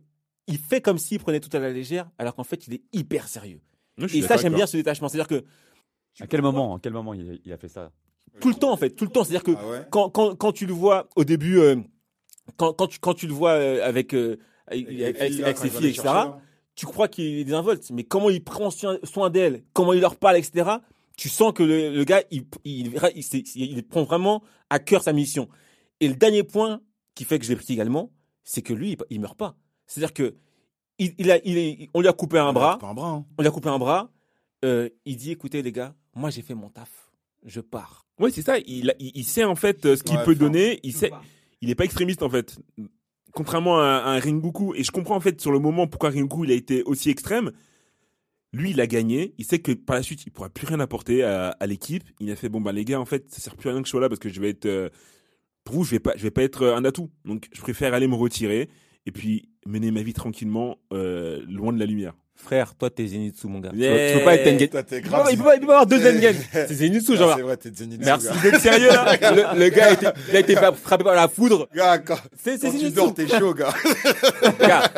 il fait comme s'il prenait tout à la légère, alors qu'en fait il est hyper sérieux. Et ça j'aime bien ce détachement, c'est-à-dire que À quel moment, à quel moment il a, il a fait ça? Tout le temps en fait, tout le temps, c'est-à-dire que Ah ouais? quand, quand, quand tu le vois au début, euh, quand, quand, tu, quand tu le vois euh, avec, euh, avec, là, ses filles, les etc., chercher, tu crois qu'il est désinvolte, mais comment il prend soin, d'elles, comment il leur parle, etc., tu sens que le, le gars, il, il, il, c'est- il prend vraiment à cœur sa mission. Et le dernier point qui fait que je l'ai pris également, c'est que lui, il, meurt pas. C'est-à-dire que il, il a, il est, on lui a coupé un bras, Pas un bras. hein. on lui a coupé un bras, euh, il dit, écoutez les gars, moi j'ai fait mon taf, je pars. Ouais, c'est ça. Il, a- il, il sait en fait euh, ce qu'il Ouais, peut donner. Il sait. Il est pas extrémiste en fait. Contrairement à, à. Et je comprends en fait sur le moment pourquoi Ringoku il a été aussi extrême. Lui, il a gagné. Il sait que par la suite, il pourra plus rien apporter à, à l'équipe. Il a fait bon bah les gars, en fait, ça sert plus à rien que je sois là parce que je vais être euh, pour vous, je vais pas, je vais pas être un atout. Donc, je préfère aller me retirer et puis mener ma vie tranquillement euh, loin de la lumière. Frère, toi, t'es Zenitsu, mon gars. Tu Yeah. peux- Tu peux pas être Tengen. Toi, t'es Il peut grave. pas- il peut pas il peut pas avoir deux Tengen. *laughs* C'est Zenitsu, Ah, genre. C'est vrai, t'es Zenitsu. Merci d'être sérieux, là. *laughs* Le, le gars a été, il a été frappé par la foudre. Gars, quand, C'est c'est quand tu Zenitsu. dors, t'es chaud, gars. *laughs* Gars,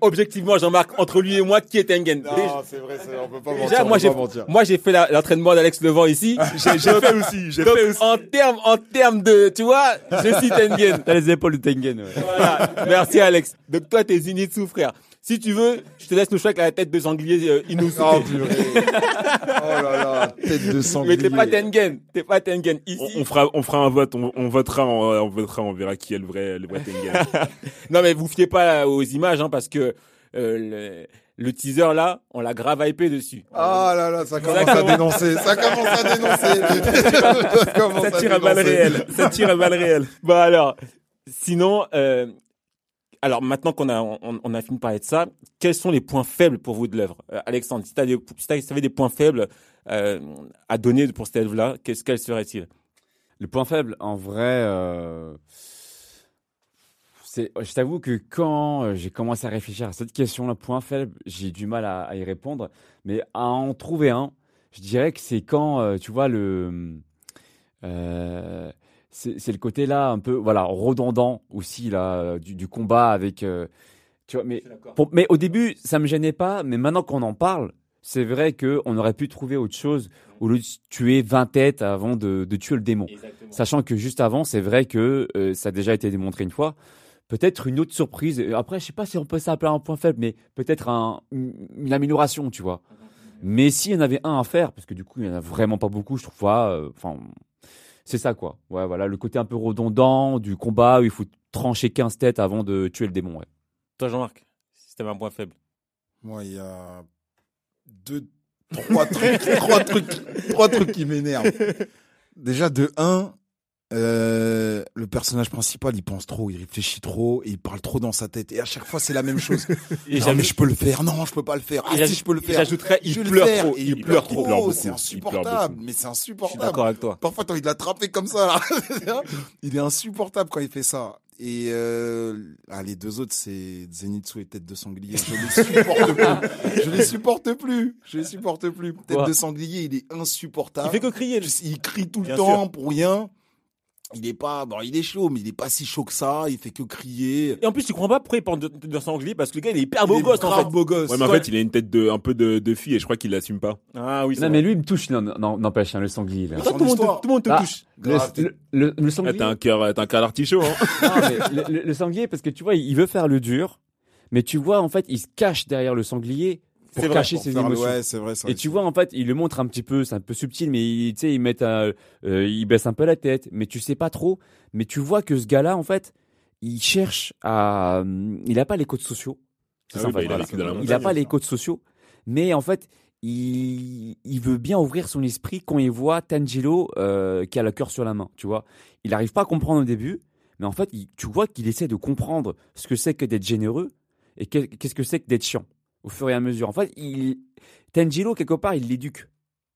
objectivement, Jean-Marc, entre lui et moi, qui est Tengen? Déjà- Non, c'est vrai, c'est- on peut pas mentir. Déjà, moi j'ai, moi j'ai fait la- l'entraînement d'Alex Levent ici. J'ai j'ai fait aussi, j'ai Donc, fait aussi. en termes, en termes de, tu vois, je suis Tengen. T'as les épaules de Tengen. Ouais. Voilà. Merci Alex. Donc toi, t'es Zenitsu, frère. Si tu veux, je te laisse nous choisir avec la tête de sanglier euh, Inosuke. Oh, purée. Oh là là, tête de sanglier. *laughs* Mais t'es pas Tengen. T'es pas Tengen. Ici. On, on fera, on fera un vote, on, on votera, on, on votera, on verra qui est le vrai, le vrai Tengen. *laughs* Non, mais vous fiez pas aux images, hein, parce que euh, le, le teaser là, on l'a grave hypé dessus. Ah là là, ça commence à dénoncer. Ça commence à dénoncer. *laughs* ça commence ça tire à balles dénoncer. réelles. Ça tire à balles réelles. Bah alors, sinon, euh, alors maintenant qu'on a on, a fini de parler de ça, quels sont les points faibles pour vous de l'œuvre, Euh, Alexandre Si tu avais des points faibles euh, à donner pour cette œuvre-là, qu'est-ce quels seraient-ils Le point faible, en vrai, euh, je t'avoue que quand j'ai commencé à réfléchir à cette question, le point faible, j'ai du mal à, y répondre. Mais à en trouver un, je dirais que c'est quand, tu vois, le, euh, c'est, le côté là un peu, voilà, redondant aussi là du, du combat avec, euh, tu vois, mais pour- mais au début, ça me gênait pas, mais maintenant qu'on en parle, c'est vrai que on aurait pu trouver autre chose au lieu de tuer 20 têtes avant de, de tuer le démon. Sachant que juste avant, c'est vrai que euh, ça a déjà été démontré une fois. Peut-être une autre surprise. Euh, Après, je sais pas si on peut s'appeler un point faible, mais peut-être un, une amélioration, tu vois. Mais s'il y en avait un à faire, parce que du coup, il y en a vraiment pas beaucoup, je trouve pas. euh, Enfin, c'est ça, quoi. Ouais, voilà, le côté un peu redondant du combat où il faut trancher 15 têtes avant de tuer le démon, ouais. Toi, Jean-Marc, si t'avais un point faible. Moi, il y a deux, trois trucs, *laughs* trois trucs, trois trucs qui m'énervent. Déjà, de un, euh, le personnage principal, il pense trop, il réfléchit trop, et il parle trop dans sa tête. Et à chaque fois, c'est la même chose. *laughs* Et non, mais je peux le faire. Non, je peux pas le faire. Ah, si, je peux le faire. J'ajouterais, il le pleure trop. Il, pleure trop. C'est insupportable. Mais c'est Je suis insupportable. d'accord avec toi. Parfois, t'as envie de l'attraper comme ça. Là. *laughs* il est insupportable quand il fait ça. Et euh, ah, les deux autres, c'est Zenitsu et Tête de Sanglier. Je les supporte plus. *laughs* Je les supporte plus. Je les supporte plus. Tête de Sanglier, il est insupportable. Il fait que crier. Il crie tout le Bien temps pour rien. Il est pas, bon, il est chaud, mais il est pas si chaud que ça. Il fait que crier. Et en plus, tu comprends pas pourquoi il parle de, de sanglier parce que le gars, il est hyper beau Il est gosse en fait. beau gosse. Ouais, mais en fait, il a une tête de, un peu de, de fille et je crois qu'il l'assume pas. Ah oui, Non, vrai. mais lui, il me touche, non, non, n'empêche, hein, le sanglier, là. Toi, tout, le monde te, tout le monde te Ah. touche. Le, le, le- le Ah, sanglier. t'as un cœur, t'as un cœur d'artichaut, hein. *laughs* Non, mais le, le- le sanglier, parce que tu vois, il veut faire le dur, mais tu vois, en fait, il se cache derrière le sanglier pour C'est vrai, cacher Pour ses faire émotions. Ouais, c'est vrai. Et tu vois, en fait, il le montre un petit peu, c'est un peu subtil, mais il- tu sais, il met un, euh, il baisse un peu la tête, mais tu sais pas trop. Mais tu vois que ce gars-là, en fait, il cherche à, hum, il a pas les codes sociaux. C'est Ah ça, oui, en bah, il a voilà. Il a pas les codes sociaux, mais en fait, il, il veut bien ouvrir son esprit quand il voit Tanjiro euh, qui a le cœur sur la main. Tu vois, il arrive pas à comprendre au début, mais en fait, il- tu vois qu'il essaie de comprendre ce que c'est que d'être généreux et qu'est-ce que c'est que d'être chiant au fur et à mesure. En fait, il, Tanjiro quelque part, il l'éduque.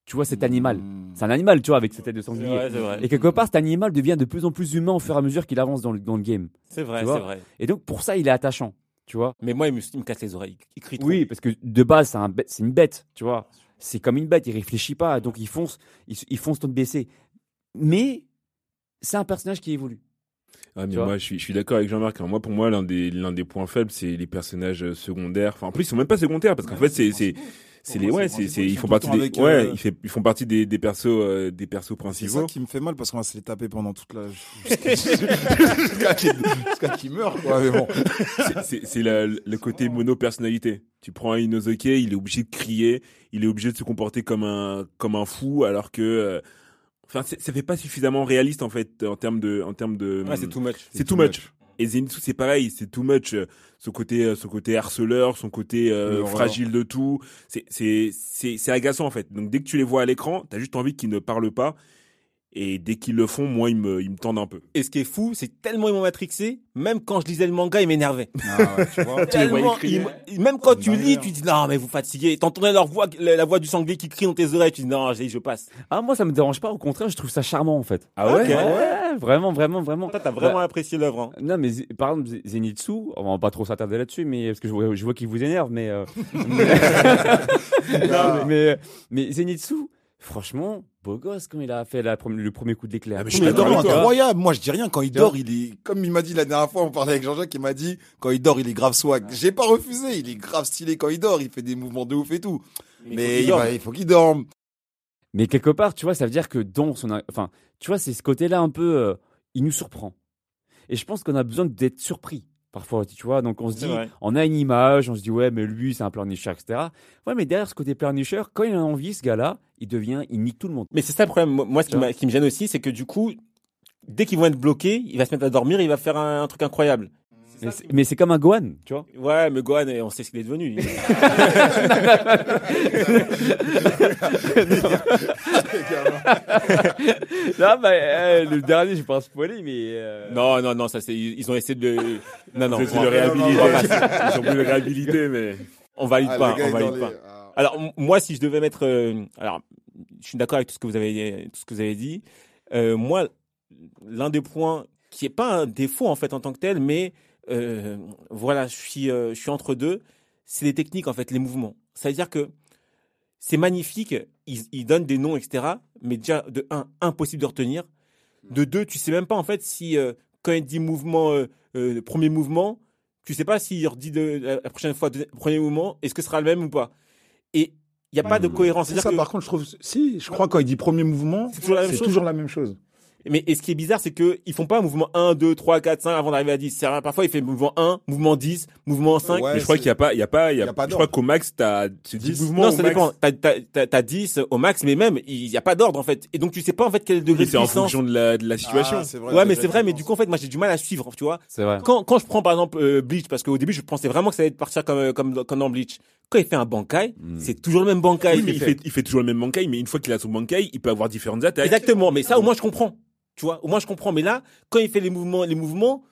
Tu vois, cet animal. Mmh. C'est un animal, tu vois, avec cette tête de sanglier. vrai, c'est vrai. Et quelque part, cet animal devient de plus en plus humain au fur et à mesure qu'il avance dans le, dans le game. C'est vrai, c'est vrai. Et donc, pour ça, il est attachant. Tu vois Mais moi, il me, il me casse les oreilles. Il crie trop. Oui, parce que de base, c'est un bête- c'est une bête, tu vois. C'est comme une bête, il réfléchit pas, donc il fonce, il, il fonce tête baissée. Mais c'est un personnage qui évolue. Ah, mais moi, je suis, je suis d'accord avec Jean-Marc. hein. Moi, pour moi, l'un des, l'un des points faibles, c'est les personnages euh, secondaires. Enfin, en plus, ils sont même pas secondaires parce qu'en fait, c'est, c'est, c'est les, ouais, c'est c'est, principaux, c'est, ils font partie des, ouais, euh, ils, fait- ils font partie des, des persos, euh, des persos C'est ça principaux. qui me fait mal parce qu'on va se les taper pendant toute la. *laughs* Jusqu'à qu'il jusqu'à qu'il meure, quoi. Mais bon. C'est- c'est, c'est la- le côté mono-personnalité. Tu prends un Inosuke, il est obligé de crier, il est obligé de se comporter comme un, comme un fou, alors que, euh, enfin, ça fait pas suffisamment réaliste, en fait, en termes de, en termes de, Ouais, c'est too much. c'est too much. Et Zenitsu, c'est pareil, c'est too much. euh, Ce côté, euh, ce côté harceleur, son côté euh, fragile de tout, c'est, c'est, c'est agaçant en fait. Donc dès que tu les vois à l'écran, t'as juste envie qu'ils ne parlent pas. Et dès qu'ils le font, moi, ils me, ils me tendent un peu. Et ce qui est fou, c'est tellement ils m'ont matrixé, même quand je lisais le manga, ils m'énervaient. Ah ouais, tu vois. Ils m- même quand tu Bah, lis, tu dis non mais vous fatiguez. T'entendais leur voix, la, la voix du sanglier qui crie dans tes oreilles, tu dis non, je, je passe. Ah, moi, ça me dérange pas. Au contraire, je trouve ça charmant, en fait. Ah ouais? Ok. Ouais, vraiment, vraiment, vraiment. Toi, t'as vraiment apprécié l'œuvre. Hein. Non, mais par exemple, Zenitsu, on va pas trop s'attarder là-dessus, mais parce que je vois, je vois qu'il vous énerve, mais, euh, *laughs* *laughs* mais, mais, mais Zenitsu, franchement, beau gosse quand il a fait la, le premier coup de l'éclair. Ah, mais Je je suis incroyable. Moi, je dis rien. Quand il dort, il est, comme il m'a dit la dernière fois, on parlait avec Jean-Jacques, il m'a dit, quand il dort, il est grave swag. J'ai pas refusé. Il est grave stylé quand il dort. Il fait des mouvements de ouf et tout. Mais, il, va- il faut qu'il dorme. Mais quelque part, tu vois, ça veut dire que dans son, enfin, tu vois, c'est ce côté-là un peu, euh, il nous surprend. Et je pense qu'on a besoin d'être surpris parfois, tu vois. Donc on se dit, vrai. on a une image, on se dit ouais, mais lui, c'est un pleurnicher, etc. Ouais, mais derrière ce côté pleurnicher, quand il a envie, ce gars-là, il devient, il nique tout le monde. Mais c'est ça le problème. Moi, ce qui, me gêne aussi, c'est que du coup, dès qu'ils vont être bloqués, il va se mettre à dormir, il va faire un, un truc incroyable. Mais c'est- Mais c'est comme un Gohan, tu vois. Ouais, mais Gohan, on sait ce qu'il est devenu. Là, bah, *laughs* *laughs* euh, le dernier, je vais pas spoiler, mais. euh, non, non, non, ça c'est, ils ont essayé de le, non, non, Ils essaient on de le va- réhabiliter. on va pas- Ils ont voulu le réhabiliter, mais. on valide Ah, pas, le gars on est dans valide les- pas. ah. Alors m- moi, si je devais mettre, euh, alors je suis d'accord avec tout ce que vous avez, tout ce que vous avez dit. Euh, moi, l'un des points qui est pas un défaut en fait en tant que tel, mais euh, voilà, je suis, euh, je suis entre deux. C'est les techniques en fait, les mouvements. Ça veut dire que c'est magnifique, ils, ils donnent des noms, etc. Mais déjà de un, impossible de retenir. De deux, tu sais même pas en fait si euh, quand il dit mouvement, premier mouvement, tu sais pas s'il redit de, la prochaine fois premier mouvement, est-ce que ce sera le même ou pas. Et il n'y a pas de cohérence. C'est C'est-à-dire ça, que- par contre, je trouve. Si, je crois quand il dit premier mouvement, C'est toujours la même chose. Mais et ce qui est bizarre, c'est que ils font pas un mouvement 1, 2, 3, 4, 5 avant d'arriver à 10. C'est rien. Parfois, il fait mouvement 1, mouvement 10, mouvement 5. Ouais, Mais je crois qu'il y a pas, il y a pas, il y a, y a pas je crois qu'au max, t'as, c'est 10 10. mouvements non, ça max. dépend. T'as, t'as, t'as, t'as 10 au max, mais même, il n'y a pas d'ordre, en fait. Et donc, tu sais pas, en fait, quel degré de c'est en fonction de la, de la situation. Ah, c'est vrai, ouais, mais c'est vrai, mais du coup, en fait, moi, j'ai du mal à suivre, tu vois. C'est vrai. Quand, quand je prends, par exemple, euh, Bleach, parce qu'au début, je pensais vraiment que ça allait partir comme, comme, comme dans Bleach. Quand il fait un bankai, Mm. c'est toujours le même bankai. Oui, mais il fait, il fait toujours le même bankai, mais une fois qu'il a son bankai, il peut avoir différentes attaques. Exactement, mais ça au moins je comprends. Tu vois, au moins je comprends. Mais là, quand il fait les mouvements, les mouvements,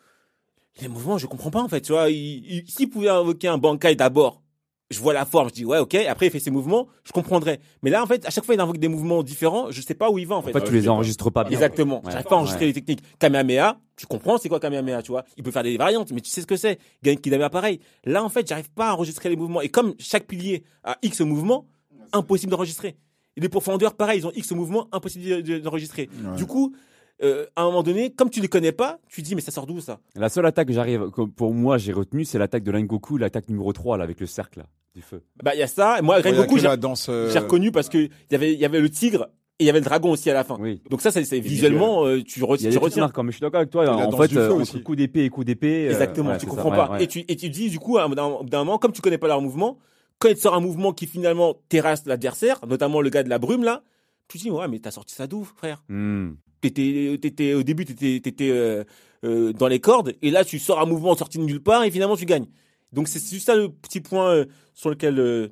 les mouvements, je comprends pas en fait. Tu vois, il, il- s'il pouvait invoquer un bankai d'abord, je vois la forme, je dis ouais, ok. Après il fait ses mouvements, je comprendrais. Mais là en fait, à chaque fois il invoque des mouvements différents, je sais pas où il va en fait. En fait, tu les enregistres pas bien. Exactement. Ouais. J'arrive pas à enregistrer Ouais. les techniques. Kamehameha, tu comprends c'est quoi Kamehameha, tu vois Il peut faire des variantes, mais tu sais ce que c'est. Genki Dame pareil. Là en fait, j'arrive pas à enregistrer les mouvements. Et comme chaque pilier a X mouvements, impossible d'enregistrer. Et les profondeurs, pareil, ils ont X mouvements, impossible de- de- d'enregistrer. Ouais. Du coup, euh, à un moment donné, comme tu les connais pas, tu dis mais ça sort d'où ça? La seule attaque que j'arrive, pour moi, j'ai retenu, c'est l'attaque de Rengoku, l'attaque numéro 3, là, avec le cercle, là, du feu. Bah il y a ça. Et moi, Ouais, Rengoku, j'ai euh, j'ai reconnu parce que il y avait il y avait le tigre et il y avait le dragon aussi à la fin. Oui. Donc ça, c'est visuellement, euh, tu, re- Il y a tu retiens. marques, mais je suis d'accord avec toi. En fait, euh, entre aussi. coup d'épée et coup d'épée. euh, Exactement, ouais, tu comprends ça, pas. ouais, ouais. Et, tu, et tu dis, du coup, d'un moment, comme tu connais pas leur mouvement, quand il sort un mouvement qui finalement terrasse l'adversaire, notamment le gars de la brume, là, tu te dis, ouais, mais t'as sorti ça d'où, frère Hmm. T'étais, t'étais, au début, t'étais, t'étais euh, euh, dans les cordes, et là, tu sors un mouvement sorti de nulle part, et finalement, tu gagnes. Donc, c'est juste ça le petit point euh, sur lequel euh,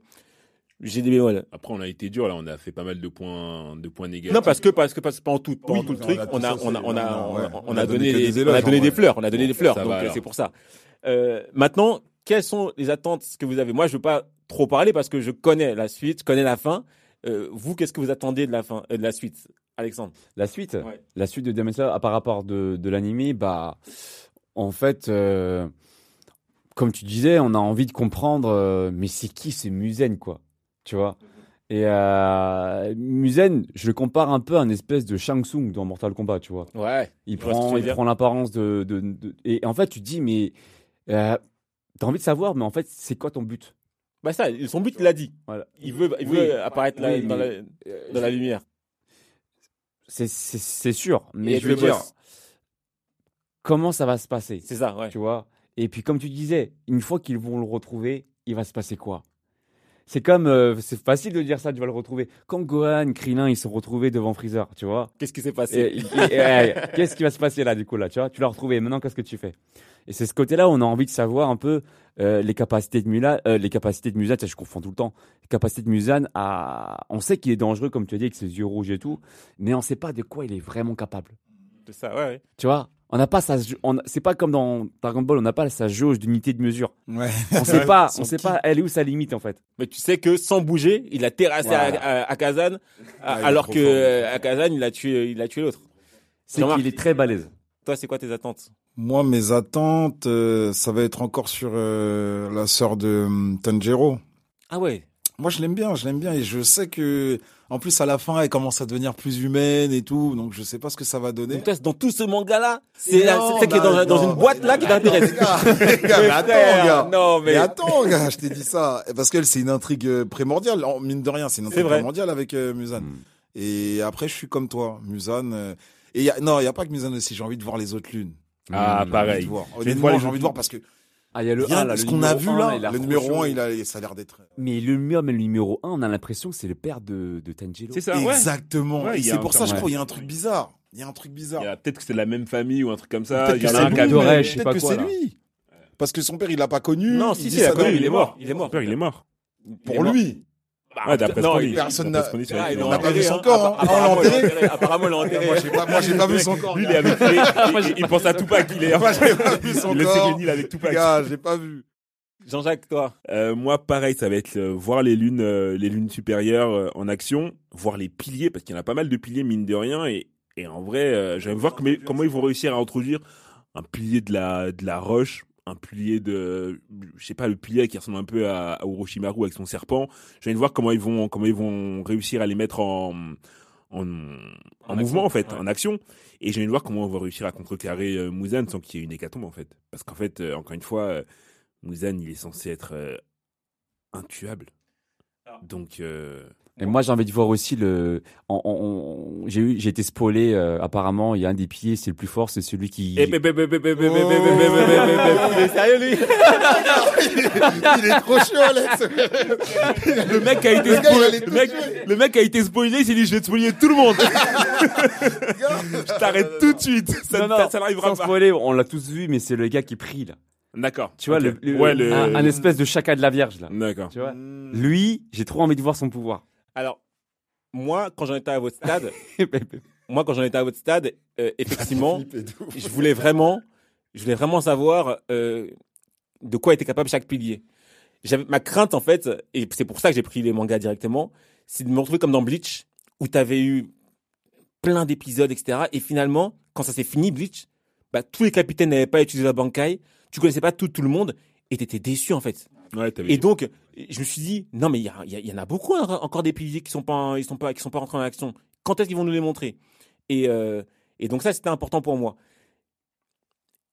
j'ai des bémols. Après, on a été dur, là, on a fait pas mal de points, de points négatifs. Non, parce que, parce que, parce que pendant tout, pendant Oui, tout le truc, on a, on a, on a, on a, ouais. on a donné, des, on a donné des fleurs, on a donné des fleurs, donc va, c'est pour ça. Euh, maintenant, quelles sont les attentes que vous avez? Moi, je veux pas trop parler parce que je connais la suite, je connais la fin. Euh, vous, qu'est-ce que vous attendez de la fin, euh, de la suite, Alexandre La suite, Ouais. la suite de Demon Slayer, à par rapport de, de l'anime, bah, en fait, euh, comme tu disais, on a envie de comprendre, euh, mais c'est qui ce Musen, quoi, tu vois? Et euh, Musen, je le compare un peu à une espèce de Shang Tsung dans Mortal Kombat, tu vois. Ouais. Il prend, il prend l'apparence de, de, de- Et en fait, tu te dis, mais euh, t'as envie de savoir, mais en fait, c'est quoi ton but? Bah ça, son but, il l'a dit. Voilà. Il veut, il Oui. veut apparaître là, Oui, dans, mais- la, dans la lumière. C'est- sûr, mais Et je veux dire, boss. comment ça va se passer? C'est ça, ouais. tu vois? Et puis comme tu disais, une fois qu'ils vont le retrouver, il va se passer quoi? C'est comme, euh, c'est facile de dire ça, tu vas le retrouver. Quand Gohan, Krillin, ils sont retrouvés devant Freezer, tu vois. Qu'est-ce qui s'est passé *laughs* Qu'est-ce qui va se passer là, du coup, là, tu vois? Tu l'as retrouvé, maintenant, qu'est-ce que tu fais? Et c'est ce côté-là où on a envie de savoir un peu euh, les capacités de Mulan, euh, les capacités de Mulan, je confonds tout le temps. Les capacités de Mulan à, on sait qu'il est dangereux, comme tu as dit, avec ses yeux rouges et tout, mais on sait pas de quoi il est vraiment capable. C'est ça, ouais, ouais. Tu vois? On n'a pas on- c'est pas comme dans Dragon Ball, on n'a pas sa jauge d'unité de mesure. Ouais. On sait *laughs* pas, on sait pas, elle est où sa limite, en fait. Mais tu sais que sans bouger, il a terrassé Voilà. à, à, à Kazan, à- Ah, alors que fort, est euh, à Kazan, il a tué, il a tué l'autre. C'est qu'il est très balèze. Toi, c'est quoi tes attentes? Moi, mes attentes, euh, ça va être encore sur euh, la sœur de hum, Tanjiro. Ah ouais. Moi, je l'aime bien, je l'aime bien, et je sais que, en plus, à la fin, elle commence à devenir plus humaine et tout, donc je sais pas ce que ça va donner. Donc toi, dans tout ce manga-là, c'est la- Non, c'est celle qui est dans, bah, dans une boîte là qui t'intéresse. Gars, mais *laughs* attends, gars. Non, mais Mais attends, gars, je t'ai dit ça. Parce qu'elle, c'est une intrigue euh, primordiale. En- Mine de rien, c'est une intrigue primordiale avec euh, Musan. Mm. Et après, je suis comme toi, Musan. euh, et y a, non, il y a pas que Musan aussi. J'ai envie de voir les autres lunes. Ah, J'ai pareil. envie de voir. Honnêtement, j'ai envie de voir parce que Ah, il y a le rien, 1, là, ce le qu'on a numéro vu 1, là, il a le numéro chaud. 1, il a, ça a l'air d'être. Mais le, mur, mais le numéro 1, on a l'impression que c'est le père de, de Tanjiro. C'est ça, ouais. Exactement. Ouais, c'est pour ça, je crois, il y a un truc bizarre. Il y a un truc bizarre. Peut-être que c'est la même famille ou un truc comme ça. Peut-être Il y que en a c'est un lui, qui a peut-être pas que c'est lui. Parce que son père, il l'a pas connu. non, si, il a ça connu, il est mort, il est Son mort. père, il est mort. Pour lui. Ouais, d'après non, ce qu'on il- dit. personne n'a- Ah, pas vu son hein. corps, hein. Apparemment, enterré. Moi, j'ai pas, moi, j'ai pas vu son corps. Lui, il est avec *laughs* il, il pense à Tupac, il est. *laughs* Moi, j'ai pas vu son Il corps. Kenny avec Tupac. Gars, j'ai pas vu. Jean-Jacques, toi. Euh, moi, pareil, ça va être euh, voir les lunes, euh, les lunes supérieures euh, en action, voir les piliers, parce qu'il y en a pas mal de piliers mine de rien, et, et en vrai, euh, j'aime voir comment, comment ils vont réussir à introduire un pilier de la de la roche, un pilier de, je sais pas, le pilier qui ressemble un peu à, à Orochimaru avec son serpent. J'aime voir comment ils vont comment ils vont réussir à les mettre en en, en, mouvement action, en fait, ouais. en action. Et j'ai envie de voir comment on va réussir à contrecarrer euh, Muzan sans qu'il y ait une hécatombe en fait. Parce qu'en fait, euh, encore une fois, euh, Muzan il est censé être euh, intuable. Donc euh, et moi, j'ai envie de voir aussi le. J'ai eu, j'ai été spoilé. Euh, apparemment, il y a un des piliers, c'est le plus fort, c'est celui qui. Il est sérieux lui? *laughs* Il est trop chaud, Alex. Le mec a été spoilé. Le mec, le mec a été spoilé. Il s'est dit, je vais te spoiler tout le monde. *laughs* je t'arrête tout de suite. Ça, n'arrivera pas. Spoiler, on l'a tous vu, mais c'est le gars qui prie là. D'accord. Tu vois, okay. le, le, ouais, le... Un, un, espèce de chacun de la Vierge, là. D'accord. Tu vois, hmm. lui, j'ai trop envie de voir son pouvoir. Alors, moi, quand j'en étais à votre stade, *laughs* moi, quand j'en étais à votre stade, euh, effectivement, je voulais vraiment, je voulais vraiment savoir euh, de quoi était capable chaque pilier. J'avais ma crainte en fait, et c'est pour ça que j'ai pris les mangas directement, c'est de me retrouver comme dans Bleach, où tu avais eu plein d'épisodes, etc. Et finalement, quand ça s'est fini Bleach, bah, tous les capitaines n'avaient pas utilisé la Bankai, tu connaissais pas tout, tout le monde, et t'étais déçu en fait. Ouais, Et donc, je me suis dit, non, mais il y, en a beaucoup hein, encore des piliers qui sont pas, en- ils sont pas, qui sont pas rentrés en action. Quand est-ce qu'ils vont nous les montrer? Et, euh, et donc ça, c'était important pour moi.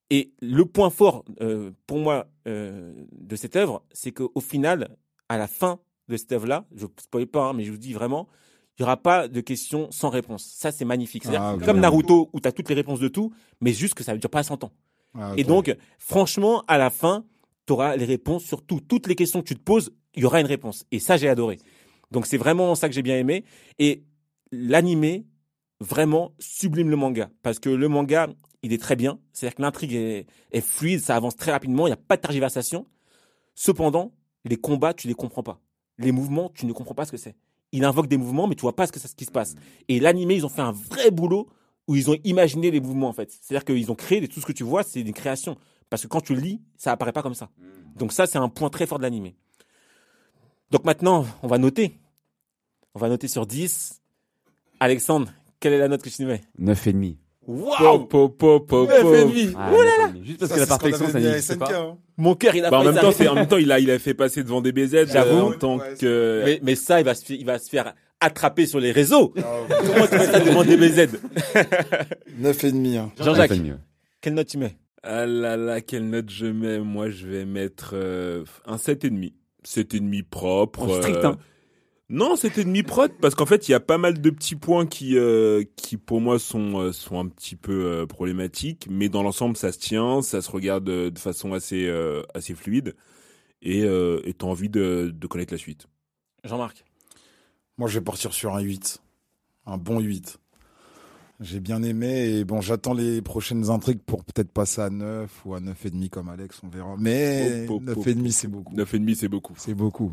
Et le point fort euh, pour moi euh, de cette œuvre, c'est qu'au final, à la fin de cette œuvre-là, je ne spoil pas, hein, mais je vous dis vraiment, il n'y aura pas de questions sans réponse. Ça, c'est magnifique. C'est-à-dire, Ah, comme Naruto, où tu as toutes les réponses de tout, mais juste que ça ne dure pas 100 ans. Ah, Et donc, franchement, à la fin, tu auras les réponses sur tout. Toutes les questions que tu te poses, il y aura une réponse. Et ça, j'ai adoré. Donc, c'est vraiment ça que j'ai bien aimé. Et l'animé, vraiment, sublime le manga. Parce que le manga, il est très bien. C'est-à-dire que l'intrigue est, fluide, ça avance très rapidement, il n'y a pas de tergiversation. Cependant, les combats, tu les comprends pas. Les mouvements, tu ne comprends pas ce que c'est. Il invoque des mouvements, mais tu vois pas ce, que, ce qui se passe. Et l'animé, ils ont fait un vrai boulot où ils ont imaginé les mouvements, en fait. C'est-à-dire qu'ils ont créé, tout ce que tu vois, c'est une création. Parce que quand tu le lis, ça apparaît pas comme ça. Donc ça, c'est un point très fort de l'animé. Donc maintenant, on va noter. On va noter sur 10. Alexandre, quelle est la note que tu mets? 9,5. Waouh là là 9,5. Juste parce Ça, que la perfection, ça n'existe pas. hein. Mon cœur, il a Bah, en même temps, en même temps, il a, il a fait passer devant des BZ, J'avoue. euh, en tant Ouais, que, mais, mais ça, il va, se, fi- il va se faire attraper sur les réseaux. Ah, Comment tu mets ça devant DBZ 9 *laughs* et demi. hein. Jean-Jacques, 9,5, quelle note tu mets? Ah là là, quelle note je mets? Moi, je vais mettre, euh, un 7,5. 7,5 propre. Oh, strict, euh, hein. Non, c'était demi prod parce qu'en fait, il y a pas mal de petits points qui, euh, qui pour moi sont euh, sont un petit peu euh, problématiques, mais dans l'ensemble, ça se tient, ça se regarde euh, de façon assez euh, assez fluide et euh, et t'as envie de de connaître la suite. Jean-Marc. Moi, je vais partir sur un 8. Un bon 8. J'ai bien aimé et bon, j'attends les prochaines intrigues pour peut-être passer à 9 ou à 9,5 comme Alex, on verra. Mais hop, hop. 9,5 c'est beaucoup. 9,5 c'est beaucoup. C'est beaucoup.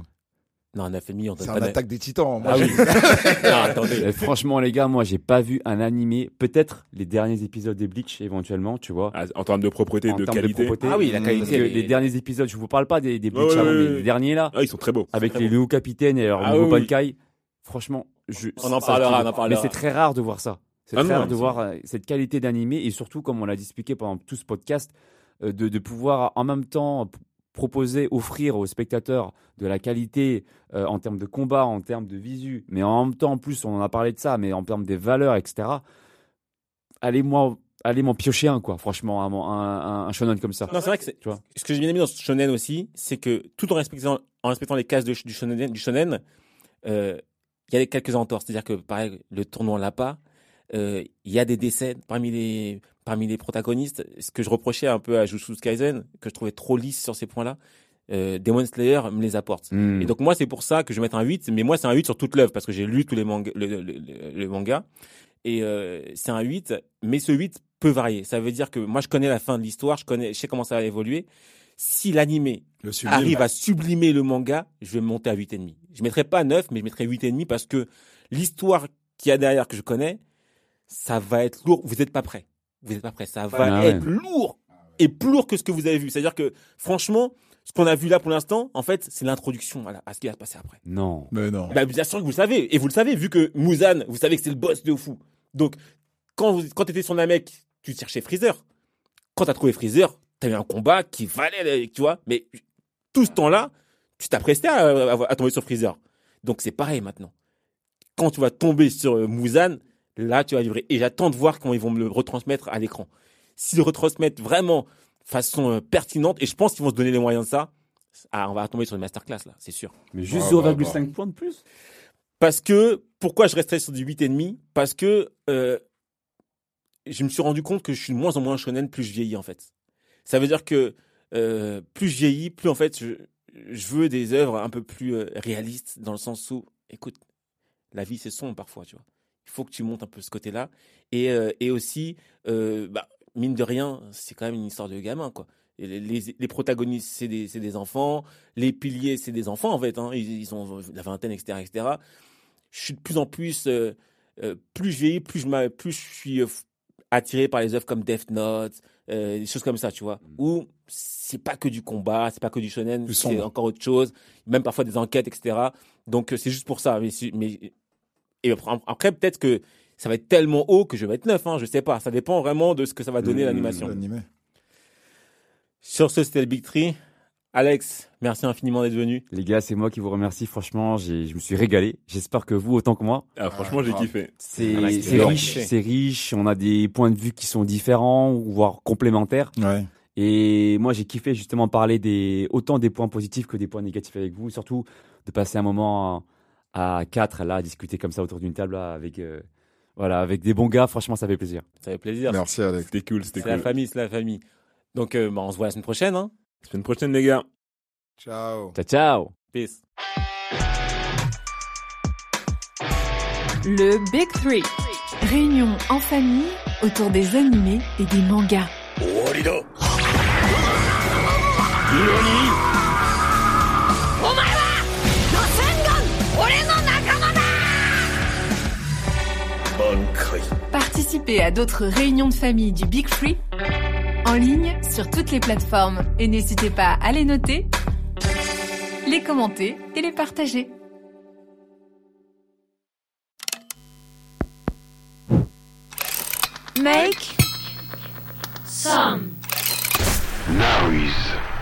Non, 9,5, on donne C'est pas un de- attaque des titans. Moi, Ah oui. *laughs* non, attendez. Et franchement, les gars, moi, j'ai pas vu un animé. Peut-être les derniers épisodes des Bleach, éventuellement, tu vois. Ah, en termes de propreté, en de termes qualité. propreté. Ah oui, la Mmh. qualité. Parce que elle est- les derniers épisodes, je vous parle pas des, des Bleach avant, mais les derniers là, Ah, ils sont très beaux. avec très les nouveaux capitaines et leur Ah nouveau. Bankai. Franchement, je, On en parlera, on en parlera. Mais c'est très rare de voir ça. C'est Ah de c'est- voir euh, cette qualité d'animé et surtout, comme on l'a expliqué pendant tout ce podcast, euh, de, de pouvoir en même temps proposer, offrir aux spectateurs de la qualité euh, en termes de combat, en termes de visu, mais en même temps, en plus, on en a parlé de ça, mais en termes des valeurs, etc. Allez-moi, allez m'en piocher un, quoi. Franchement, un, un, un shonen comme ça. Non, c'est vrai que c'est- Tu vois? ce que j'ai bien aimé dans ce shonen aussi, c'est que tout en respectant, en respectant les cases de- du shonen, du shonen, euh, il y a quelques entorses. C'est-à-dire que, pareil, le tournoi l'a pas. Euh, Il y a des décès parmi les, parmi les protagonistes. Ce que je reprochais un peu à Jujutsu Kaisen, que je trouvais trop lisse sur ces points-là, euh, Demon Slayer me les apporte. Hmm. Et donc moi c'est pour ça que je vais mettre un 8, mais moi c'est un 8 sur toute l'œuvre parce que j'ai lu tous les mangas, le, le, le- le manga et euh, c'est un 8, mais ce 8 peut varier. Ça veut dire que moi je connais la fin de l'histoire, je connais, je sais comment ça va évoluer. Si sublime. arrive à sublimer le manga, je vais monter à 8,5. Je mettrai pas 9, mais je mettrai 8,5 parce que l'histoire qu'il y a derrière que je connais, ça va être lourd. Vous n'êtes pas prêt. Vous n'êtes pas prêt. Ça va Ah ouais. être lourd et plus lourd que ce que vous avez vu. C'est-à-dire que franchement, ce qu'on a vu là pour l'instant, en fait, c'est l'introduction à, ce qui va se passer après. Non. Mais non. Bah, bien sûr que vous le savez. Et vous le savez, vu que Muzan, vous savez que c'est le boss de fou. Donc, quand, vous, quand t'étais sur Namek, tu cherchais Freezer. Quand t'as trouvé Freezer, t'as eu un combat qui valait, tu vois. Mais tout ce temps-là, tu t'apprestais à, à, à tomber sur Freezer. Donc, c'est pareil maintenant. Quand tu vas tomber sur euh, Muzan, là, tu vas livrer. Et j'attends de voir comment ils vont me le retransmettre à l'écran. S'ils le retransmettent vraiment de façon euh, pertinente, et je pense qu'ils vont se donner les moyens de ça, ah, on va tomber sur une masterclass, là, c'est sûr. Mais juste Ah, bah, 0,5 points de plus? Parce que, pourquoi je resterais sur du 8,5 Parce que euh, je me suis rendu compte que je suis de moins en moins shonen plus je vieillis, en fait. Ça veut dire que euh, plus je vieillis, plus en fait, je, je veux des œuvres un peu plus euh, réalistes, dans le sens où, écoute, la vie c'est sombre parfois, tu vois. Il faut que tu montes un peu ce côté-là. Et, euh, et aussi, euh, bah, mine de rien, c'est quand même une histoire de gamin, quoi. Et les, les, les protagonistes, c'est des, des enfants. Les piliers, c'est des enfants, en fait. Hein. Ils, ils ont la vingtaine, etc., etc. Je suis de plus en plus... euh, plus je vieillis, plus je, m'a- plus je suis attiré par les œuvres comme Death Note, euh, des choses comme ça, tu vois. Où c'est pas que du combat, c'est pas que du shonen, c'est encore autre chose. Même parfois des enquêtes, etc. Donc c'est juste pour ça. Mais et après, peut-être que ça va être tellement haut que je vais être neuf. Hein, je sais pas. Ça dépend vraiment de ce que ça va donner Mmh, l'animation. Sur ce, c'était le Big Tree. Alex, merci infiniment d'être venu. Les gars, c'est moi qui vous remercie. Franchement, je me suis régalé. J'espère que vous, autant que moi. Ah, franchement, j'ai grave. kiffé. C'est Ah, riche, riche. c'est riche. On a des points de vue qui sont différents, voire complémentaires. Ouais. Et moi, j'ai kiffé justement parler des autant des points positifs que des points négatifs avec vous. Surtout de passer un moment à quatre là, à discuter comme ça autour d'une table là, avec euh, voilà, avec des bons gars. Franchement, ça fait plaisir. Ça fait plaisir. Merci Alex. C'était cool, c'était C'est la cool. famille, c'est la famille. Donc, euh, bah, on se voit la semaine prochaine. Hein. Semaine prochaine, les gars. Ciao. Ciao, ciao. Peace. Le Big Three. Réunion en famille autour des animés et des mangas. Participez à d'autres réunions de famille du Big Free en ligne sur toutes les plateformes et n'hésitez pas à les noter, les commenter et les partager. Make some Noise.